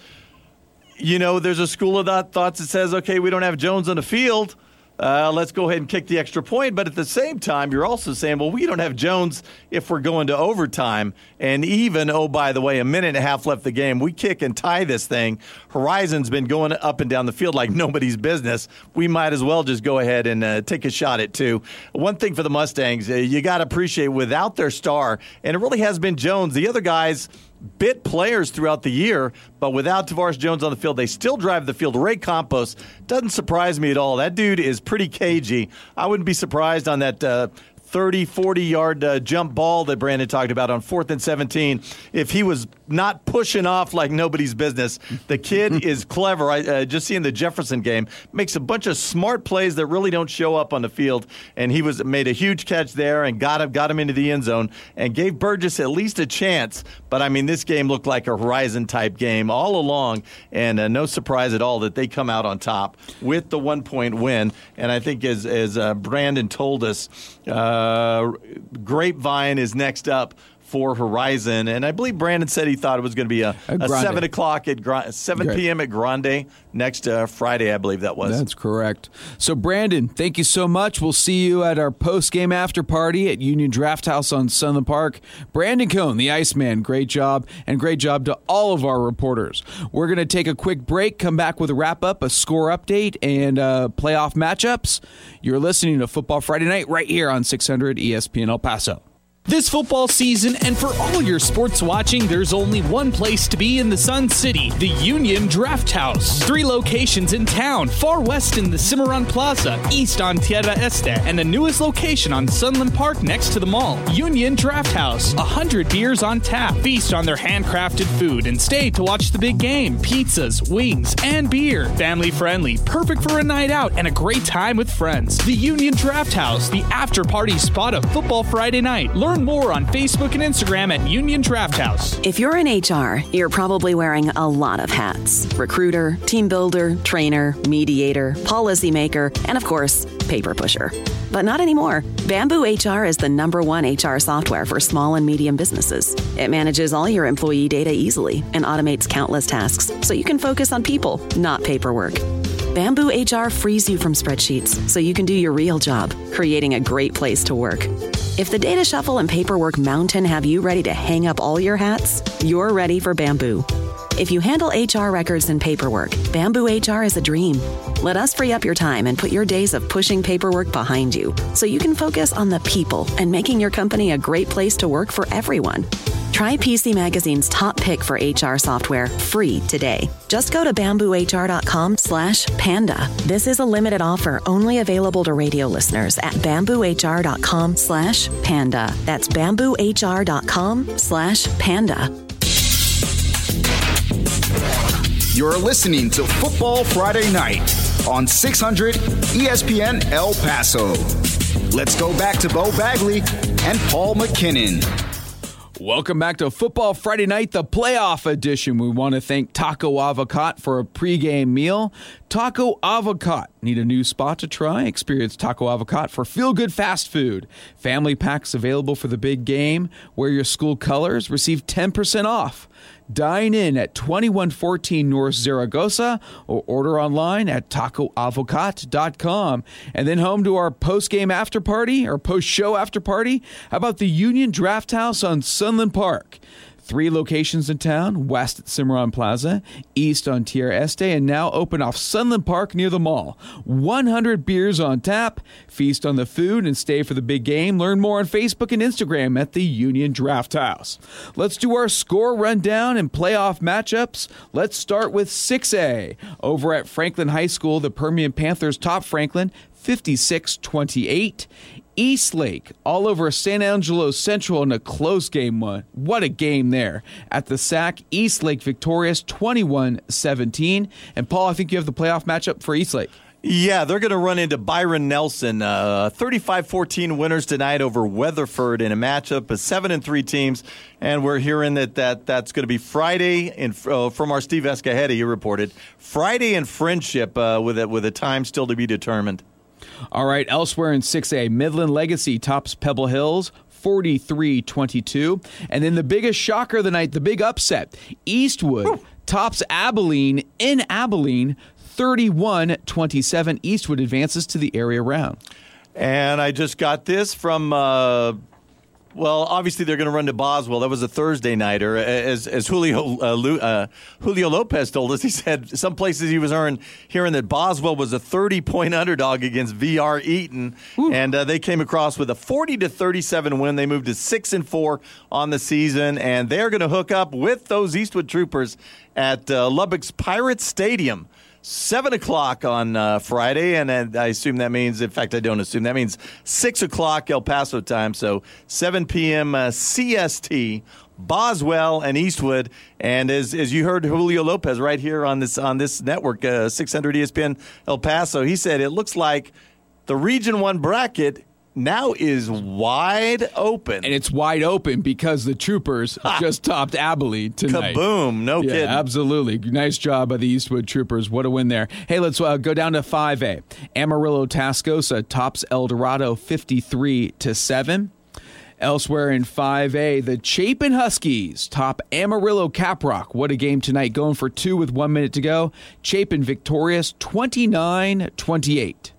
You know, there's a school of thoughts that says, okay, we don't have Jones on the field uh, let's go ahead and kick the extra point. But at the same time, you're also saying, well, we don't have Jones if we're going to overtime. And even, oh, by the way, a minute and a half left the game, we kick and tie this thing. Horizon's been going up and down the field like (laughs) nobody's business. We might as well just go ahead and uh, take a shot at two. One thing for the Mustangs, uh, you got to appreciate without their star, and it really has been Jones. The other guys, bit players throughout the year, but without Tavares Jones on the field, they still drive the field. Ray Campos doesn't surprise me at all. That dude is pretty cagey. I wouldn't be surprised on that uh, 30, 40 yard uh, jump ball that Brandon talked about on fourth and 17. If he was not pushing off like nobody's business, the kid (laughs) is clever. I uh, just seeing the Jefferson game makes a bunch of smart plays that really don't show up on the field, and he was made a huge catch there and got him got him into the end zone and gave Burges at least a chance. But I mean, this game looked like a Horizon type game all along, and uh, no surprise at all that they come out on top with the one point win. And I think as as uh, Brandon told us. Uh, Uh, grapevine is next up for Horizon, and I believe Brandon said he thought it was going to be a, a, seven o'clock at Gra- seven Great. p.m. at Grande next uh, Friday, I believe that was. That's correct. So, Brandon, thank you so much. We'll see you at our post game after party at Union Draft House on Sunland Park. Brandon Cohn, the Iceman, great job, and great job to all of our reporters. We're going to take a quick break, come back with a wrap up, a score update, and uh, playoff matchups. You're listening to Football Friday Night right here on 600 ESPN El Paso. This football season, and for all your sports watching, there's only one place to be in the Sun City the Union Draft House. Three locations in town far west in the Cimarron Plaza, east on Tierra Este, and the newest location on Sunland Park next to the mall. Union Draft House. A hundred beers on tap. Feast on their handcrafted food and stay to watch the big game. Pizzas, wings, and beer. Family friendly, perfect for a night out and a great time with friends. The Union Draft House, the after party spot of Football Friday night. Learn more on Facebook and Instagram at Union Draft House. If you're in HR, you're probably wearing a lot of hats recruiter, team builder, trainer, mediator, policymaker, and of course, paper pusher. But not anymore. Bamboo HR is the number one HR software for small and medium businesses. It manages all your employee data easily and automates countless tasks so you can focus on people, not paperwork. Bamboo HR frees you from spreadsheets so you can do your real job, creating a great place to work. If the data shuffle and paperwork mountain have you ready to hang up all your hats, you're ready for Bamboo. If you handle HR records and paperwork, Bamboo HR is a dream. Let us free up your time and put your days of pushing paperwork behind you so you can focus on the people and making your company a great place to work for everyone. Try PC Magazine's top pick for HR software free today. Just go to bamboohr.com slash panda. This is a limited offer only available to radio listeners at bamboohr.com slash panda. That's bamboohr.com slash panda. You're listening to Football Friday Night on 600 ESPN El Paso. Let's go back to Bo Bagley and Paul McKinnon. Welcome back to Football Friday Night, the playoff edition. We want to thank Taco Avocat for a pregame meal. Taco Avocat. Need a new spot to try? Experience Taco Avocat for feel good fast food. Family packs available for the big game. Wear your school colors. Receive 10% off. Dine in at 2114 North Zaragoza or order online at tacoavocat.com. And then home to our post game after party or post show after party. How about the Union Draft House on Sunland Park? Three locations in town west at Cimarron Plaza, east on Tierra Este, and now open off Sunland Park near the mall. 100 beers on tap. Feast on the food and stay for the big game. Learn more on Facebook and Instagram at the Union Draft House. Let's do our score rundown and playoff matchups. Let's start with 6A. Over at Franklin High School, the Permian Panthers top Franklin 56 28. Eastlake, all over San Angelo Central in a close game one. What a game there. At the SAC, Eastlake victorious 21 17. And Paul, I think you have the playoff matchup for Eastlake. Yeah, they're going to run into Byron Nelson. Uh, 35-14 winners tonight over Weatherford in a matchup of seven and three teams, and we're hearing that, that that's going to be Friday. In, uh, from our Steve Escaheta, he reported Friday in Frenship uh, with a, with a time still to be determined. All right, elsewhere in 6A, Midland Legacy tops Pebble Hills 43 22. And then the biggest shocker of the night, the big upset Eastwood tops Abilene in Abilene 31 27. Eastwood advances to the area round. And I just got this from. Uh, well, obviously they're going to run to Boswell. That was a Thursday nighter, as as Julio uh, uh, Julio Lopez told us. He said some places he was hearing, hearing that Boswell was a thirty point underdog against VR Eaton, Ooh. and uh, they came across with a forty to thirty seven win. They moved to six and four on the season, and they're going to hook up with those Eastwood Troopers at uh, Lubbock's Pirates Stadium 7 o'clock on uh, Friday, and uh, I assume that means, in fact, I don't assume, that means 6 o'clock El Paso time, so 7 p.m. Uh, CST. Boswell and Eastwood, and as, as you heard Julio Lopez right here on this on this network, uh, 600 ESPN El Paso, he said it looks like the Region One bracket now is wide open. And it's wide open because the Troopers just topped Abilene tonight. Kaboom. No yeah, kidding. Absolutely. Nice job by the Eastwood Troopers. What a win there. Hey, let's uh, go down to 5A. Amarillo Tascosa tops Eldorado 53 to 7. Elsewhere in 5A, the Chapin Huskies top Amarillo Caprock. What a game tonight. Going for two with one minute to go. Chapin victorious 29 28.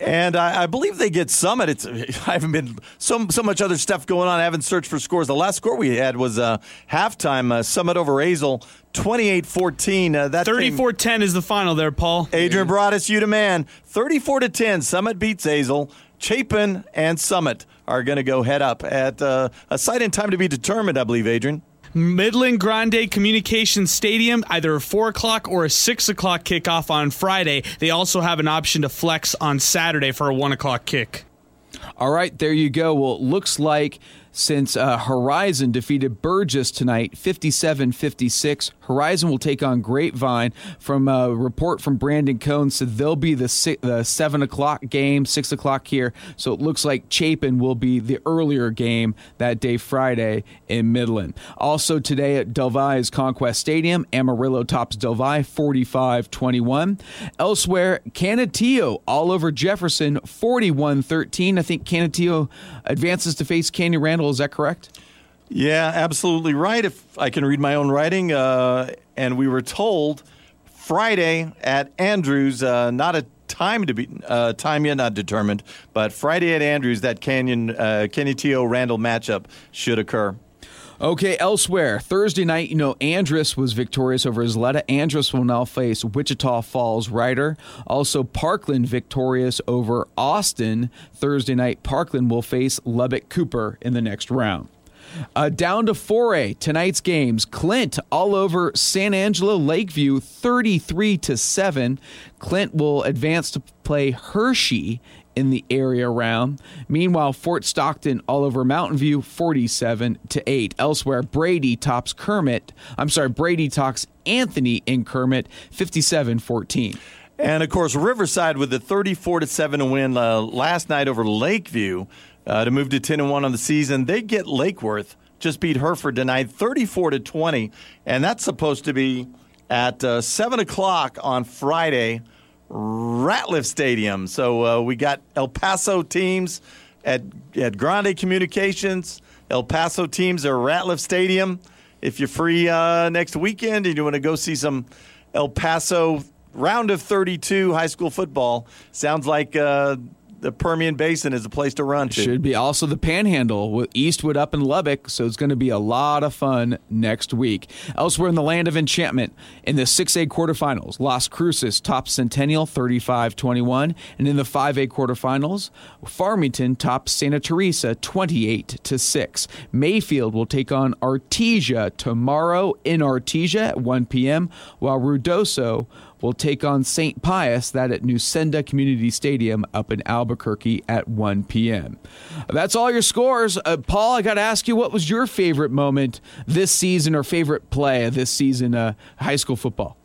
And I, I, believe they get Summit. It's (laughs) I haven't been so so much other stuff going on. I haven't searched for scores. The last score we had was uh, halftime uh, Summit over Azle, 28-14. Uh, that 34-10 is the final there, Paul. Adrian brought us you to man. 34 to 10. Summit beats Azle. Chapin and Summit are going to go head up at uh, a site and time to be determined. I believe, Adrian. Midland Grande Communication Stadium, either a 4 o'clock or a 6 o'clock kickoff on Friday. They also have an option to flex on Saturday for a 1 o'clock kick. All right, there you go. Well, it looks like since uh, Horizon defeated Burges tonight 57 56. Horizon will take on Grapevine. From a report from Brandon Cohn, said they'll be the, the 7 o'clock game, 6 o'clock here. So it looks like Chapin will be the earlier game that day, Friday, in Midland. Also today at Del Valle's Conquest Stadium, Amarillo tops Del Valle 45 21. Elsewhere, Canutillo all over Jefferson 41 13. I think Canutillo advances to face Canyon Randall. Is that correct? Yeah, absolutely right. If I can read my own writing, uh, and we were told Friday at Andrews, uh, not a time to be uh, time yet not determined, but Friday at Andrews, that Canyon uh, Canutillo Randall matchup should occur. Okay, elsewhere, Thursday night, you know, Andress was victorious over Ysleta. Andress will now face Wichita Falls Rider. Also, Parkland victorious over Austin. Thursday night, Parkland will face Lubbock Cooper in the next round. Uh, down to 4A tonight's games. Clint all over San Angelo Lakeview 33 to 7. Clint will advance to play Hirschi in the area around. Meanwhile, Fort Stockton all over Mountain View 47 to 8. Elsewhere, Brady tops Kermit. I'm sorry, Brady talks Anthony in Kermit 57-14. And of course, Riverside with the 34 to 7 win uh, last night over Lakeview uh, to move to 10 and 1 on the season. They get Lake Worth just beat Hereford tonight 34 to 20, and that's supposed to be at uh, 7 o'clock on Friday Ratliff Stadium. So uh, we got El Paso teams at, at Grande Communications, El Paso teams at Ratliff Stadium. If you're free uh, next weekend and you want to go see some El Paso round of 32 high school football, sounds like uh, the Permian Basin is a place to run to. Should be also the Panhandle with Eastwood up in Lubbock, so it's going to be a lot of fun next week. Elsewhere in the land of enchantment, in the 6A quarterfinals, Las Cruces tops Centennial 35-21, and in the 5A quarterfinals, Farmington tops Santa Teresa 28 to 6. Mayfield will take on Artesia tomorrow in Artesia at 1 p.m., while Ruidoso will take on St. Pius, that at Nusenda Community Stadium up in Albuquerque at 1 p.m. That's all your scores. Uh, Paul, I got to ask you, what was your favorite moment this season or favorite play this season, uh, high school football?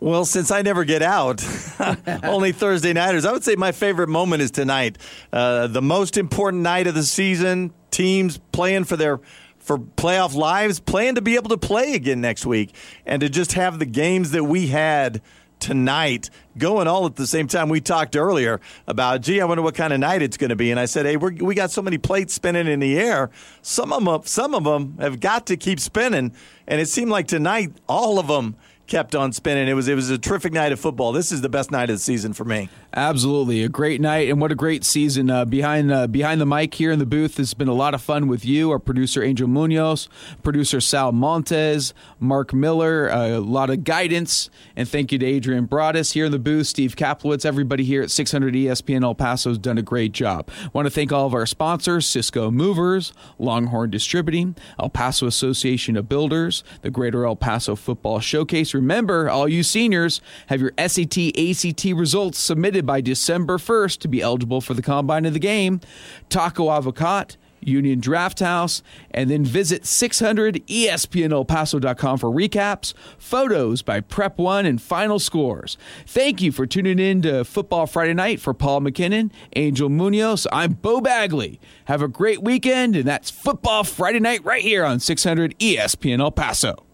Well, since I never get out, (laughs) only Thursday nighters, I would say my favorite moment is tonight. Uh, the most important night of the season, teams playing for their for playoff lives, playing to be able to play again next week, and to just have the games that we had tonight going all at the same time. We talked earlier about, gee, I wonder what kind of night it's going to be. And I said, hey, we we got so many plates spinning in the air. Some of them, some of them have got to keep spinning. And it seemed like tonight, all of them kept on spinning. It was it was a terrific night of football. This is the best night of the season for me. Absolutely, a great night, and what a great season uh, behind uh, behind the mic here in the booth. It's been a lot of fun with you, our producer Angel Munoz, producer Sal Montes, Mark Miller. Uh, a lot of guidance, and thank you to Adrian Broadus here in the booth, Steve Kaplowitz, everybody here at 600 ESPN El Paso has done a great job. Want to thank all of our sponsors: Cisco Movers, Longhorn Distributing, El Paso Association of Builders, the Greater El Paso Football Showcase. Remember, all you seniors have your SAT, ACT results submitted by December 1st to be eligible for the Combine of the Game. Taco Avocat, Union Draft House, and then visit 600ESPNElPaso.com for recaps, photos by Prep One, and final scores. Thank you for tuning in to Football Friday Night for Paul McKinnon, Angel Munoz. I'm Bo Bagley. Have a great weekend, and that's Football Friday Night right here on 600 ESPN El Paso.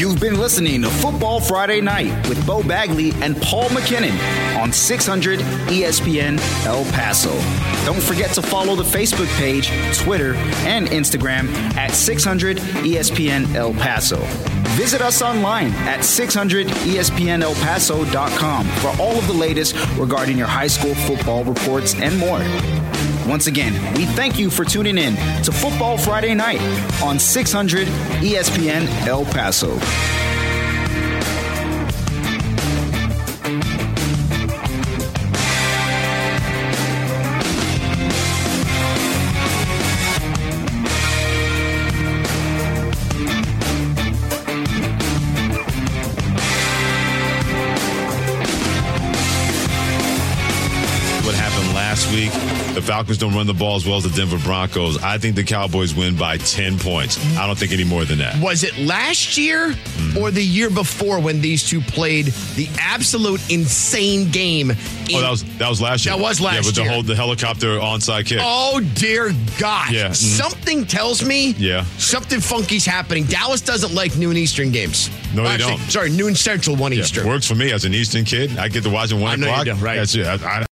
You've been listening to Football Friday Night with Bo Bagley and Paul McKinnon on 600 ESPN El Paso. Don't forget to follow the Facebook page, Twitter, and Instagram at 600 ESPN El Paso. Visit us online at 600ESPNElPaso.com for all of the latest regarding your high school football reports and more. Once again, we thank you for tuning in to Football Friday Night on 600 ESPN El Paso. Falcons don't run the ball as well as the Denver Broncos. I think the Cowboys win by 10 points. I don't think any more than that. Was it last year or the year before when these two played the absolute insane game? in- oh, that was that was last year. That was last year. Yeah, with the year. whole the helicopter onside kick. Oh dear God! Yeah. Mhm. Something tells me Yeah. something funky's happening. Dallas doesn't like noon Eastern games. No, they Actually, don't. Sorry, noon Central, one Yeah, Eastern. Works for me as an Eastern kid. I get to watch it one I know you o'clock. right. That's it. I, I,